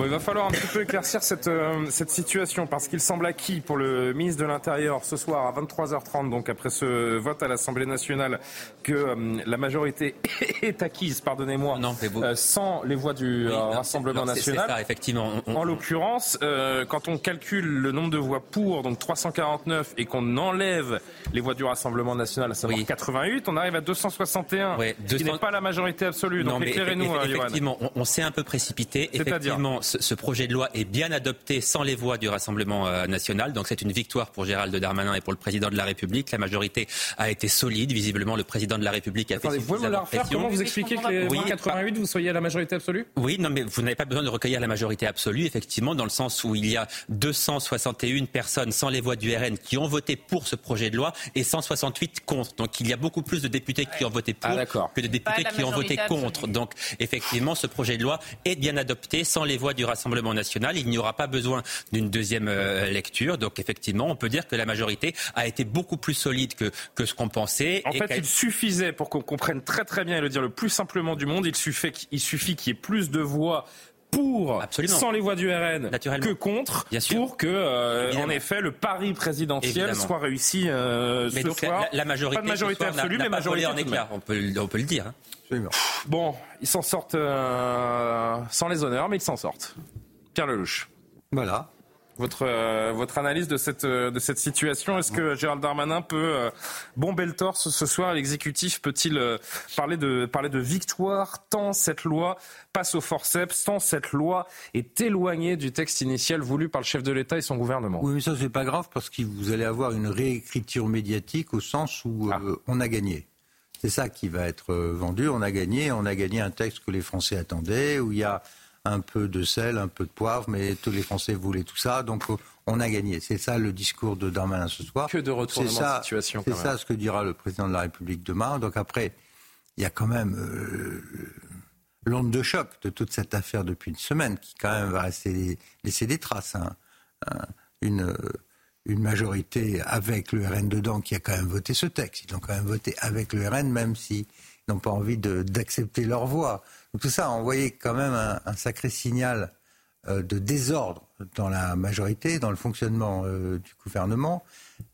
Bon, il va falloir un petit peu éclaircir cette, euh, cette situation parce qu'il semble acquis pour le ministre de l'Intérieur ce soir à 23h30, donc après ce vote à l'Assemblée nationale, que euh, la majorité [coughs] est acquise, pardonnez-moi, euh, sans les voix du Oui, non, Rassemblement non, national. ça, effectivement. On- on- En l'occurrence, quand on calcule le nombre de voix pour, donc 349, et qu'on enlève les voix du Rassemblement national, à savoir 88, on arrive à 261, ce qui 200 n'est pas la majorité absolue. Donc éclairez-nous, effectivement, on, on s'est un peu précipité. C'est-à-dire Effectivement, ce, projet de loi est bien adopté sans les voix du Rassemblement euh, national. Donc c'est une victoire pour Gérald Darmanin et pour le président de la République. La majorité a été solide. Visiblement, le président de la République a Attendez, fait vous pouvez me la suffisamment refaire? Pression. Comment vous expliquez que les Oui, 88, vous soyez à la majorité absolue? Oui, non, mais vous n'avez pas besoin de recueillir la majorité absolue, effectivement, dans le sens où il y a 261 personnes sans les voix du RN qui ont voté pour ce projet de loi et 168 contre. Donc il y a beaucoup plus de députés qui ont voté pour que de députés qui ont voté contre. Donc effectivement, ce projet de loi est bien adopté sans les voix du Rassemblement national. Il n'y aura pas besoin d'une deuxième euh, lecture. Donc effectivement, on peut dire que la majorité a été beaucoup plus solide que, que ce qu'on pensait. En et fait, il suffisait, pour qu'on comprenne très très bien et le dire le plus simplement du monde, il suffit, qu'il- il suffit qu'il y ait plus de voix pour, Absolument. sans les voix du RN, que contre, pour que, euh, en effet, le pari présidentiel Évidemment. soit réussi euh, mais ce donc, la- soir. la, la majorité, pas de majorité soir, absolue, mais majorité en éclat. On peut, le- on peut le dire. hein. Bon, ils s'en sortent euh, sans les honneurs, mais ils s'en sortent. Pierre Lelouch. Voilà. Votre, euh, votre analyse de cette, euh, de cette situation, est-ce que Gérald Darmanin peut euh, bomber le torse ce soir L'exécutif? Peut-il euh, parler, de, parler de victoire tant cette loi passe au forceps, tant cette loi est éloignée du texte initial voulu par le chef de l'État et son gouvernement? Oui, mais ça, c'est pas grave parce que vous allez avoir une réécriture médiatique au sens où euh, on a gagné. C'est ça qui va être vendu. On a gagné. On a gagné un texte que les Français attendaient, où il y a un peu de sel, un peu de poivre, mais tous les Français voulaient tout ça. Donc, euh, on a gagné. C'est ça le discours de Darmanin ce soir. Que de retournement ça- de situation, C'est ça ce que dira le président de la République demain. Donc après, il y a quand même euh, l'onde de choc de toute cette affaire depuis une semaine qui quand même va rester, laisser des traces. hein. Une, euh, une majorité avec le RN dedans qui a quand même voté ce texte. Ils ont quand même voté avec le RN même s'ils n'ont pas envie d'accepter leur voix. Tout ça a envoyé quand même un, sacré signal euh, de désordre dans la majorité, dans le fonctionnement euh, du gouvernement.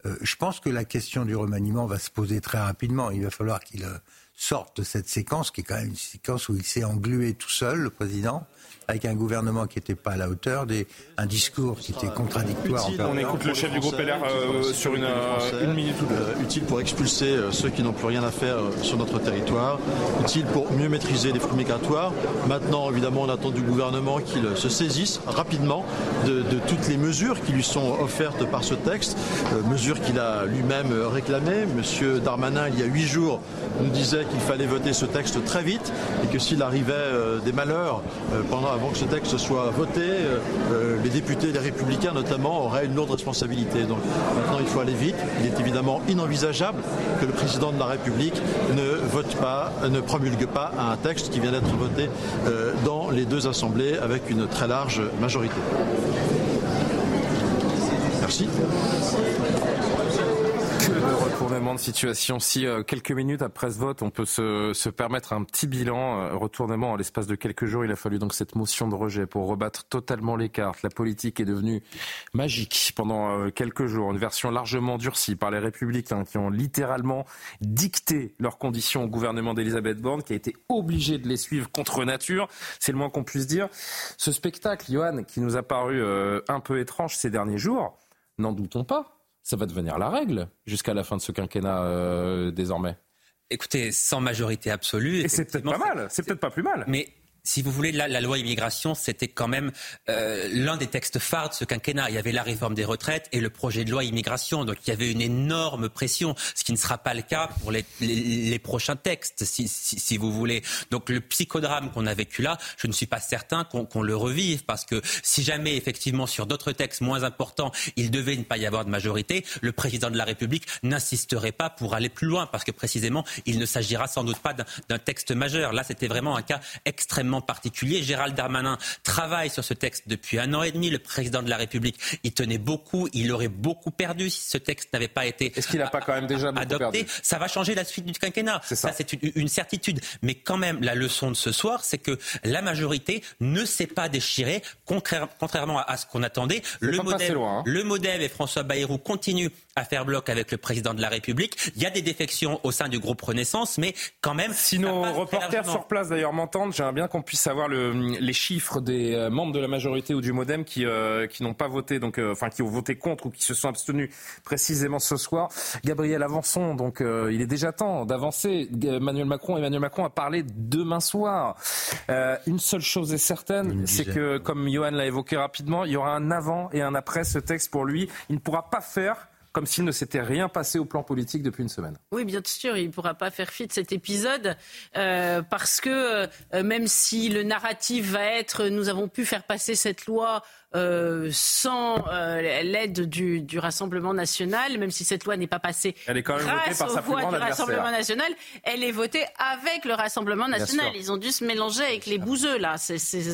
Euh, je pense que la question du remaniement va se poser très rapidement. Il va falloir qu'il sorte de cette séquence, qui est quand même une séquence où il s'est englué tout seul, le président, avec un gouvernement qui n'était pas à la hauteur, des, un discours qui était contradictoire. en On écoute le chef du groupe LR euh, sur une, euh, une minute ou deux. Euh, utile pour expulser euh, ceux qui n'ont plus rien à faire euh, sur notre territoire, utile pour mieux maîtriser les flux migratoires. Maintenant, évidemment, on attend du gouvernement qu'il se saisisse rapidement de, de toutes les mesures qui lui sont offertes par ce texte, euh, mesures qu'il a lui-même euh, réclamées. Monsieur Darmanin, il y a huit jours, nous disait qu'il fallait voter ce texte très vite et que s'il arrivait euh, des malheurs euh, pendant avant que ce texte soit voté, euh, les députés, les républicains notamment, auraient une lourde responsabilité. Donc maintenant il faut aller vite. Il est évidemment inenvisageable que le président de la République ne vote pas, ne promulgue pas un texte qui vient d'être voté dans les deux assemblées avec une très large majorité. Merci retournement de situation. Si euh, quelques minutes après ce vote, on peut se, se permettre un petit bilan, euh, retournement en l'espace de quelques jours, il a fallu donc cette motion de rejet pour rebattre totalement les cartes. La politique est devenue magique pendant euh, quelques jours. Une version largement durcie par les républicains qui ont littéralement dicté leurs conditions au gouvernement d'Elisabeth Borne, qui a été obligé de les suivre contre nature. C'est le moins qu'on puisse dire. Ce spectacle, Johan, qui nous a paru un peu étrange ces derniers jours, n'en doutons pas ça va devenir la règle jusqu'à la fin de ce quinquennat euh, désormais. Écoutez, sans majorité absolue. Et c'est peut-être pas mal, c'est peut-être pas plus mal. Mais si vous voulez, la, loi immigration, c'était quand même euh, l'un des textes phares de ce quinquennat. Il y avait la réforme des retraites et le projet de loi immigration. Donc il y avait une énorme pression, ce qui ne sera pas le cas pour les, prochains textes, si, vous voulez. Donc le psychodrame qu'on a vécu là, je ne suis pas certain qu'on qu le revive, parce que si jamais, effectivement, sur d'autres textes moins importants, il devait ne pas y avoir de majorité, le président de la République n'insisterait pas pour aller plus loin, parce que précisément, il ne s'agira sans doute pas d'un texte majeur. Là, c'était vraiment un cas extrêmement particulier. Gérald Darmanin travaille sur ce texte depuis un an et demi. Le président de la République y tenait beaucoup. Il aurait beaucoup perdu si ce texte n'avait pas été Est-ce qu'il n'a pas quand même déjà adopté. Perdu ça va changer la suite du quinquennat. Ça, c'est une, une, certitude. Mais quand même, la leçon de ce soir, c'est que la majorité ne s'est pas déchirée, contrairement à, ce qu'on attendait. Le modèle, loin, hein. le modèle et François Bayrou continuent à faire bloc avec le président de la République. Il y a des défections au sein du groupe Renaissance, mais quand même. Si nos reporters sur place d'ailleurs m'entendent, j'aimerais bien qu'on puisse savoir le, les chiffres des euh, membres de la majorité ou du MoDem qui, euh, qui n'ont pas voté, donc euh, enfin qui ont voté contre ou qui se sont abstenus précisément ce soir. Gabriel avançons, donc euh, il est déjà temps d'avancer. Emmanuel Macron, Emmanuel Macron a parlé demain soir. Euh, une seule chose est certaine, c'est que comme Johan l'a évoqué rapidement, il y aura un avant et un après ce texte pour lui. Il ne pourra pas faire comme s'il ne s'était rien passé au plan politique depuis une semaine. Oui, bien sûr, il ne pourra pas faire fi de cet épisode euh, parce que euh, même si le narratif va être nous avons pu faire passer cette loi euh, sans euh, l'aide du, du, Rassemblement national, même si cette loi n'est pas passée elle est quand même grâce par sa aux voix du Rassemblement national, elle est votée avec le Rassemblement national. Ils ont dû se mélanger avec les bouseux, là,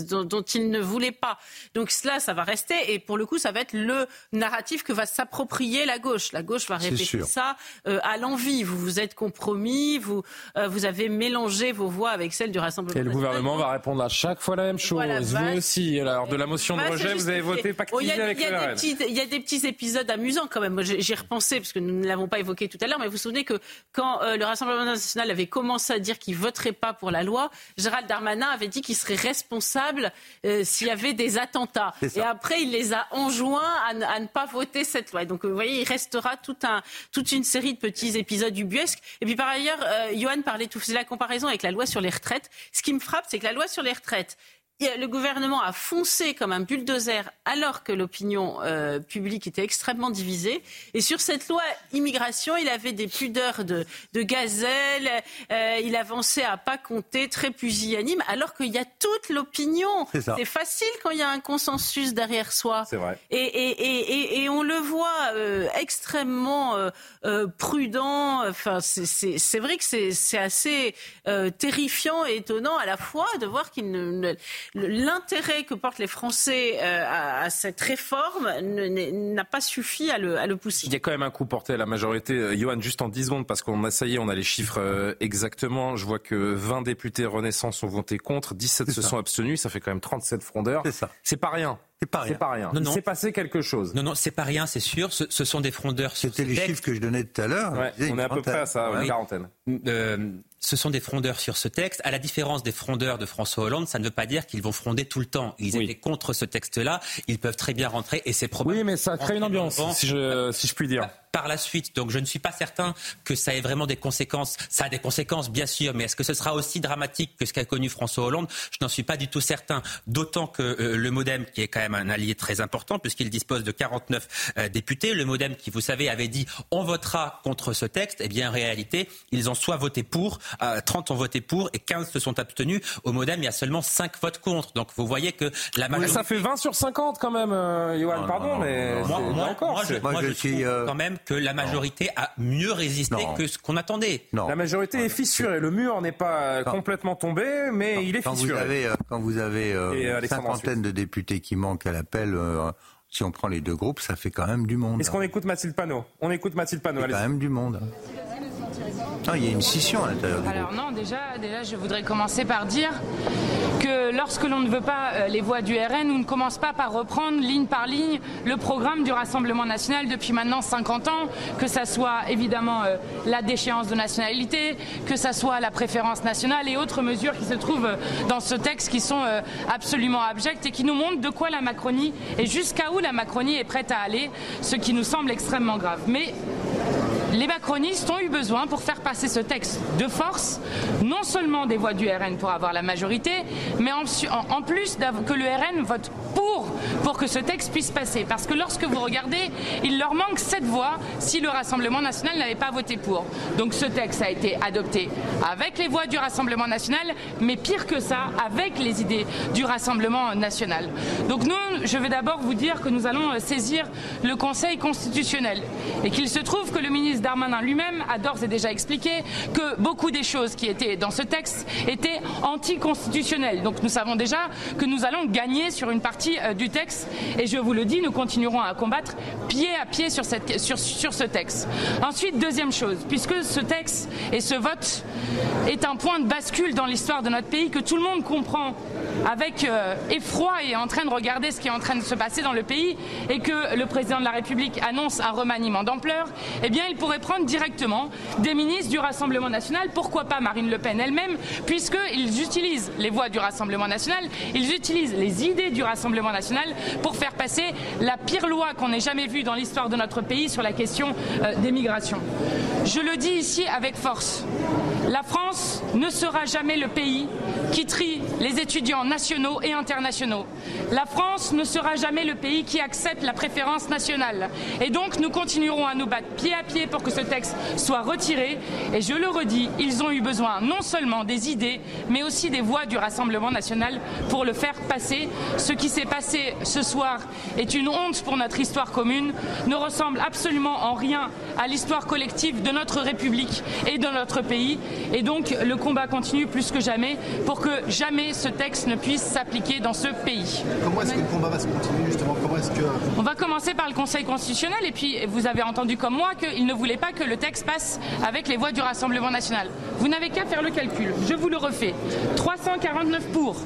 dont, dont, ils ne voulaient pas. Donc cela, ça va rester, et pour le coup, ça va être le narratif que va s'approprier la gauche. La gauche va répéter ça euh, à l'envie. Vous vous êtes compromis, vous, vous avez mélangé vos voix avec celles du Rassemblement national. Et le gouvernement va répondre à chaque fois la même chose. Voilà, vous aussi, alors de la motion de rejet, vous avez voté pactisé oh, y a, avec y a le des RN. petits, Il y a des petits épisodes amusants quand même. Moi, J'y repensé parce que nous ne l'avons pas évoqué tout à l'heure, mais vous vous souvenez que quand euh, le Rassemblement national avait commencé à dire qu'il voterait pas pour la loi, Gérald Darmanin avait dit qu'il serait responsable euh, s'il y avait des attentats. Et après, il les a enjoints à, à, ne pas voter cette loi. Donc, vous voyez, il restera tout un, toute une série de petits épisodes ubuesques. Et puis, par ailleurs, euh, Johan parlait, tout faisait la comparaison avec la loi sur les retraites. Ce qui me frappe, c'est que la loi sur les retraites, le gouvernement a foncé comme un bulldozer alors que l'opinion euh, publique était extrêmement divisée. Et sur cette loi immigration, il avait des pudeurs de, de gazelle, euh, il avançait à pas compter, très pusillanime, alors qu'il y a toute l'opinion. C'est facile quand il y a un consensus derrière soi. C'est vrai. Et, et, et, et, on le voit euh, extrêmement euh, prudent. Enfin, c'est vrai que c'est assez terrifiant et étonnant à la fois de voir qu'il ne, ne l'intérêt que portent les Français euh, à, à, cette réforme n'a pas suffi à le, à le, pousser. Il y a quand même un coup porté à la majorité. Euh, Johan, juste en 10 secondes, parce qu'on a, ça y est, on a les chiffres euh, exactement. Je vois que 20 députés Renaissance ont voté contre, 17 se ça. sont abstenus, ça fait quand même 37 frondeurs. C'est ça. C'est pas rien. C'est pas rien. pas rien. Non, non. Il s'est passé quelque chose. Non, non, c'est pas rien, c'est sûr. Ce, ce, sont des frondeurs. C'était les chiffres que je donnais tout à l'heure. Ouais, on est à peu près à ça, une quarantaine. Euh, ce sont des frondeurs sur ce texte. À la différence des frondeurs de François Hollande, ça ne veut pas dire qu'ils vont fronder tout le temps. Ils oui. étaient contre ce texte-là. Ils peuvent très bien rentrer et c'est probable. Oui, mais ça crée une ambiance, si je, si je puis dire par la suite. Donc je ne suis pas certain que ça ait vraiment des conséquences. Ça a des conséquences, bien sûr, mais est-ce que ce sera aussi dramatique que ce qu'a connu François Hollande? Je n'en suis pas du tout certain. D'autant que euh, le MoDem, qui est quand même un allié très important, puisqu'il dispose de 49 euh, députés, le MoDem qui, vous savez, avait dit on votera contre ce texte, eh bien en réalité, ils ont soit voté pour, euh, 30 ont voté pour et 15 se sont abstenus. Au Modem, il y a seulement 5 votes contre. Donc vous voyez que la Mais majorité... ça fait 20 sur 50 quand même, euh, Johan, pardon, mais Moi, encore, moi, je, moi, je trouve euh, quand même que la majorité a mieux résisté Non. que ce qu'on attendait. La majorité est fissurée. Le mur n'est pas euh, complètement tombé, mais il est Quand vous fissuré. avez, euh, quand vous avez une cinquantaine de députés qui manquent à l'appel, euh, si on prend les deux groupes, ça fait quand même du monde. Est-ce qu'on écoute Mathilde Panot? On écoute Mathilde Panot. C'est quand même du monde. Non, il y a une scission à l'intérieur du groupe. Alors non, déjà, déjà, je voudrais commencer par dire que lorsque l'on ne veut pas euh, les voix du RN, on ne commence pas par reprendre ligne par ligne le programme du Rassemblement national depuis maintenant 50 ans, que ça soit évidemment euh, la déchéance de nationalité, que ça soit la préférence nationale et autres mesures qui se trouvent euh, dans ce texte qui sont euh, absolument abjectes et qui nous montrent de quoi la Macronie et jusqu'à où la Macronie est prête à aller, ce qui nous semble extrêmement grave. Mais les macronistes ont eu besoin pour faire passer ce texte de force, non seulement des voix du RN pour avoir la majorité, mais en, plus que le RN vote pour pour que ce texte puisse passer. Parce que lorsque vous regardez, il leur manque sept voix si le Rassemblement national n'avait pas voté pour. Donc ce texte a été adopté avec les voix du Rassemblement national, mais pire que ça, avec les idées du Rassemblement national. Donc nous, je vais d'abord vous dire que nous allons euh, saisir le Conseil constitutionnel et qu'il se trouve que le ministre Darmanin lui-même a d'ores et déjà expliqué que beaucoup des choses qui étaient dans ce texte étaient anticonstitutionnelles. Donc nous savons déjà que nous allons gagner sur une partie euh, du texte et je vous le dis, nous continuerons à combattre pied à pied sur, ce texte. Ensuite, deuxième chose, puisque ce texte et ce vote est un point de bascule dans l'histoire de notre pays que tout le monde comprend avec euh, effroi et est en train de regarder ce qui est en train de se passer dans le pays et que le président de la République annonce un remaniement d'ampleur, eh bien il pourrait prendre directement des ministres du Rassemblement national, pourquoi pas Marine Le Pen elle-même, puisqu'ils utilisent les voix du Rassemblement national, ils utilisent les idées du Rassemblement national pour faire passer la pire loi qu'on ait jamais vue dans l'histoire de notre pays sur la question euh, des migrations. Je le dis ici avec force. La France ne sera jamais le pays qui trie les étudiants nationaux et internationaux. La France ne sera jamais le pays qui accepte la préférence nationale. Et donc nous continuerons à nous battre pied à pied pour que ce texte soit retiré. Et je le redis, ils ont eu besoin non seulement des idées, mais aussi des voix du Rassemblement national pour le faire passer. Ce qui s'est passé ce soir est une honte pour notre histoire commune, ne ressemble absolument en rien à l'histoire collective de notre République et de notre pays. Et donc le combat continue plus que jamais pour que jamais ce texte ne puisse s'appliquer dans ce pays. Comment est-ce que le combat va se continuer justement? Comment est-ce que On va commencer par le Conseil constitutionnel et puis vous avez entendu comme moi qu'il ne voulait pas que le texte passe avec les voix du Rassemblement national. Vous n'avez qu'à faire le calcul. Je vous le refais. 349 pour.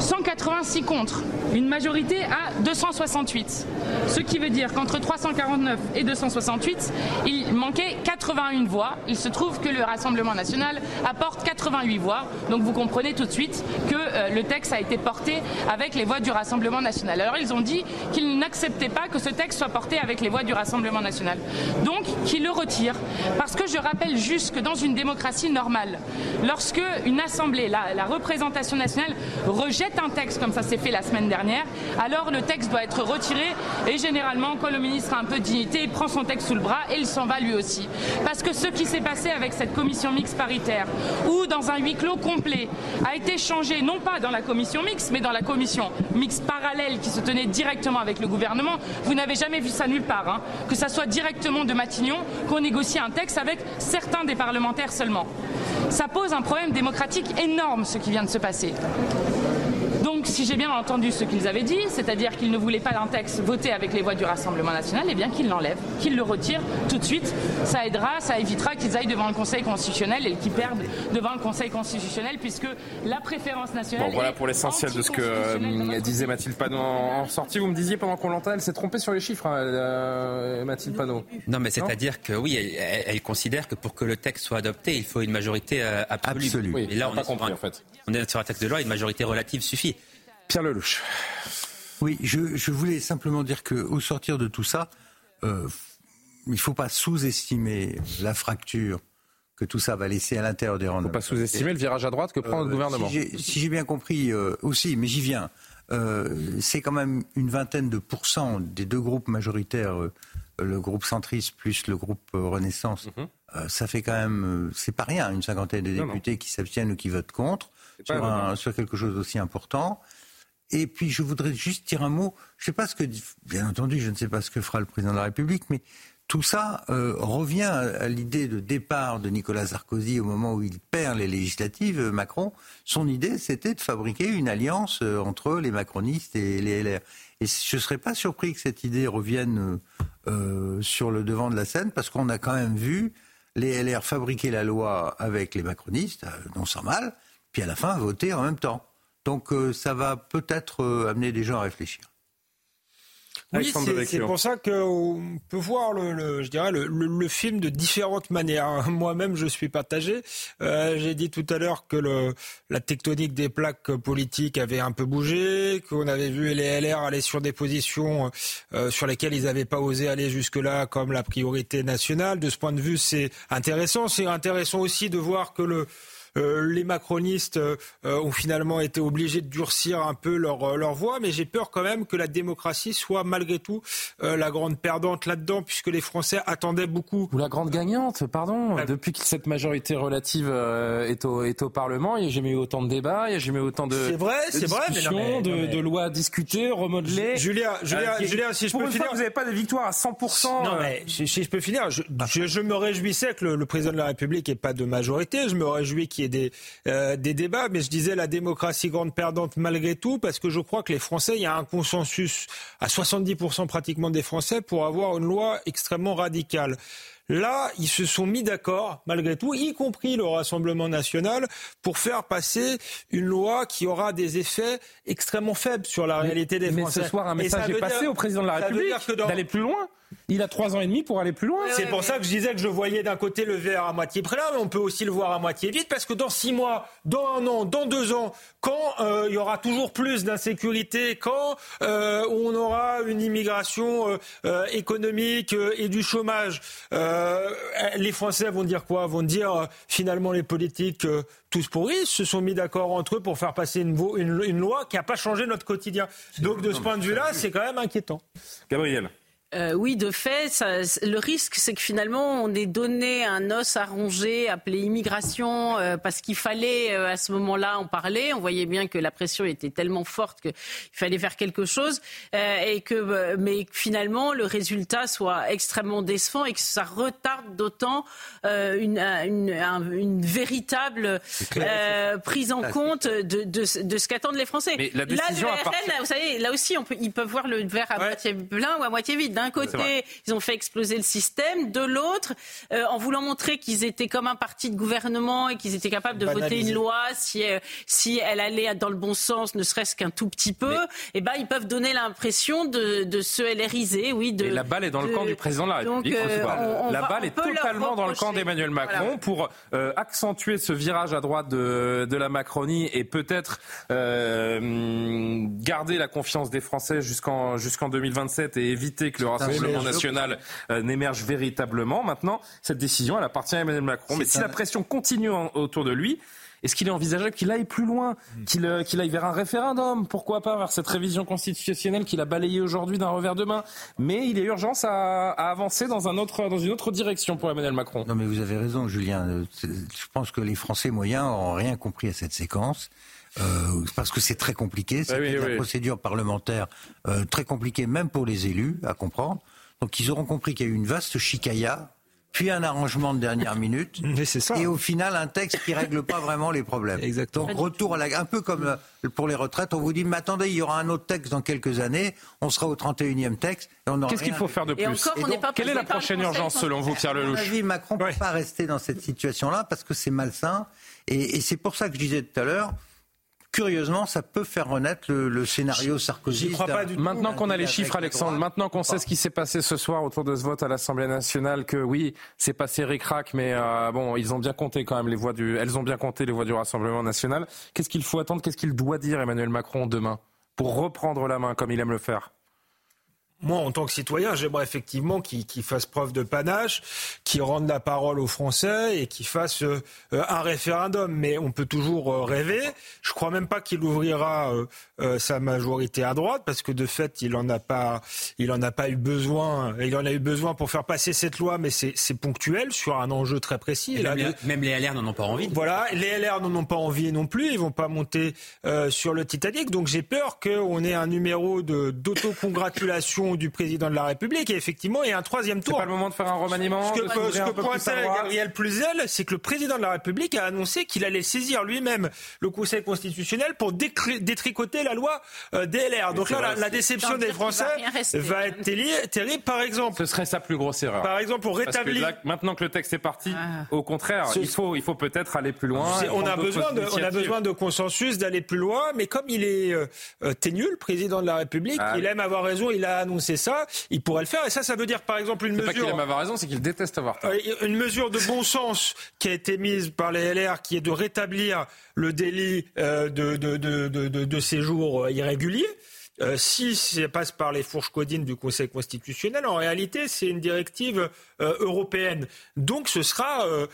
186 contre, une majorité à 268. Ce qui veut dire qu'entre 349 et 268, il manquait 81 voix. Il se trouve que le Rassemblement national apporte 88 voix. Donc vous comprenez tout de suite que euh, le texte a été porté avec les voix du Rassemblement national. Alors ils ont dit qu'ils n'acceptaient pas que ce texte soit porté avec les voix du Rassemblement national. Donc qu'ils le retirent. Parce que je rappelle juste que dans une démocratie normale, lorsque une assemblée, la, représentation nationale, rejette un texte comme ça s'est fait la semaine dernière, alors le texte doit être retiré et généralement quand le ministre a un peu de dignité, il prend son texte sous le bras et il s'en va lui aussi. Parce que ce qui s'est passé avec cette commission mixte paritaire, ou dans un huis clos complet, a été changé non pas dans la commission mixte, mais dans la commission mixte parallèle qui se tenait directement avec le gouvernement. Vous n'avez jamais vu ça nulle part, hein. que ça soit directement de Qu'on négocie un texte avec certains des parlementaires seulement. Ça pose un problème démocratique énorme ce qui vient de se passer. Donc, si j'ai bien entendu ce qu'ils avaient dit, c'est-à-dire qu'ils ne voulaient pas d'un texte voté avec les voix du Rassemblement national, eh bien qu'ils l'enlèvent, qu'ils le retirent tout de suite. Ça aidera, ça évitera qu'ils aillent devant le Conseil constitutionnel et qu'ils perdent devant le Conseil constitutionnel, puisque la préférence nationale. Bon, voilà pour l'essentiel de ce que euh, disait Mathilde Panot en sortie. Vous me disiez pendant qu'on l'entend, elle s'est trompée sur les chiffres, hein, euh, Mathilde Panot. Non, mais c'est-à-dire que oui, elle, considère que pour que le texte soit adopté, il faut une majorité euh, absolue. Absolue. Oui, Et là, on on n'a est, pas compris, sur un, en fait. on est sur un texte de loi, une majorité relative suffit. Pierre Lelouch. Oui, je, je voulais simplement dire que au sortir de tout ça, euh, il ne faut pas sous-estimer la fracture que tout ça va laisser à l'intérieur des rangs. Faut pas sous-estimer le virage à droite que prend Euh, le gouvernement. Si j'ai si bien compris euh, aussi, mais j'y viens, euh, c'est quand même une vingtaine de pourcents des deux groupes majoritaires, euh, le groupe centriste plus le groupe euh, Renaissance, Mhm. euh, ça fait quand même, euh, c'est pas rien, une cinquantaine de Non, non. députés qui s'abstiennent ou qui votent contre sur, un- sur quelque chose d'aussi important. Et puis je voudrais juste dire un mot. Je sais pas ce que, bien entendu, je ne sais pas ce que fera le président de la République, mais tout ça euh, revient à, l'idée de départ de Nicolas Sarkozy au moment où il perd les législatives, euh, Macron. Son idée, c'était de fabriquer une alliance euh, entre les macronistes et les LR. Et je ne serais pas surpris que cette idée revienne sur le devant de la scène, parce qu'on a quand même vu les LR fabriquer la loi avec les macronistes, non sans mal, puis à la fin voter en même temps. Donc euh, ça va peut-être euh, amener des gens à réfléchir. Oui, c'est- pour ça qu'on peut voir le, le- je dirais le, le- le film de différentes manières. [laughs] Moi-même, je suis partagé. Euh, J'ai dit tout à l'heure que le, la tectonique des plaques politiques avait un peu bougé, qu'on avait vu les LR aller sur des positions euh, sur lesquelles ils n'avaient pas osé aller jusque-là, comme la priorité nationale. De ce point de vue, c'est intéressant. C'est intéressant aussi de voir que le euh, les macronistes euh, ont finalement été obligés de durcir un peu leur, euh, leur voix, mais j'ai peur quand même que la démocratie soit malgré tout euh, la grande perdante là-dedans, puisque les Français attendaient beaucoup. Ou la grande gagnante, pardon. Depuis que cette majorité relative euh, est, au, est au Parlement, il n'y a jamais eu autant de débats, il n'y a jamais eu autant de, C'est vrai, c'est vrai, mais non, discussions, mais- de, non, mais- de lois discutées, remodelées. Julien, Julien, Julien, si je pour peux une finir- fois, vous n'avez pas de victoire à 100%. Non, mais si, si je peux finir, je, je- je me réjouissais que le, le président de la République n'ait pas de majorité. Je me réjouis qu'il y ait des, euh, des débats, mais je disais la démocratie grande perdante malgré tout, parce que je crois que les Français, il y a un consensus à 70% pratiquement des Français pour avoir une loi extrêmement radicale. Là, ils se sont mis d'accord, malgré tout, y compris le Rassemblement national, pour faire passer une loi qui aura des effets extrêmement faibles sur la réalité des mais Français. ce soir, un message est passé dire- au président de la République d'aller plus loin. Il a trois ans et demi pour aller plus loin. c'est pour ça que je disais que je voyais d'un côté le verre à moitié plein, mais on peut aussi le voir à moitié vide, parce que dans six mois, dans un an, dans deux ans, quand euh, il y aura toujours plus d'insécurité, quand euh, on aura une immigration euh, économique euh, et du chômage, euh, les Français vont dire quoi? Vont dire euh, finalement les politiques euh, tous pourris se sont mis d'accord entre eux pour faire passer une- une loi qui n'a pas changé notre quotidien. Donc de ce point de vue-là, c'est quand même inquiétant. Gabriel. Euh, oui, de fait, ça- le risque, c'est que finalement, on ait donné un os à ronger, appelé immigration, euh, parce qu'il fallait euh, à ce moment-là en parler. On voyait bien que la pression était tellement forte qu'il fallait faire quelque chose, euh, et que, mais que finalement, le résultat soit extrêmement décevant et que ça retarde d'autant euh, une, une, un- une véritable euh, prise en c'est compte de, de, de ce qu'attendent les Français. Mais la là, décision le RN, partir- vous savez, là aussi, on peut, ils peuvent voir le verre à moitié plein ou à moitié vide. D'un côté, ils ont fait exploser le système. De l'autre, euh, en voulant montrer qu'ils étaient comme un parti de gouvernement et qu'ils étaient capables de voter une loi si, euh, si elle allait dans le bon sens, ne serait-ce qu'un tout petit peu, et ben ils peuvent donner l'impression de, de se LRiser, oui. De, Et la balle est dans le camp du président de la Donc, République. euh, on- on la va- balle est totalement dans le camp d'Emmanuel Macron Voilà. pour euh, accentuer ce virage à droite de, de la Macronie et peut-être euh, garder la confiance des Français jusqu'en jusqu'en 2027 et éviter que le Rassemblement national euh, n'émerge véritablement. Maintenant, cette décision, elle appartient à Emmanuel Macron. Mais si un- la pression continue en- autour de lui, est-ce qu'il est envisageable qu'il aille plus loin, qu'il euh, qu'il aille vers un référendum? Pourquoi pas vers cette révision constitutionnelle qu'il a balayée aujourd'hui d'un revers de main? Mais il y a urgence à, à avancer dans, un autre, dans une autre direction pour Emmanuel Macron. Non, mais vous avez raison, Julien. Euh, Je pense que les Français moyens n'ont rien compris à cette séquence. Euh, parce que c'est très compliqué, c'est Ah oui, la oui. procédure parlementaire euh, très compliquée même pour les élus à comprendre. Donc ils auront compris qu'il y a eu une vaste chicaya, puis un arrangement de dernière minute, [laughs] et au final un texte qui règle pas vraiment les problèmes. Exactement. Donc retour à la, un peu comme euh, pour les retraites, on vous dit mais attendez, il y aura un autre texte dans quelques années, on sera au 31e texte. et on n'aura Qu'est-ce qu'il faut faire de plus Et donc, Quelle est la prochaine urgence selon vous, Pierre À mon Lelouch avis, Macron ne peut pas rester dans cette situation-là parce que c'est malsain. Et, et c'est pour ça que je disais tout à l'heure, curieusement, ça peut faire renaître le, le scénario Sarkozy. Maintenant qu'on a les chiffres, Alexandre, maintenant qu'on sait ce qui s'est passé ce soir autour de ce vote à l'Assemblée nationale, que oui, c'est passé ric-rac, mais euh, bon, ils ont bien compté quand même les voix du, elles ont bien compté les voix du Rassemblement national. Qu'est-ce qu'il faut attendre? Qu'est-ce qu'il doit dire Emmanuel Macron demain pour reprendre la main comme il aime le faire? Moi, en tant que citoyen, j'aimerais effectivement qu'il fasse preuve de panache, qu'il rende la parole aux Français et qu'il fasse euh, un référendum. Mais on peut toujours euh, rêver. Je crois même pas qu'il ouvrira euh, sa majorité à droite parce que de fait, il en a pas, il en a pas eu besoin. Il en a eu besoin pour faire passer cette loi, mais c'est ponctuel sur un enjeu très précis. Même, les, même, les, LR n'en ont pas envie. Voilà, les LR n'en ont pas envie non plus. Ils vont pas monter sur le Titanic. Donc j'ai peur qu'on ait un numéro d'autocongratulation du président de la République. Et effectivement, il y a un troisième tour. C'est pas le moment de faire un remaniement. Ce que, ce que pointait Gabriel Pluzel, c'est que le président de la République a annoncé qu'il allait saisir lui-même le Conseil constitutionnel pour détricoter la loi euh, DLR. Donc là, la, déception des Français va, être terrible. Par exemple, ce serait sa plus grosse erreur. Par exemple, pour rétablir. maintenant que le texte est parti, ah. au contraire, il faut, il faut peut-être aller plus loin. On a besoin de, on a besoin de consensus, d'aller plus loin. Mais comme il est euh, euh ténu, le président de la République, ah. il aime avoir raison. Il a annoncé c'est ça, il pourrait le faire. Et ça, ça veut dire par exemple une mesure. Pas qu'il aime avoir raison, c'est qu'il déteste avoir tort. Euh, une mesure de bon sens qui a été mise par les LR, qui est de rétablir le délit euh, de, de, de, de, séjour irrégulier. Euh, si ça passe par les fourches codines du Conseil constitutionnel, en réalité, c'est une directive euh, européenne. Donc, ce sera euh,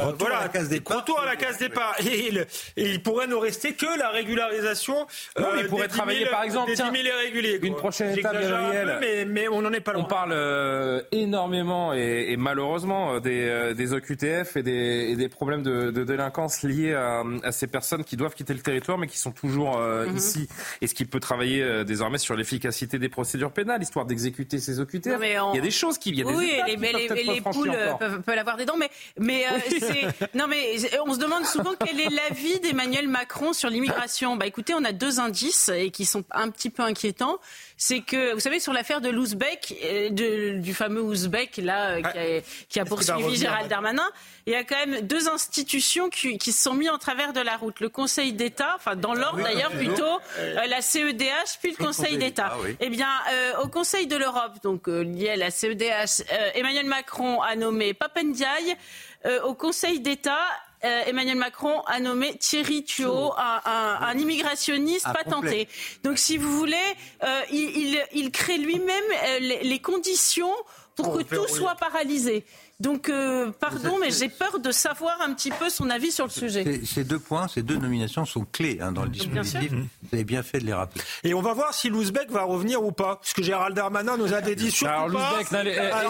retour voilà, à la case départ. Retour à la case départ. Et il, il, pourrait ne rester que la régularisation. Non, il pourrait travailler, par exemple, des 10 000 irréguliers. Une prochaine étape, Gabriel. Mais, mais, on n'en est pas loin. On parle énormément et, et malheureusement des, des OQTF et des, et des problèmes de, de, délinquance liés à, à, ces personnes qui doivent quitter le territoire mais qui sont toujours mm-hmm. ici. Et ce qui peut travailler euh, désormais sur l'efficacité des procédures pénales, histoire d'exécuter ces OQTF. Il y a des choses qui, il y a des oui, les, les, les poules peuvent, peuvent, avoir des dents, mais mais euh, [laughs] non mais on se demande souvent quel est l'avis d'Emmanuel Macron sur l'immigration. Bah écoutez, on a deux indices et qui sont un petit peu inquiétants c'est que, vous savez, sur l'affaire de l'Ouzbek, euh, du fameux Ouzbek, là, qui a, qui a poursuivi Gérald Darmanin, il y a quand même deux institutions qui, qui, se sont mis en travers de la route. Le Conseil d'État, enfin dans l'ordre d'ailleurs plutôt, euh, la CEDH, puis le Conseil d'État. Ah eh bien, euh, au Conseil de l'Europe, donc lié à la CEDH, Emmanuel Macron a nommé Papendiaï. au Conseil d'État, euh, Emmanuel Macron a nommé Thierry Thuot, un, immigrationniste patenté. Donc, si vous voulez, euh, il, crée lui-même euh, les, conditions pour que tout soit paralysé. Donc, euh, pardon, mais j'ai peur de savoir un petit peu son avis sur le sujet. Ces deux points, ces deux nominations sont clés hein, dans le dispositif. Vous avez bien fait de les rappeler. Et on va voir si Louzbek va revenir ou pas. Parce que Gérald Darmanin nous a dit surtout Alors, Louzbek,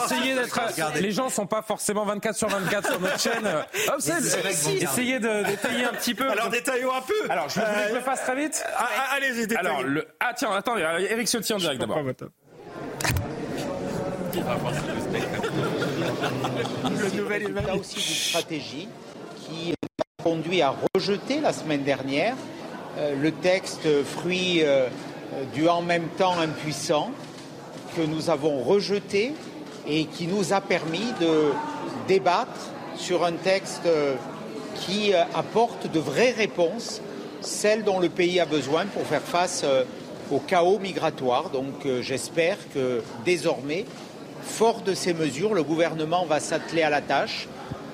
essayez [laughs] d'être. Les gens sont pas forcément 24 sur 24 sur notre chaîne. [laughs] essayez de détailler un petit peu. Alors, détaillons un peu. Alors, je le fasse très vite. Ah, ah, allez-y, détaillez. Alors, le... Ah, tiens, attendez, Eric Ciotti en direct d'abord. Le nouvel Il y a aussi une stratégie qui m'a conduit à rejeter la semaine dernière euh, le texte fruit euh, du en même temps impuissant que nous avons rejeté et qui nous a permis de débattre sur un texte qui euh, apporte de vraies réponses, celles dont le pays a besoin pour faire face au chaos migratoire. Donc j'espère que désormais Fort de ces mesures, le gouvernement va s'atteler à la tâche.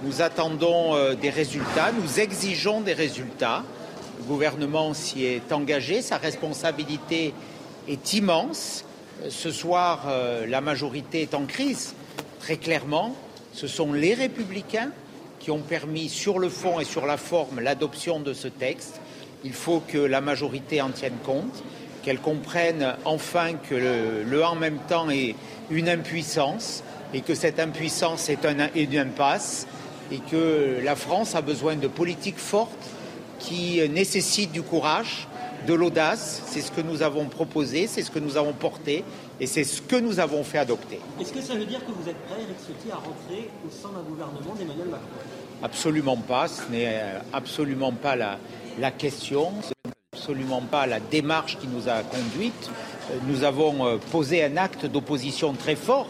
Nous attendons euh, des résultats, nous exigeons des résultats. Le gouvernement s'y est engagé, sa responsabilité est immense. Euh, ce soir, euh, la majorité est en crise. Très clairement, ce sont les républicains qui ont permis sur le fond et sur la forme l'adoption de ce texte. Il faut que la majorité en tienne compte, qu'elle comprenne enfin que le, le en même temps est une impuissance et que cette impuissance est, un, une impasse et que la France a besoin de politiques fortes qui nécessitent du courage, de l'audace. C'est ce que nous avons proposé, c'est ce que nous avons porté et c'est ce que nous avons fait adopter. Est-ce que ça veut dire que vous êtes prêt, Eric Ciotti, à rentrer au sein d'un gouvernement d'Emmanuel Macron? Absolument pas. Ce n'est euh, absolument pas la, la question. Ce n'est absolument pas la démarche qui nous a conduite nous avons euh, posé un acte d'opposition très fort.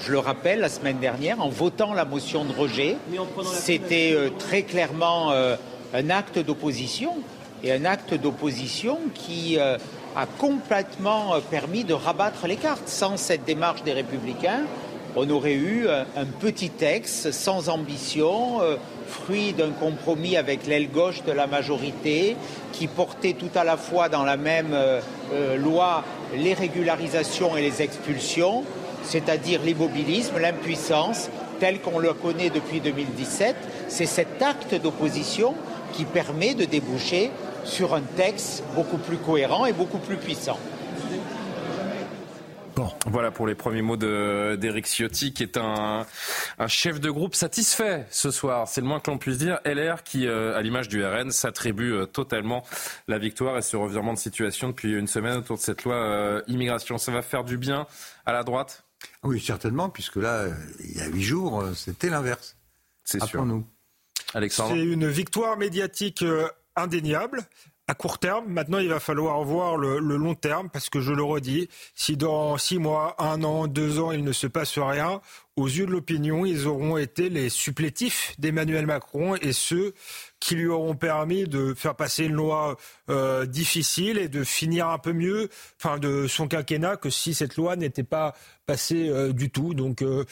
Je le rappelle, la semaine dernière, en votant la motion de rejet, c'était euh, très clairement euh, un acte d'opposition et un acte d'opposition qui a complètement permis de rabattre les cartes. Sans cette démarche des républicains, on aurait eu un, petit texte sans ambition, fruit d'un compromis avec l'aile gauche de la majorité, qui portait tout à la fois dans la même euh, euh, loi les régularisations et les expulsions, c'est-à-dire l'immobilisme, l'impuissance, tel qu'on le connaît depuis 2017. C'est cet acte d'opposition qui permet de déboucher sur un texte beaucoup plus cohérent et beaucoup plus puissant. Voilà pour les premiers mots d'Éric Ciotti, qui est un, chef de groupe satisfait ce soir. C'est le moins que l'on puisse dire. LR qui, euh, à l'image du RN, s'attribue euh, totalement la victoire et ce revirement de situation depuis une semaine autour de cette loi euh, immigration. Ça va faire du bien à la droite? Oui, certainement, puisque là, il y a huit jours, c'était l'inverse. C'est sûr. nous. Alexandre? C'est une victoire médiatique indéniable à court terme. Maintenant, il va falloir voir le, long terme parce que je le redis, si dans six mois, un an, deux ans, il ne se passe rien, aux yeux de l'opinion, ils auront été les supplétifs d'Emmanuel Macron et ceux qui lui auront permis de faire passer une loi euh, difficile et de finir un peu mieux, enfin de son quinquennat que si cette loi n'était pas passée euh, du tout. Donc euh,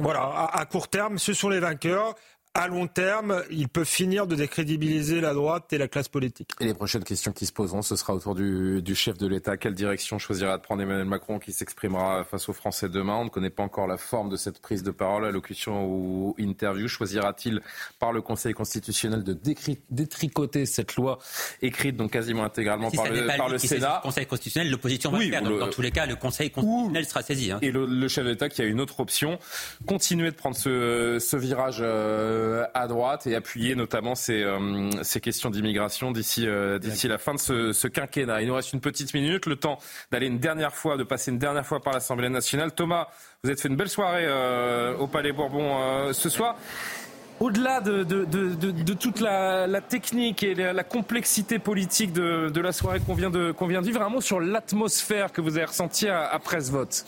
voilà, à court terme, ce sont les vainqueurs à long terme, il peut finir de décrédibiliser la droite et la classe politique. Et les prochaines questions qui se poseront, ce sera autour du, chef de l'État. Quelle direction choisira de prendre Emmanuel Macron qui s'exprimera face aux Français demain? On ne connaît pas encore la forme de cette prise de parole, allocution ou interview. Choisira-t-il par le Conseil constitutionnel de détricoter cette loi écrite donc quasiment intégralement par le, par le Sénat? Le Conseil constitutionnel, l'opposition va faire. dans tous les cas, le Conseil constitutionnel sera saisi. Hein. Et le, chef de l'État qui a une autre option, continuer de prendre ce, virage. Euh, à droite et appuyer notamment ces, euh, ces questions d'immigration d'ici euh, d'ici la fin de ce, quinquennat. Il nous reste une petite minute, le temps d'aller une dernière fois, de passer une dernière fois par l'Assemblée nationale. Thomas, vous avez fait une belle soirée au Palais Bourbon ce soir. Au-delà de, de, de, toute la, technique et la, complexité politique de, la soirée qu'on vient, qu'on vient de vivre, un mot sur l'atmosphère que vous avez ressentie après ce vote.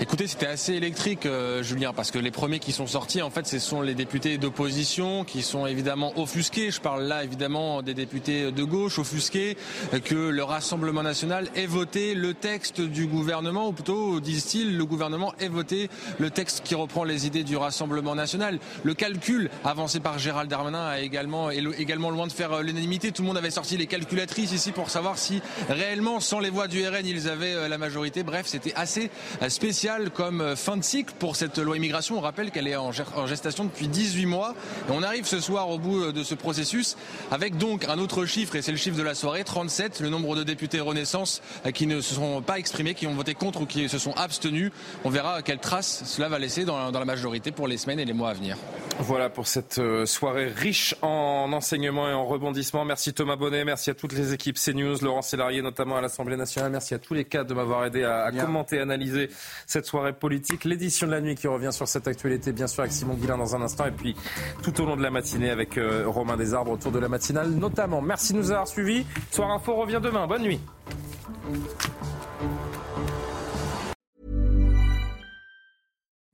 Écoutez, c'était assez électrique, euh, Julien, parce que les premiers qui sont sortis, en fait, ce sont les députés d'opposition qui sont évidemment offusqués. Je parle là évidemment des députés de gauche offusqués que le Rassemblement national ait voté le texte du gouvernement, ou plutôt, disent-ils, le gouvernement ait voté le texte qui reprend les idées du Rassemblement national. Le calcul avancé par Gérald Darmanin a également, est également loin de faire euh, l'unanimité. Tout le monde avait sorti les calculatrices ici pour savoir si réellement, sans les voix du RN, ils avaient euh, la majorité. Bref, c'était assez spécial comme euh, fin de cycle pour cette loi immigration. On rappelle qu'elle est en gestation depuis 18 mois. Et on arrive ce soir au bout euh, de ce processus avec donc un autre chiffre, et c'est le chiffre de la soirée, 37, le nombre de députés Renaissance euh, qui ne se sont pas exprimés, qui ont voté contre ou qui se sont abstenus. On verra quelle trace cela va laisser dans la majorité pour les semaines et les mois à venir. Voilà pour cette soirée riche en enseignements et en rebondissements. Merci Thomas Bonnet, merci à toutes les équipes CNews, Laurent Sélarié notamment à l'Assemblée nationale. Merci à tous les cadres de m'avoir aidé à, à commenter, analyser cette soirée politique. L'édition de la nuit qui revient sur cette actualité, bien sûr, avec Simon Guillain dans un instant. Et puis tout au long de la matinée avec euh, Romain Desarbres autour de la matinale notamment. Merci de nous avoir suivis. Soir Info revient demain. Bonne nuit.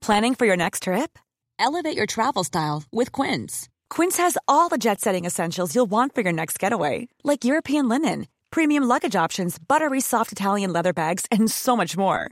Planning for your next trip? Elevate your travel style with Quince. Quince has all the jet setting essentials you'll want for your next getaway, like European linen, premium luggage options, buttery soft Italian leather bags, and so much more.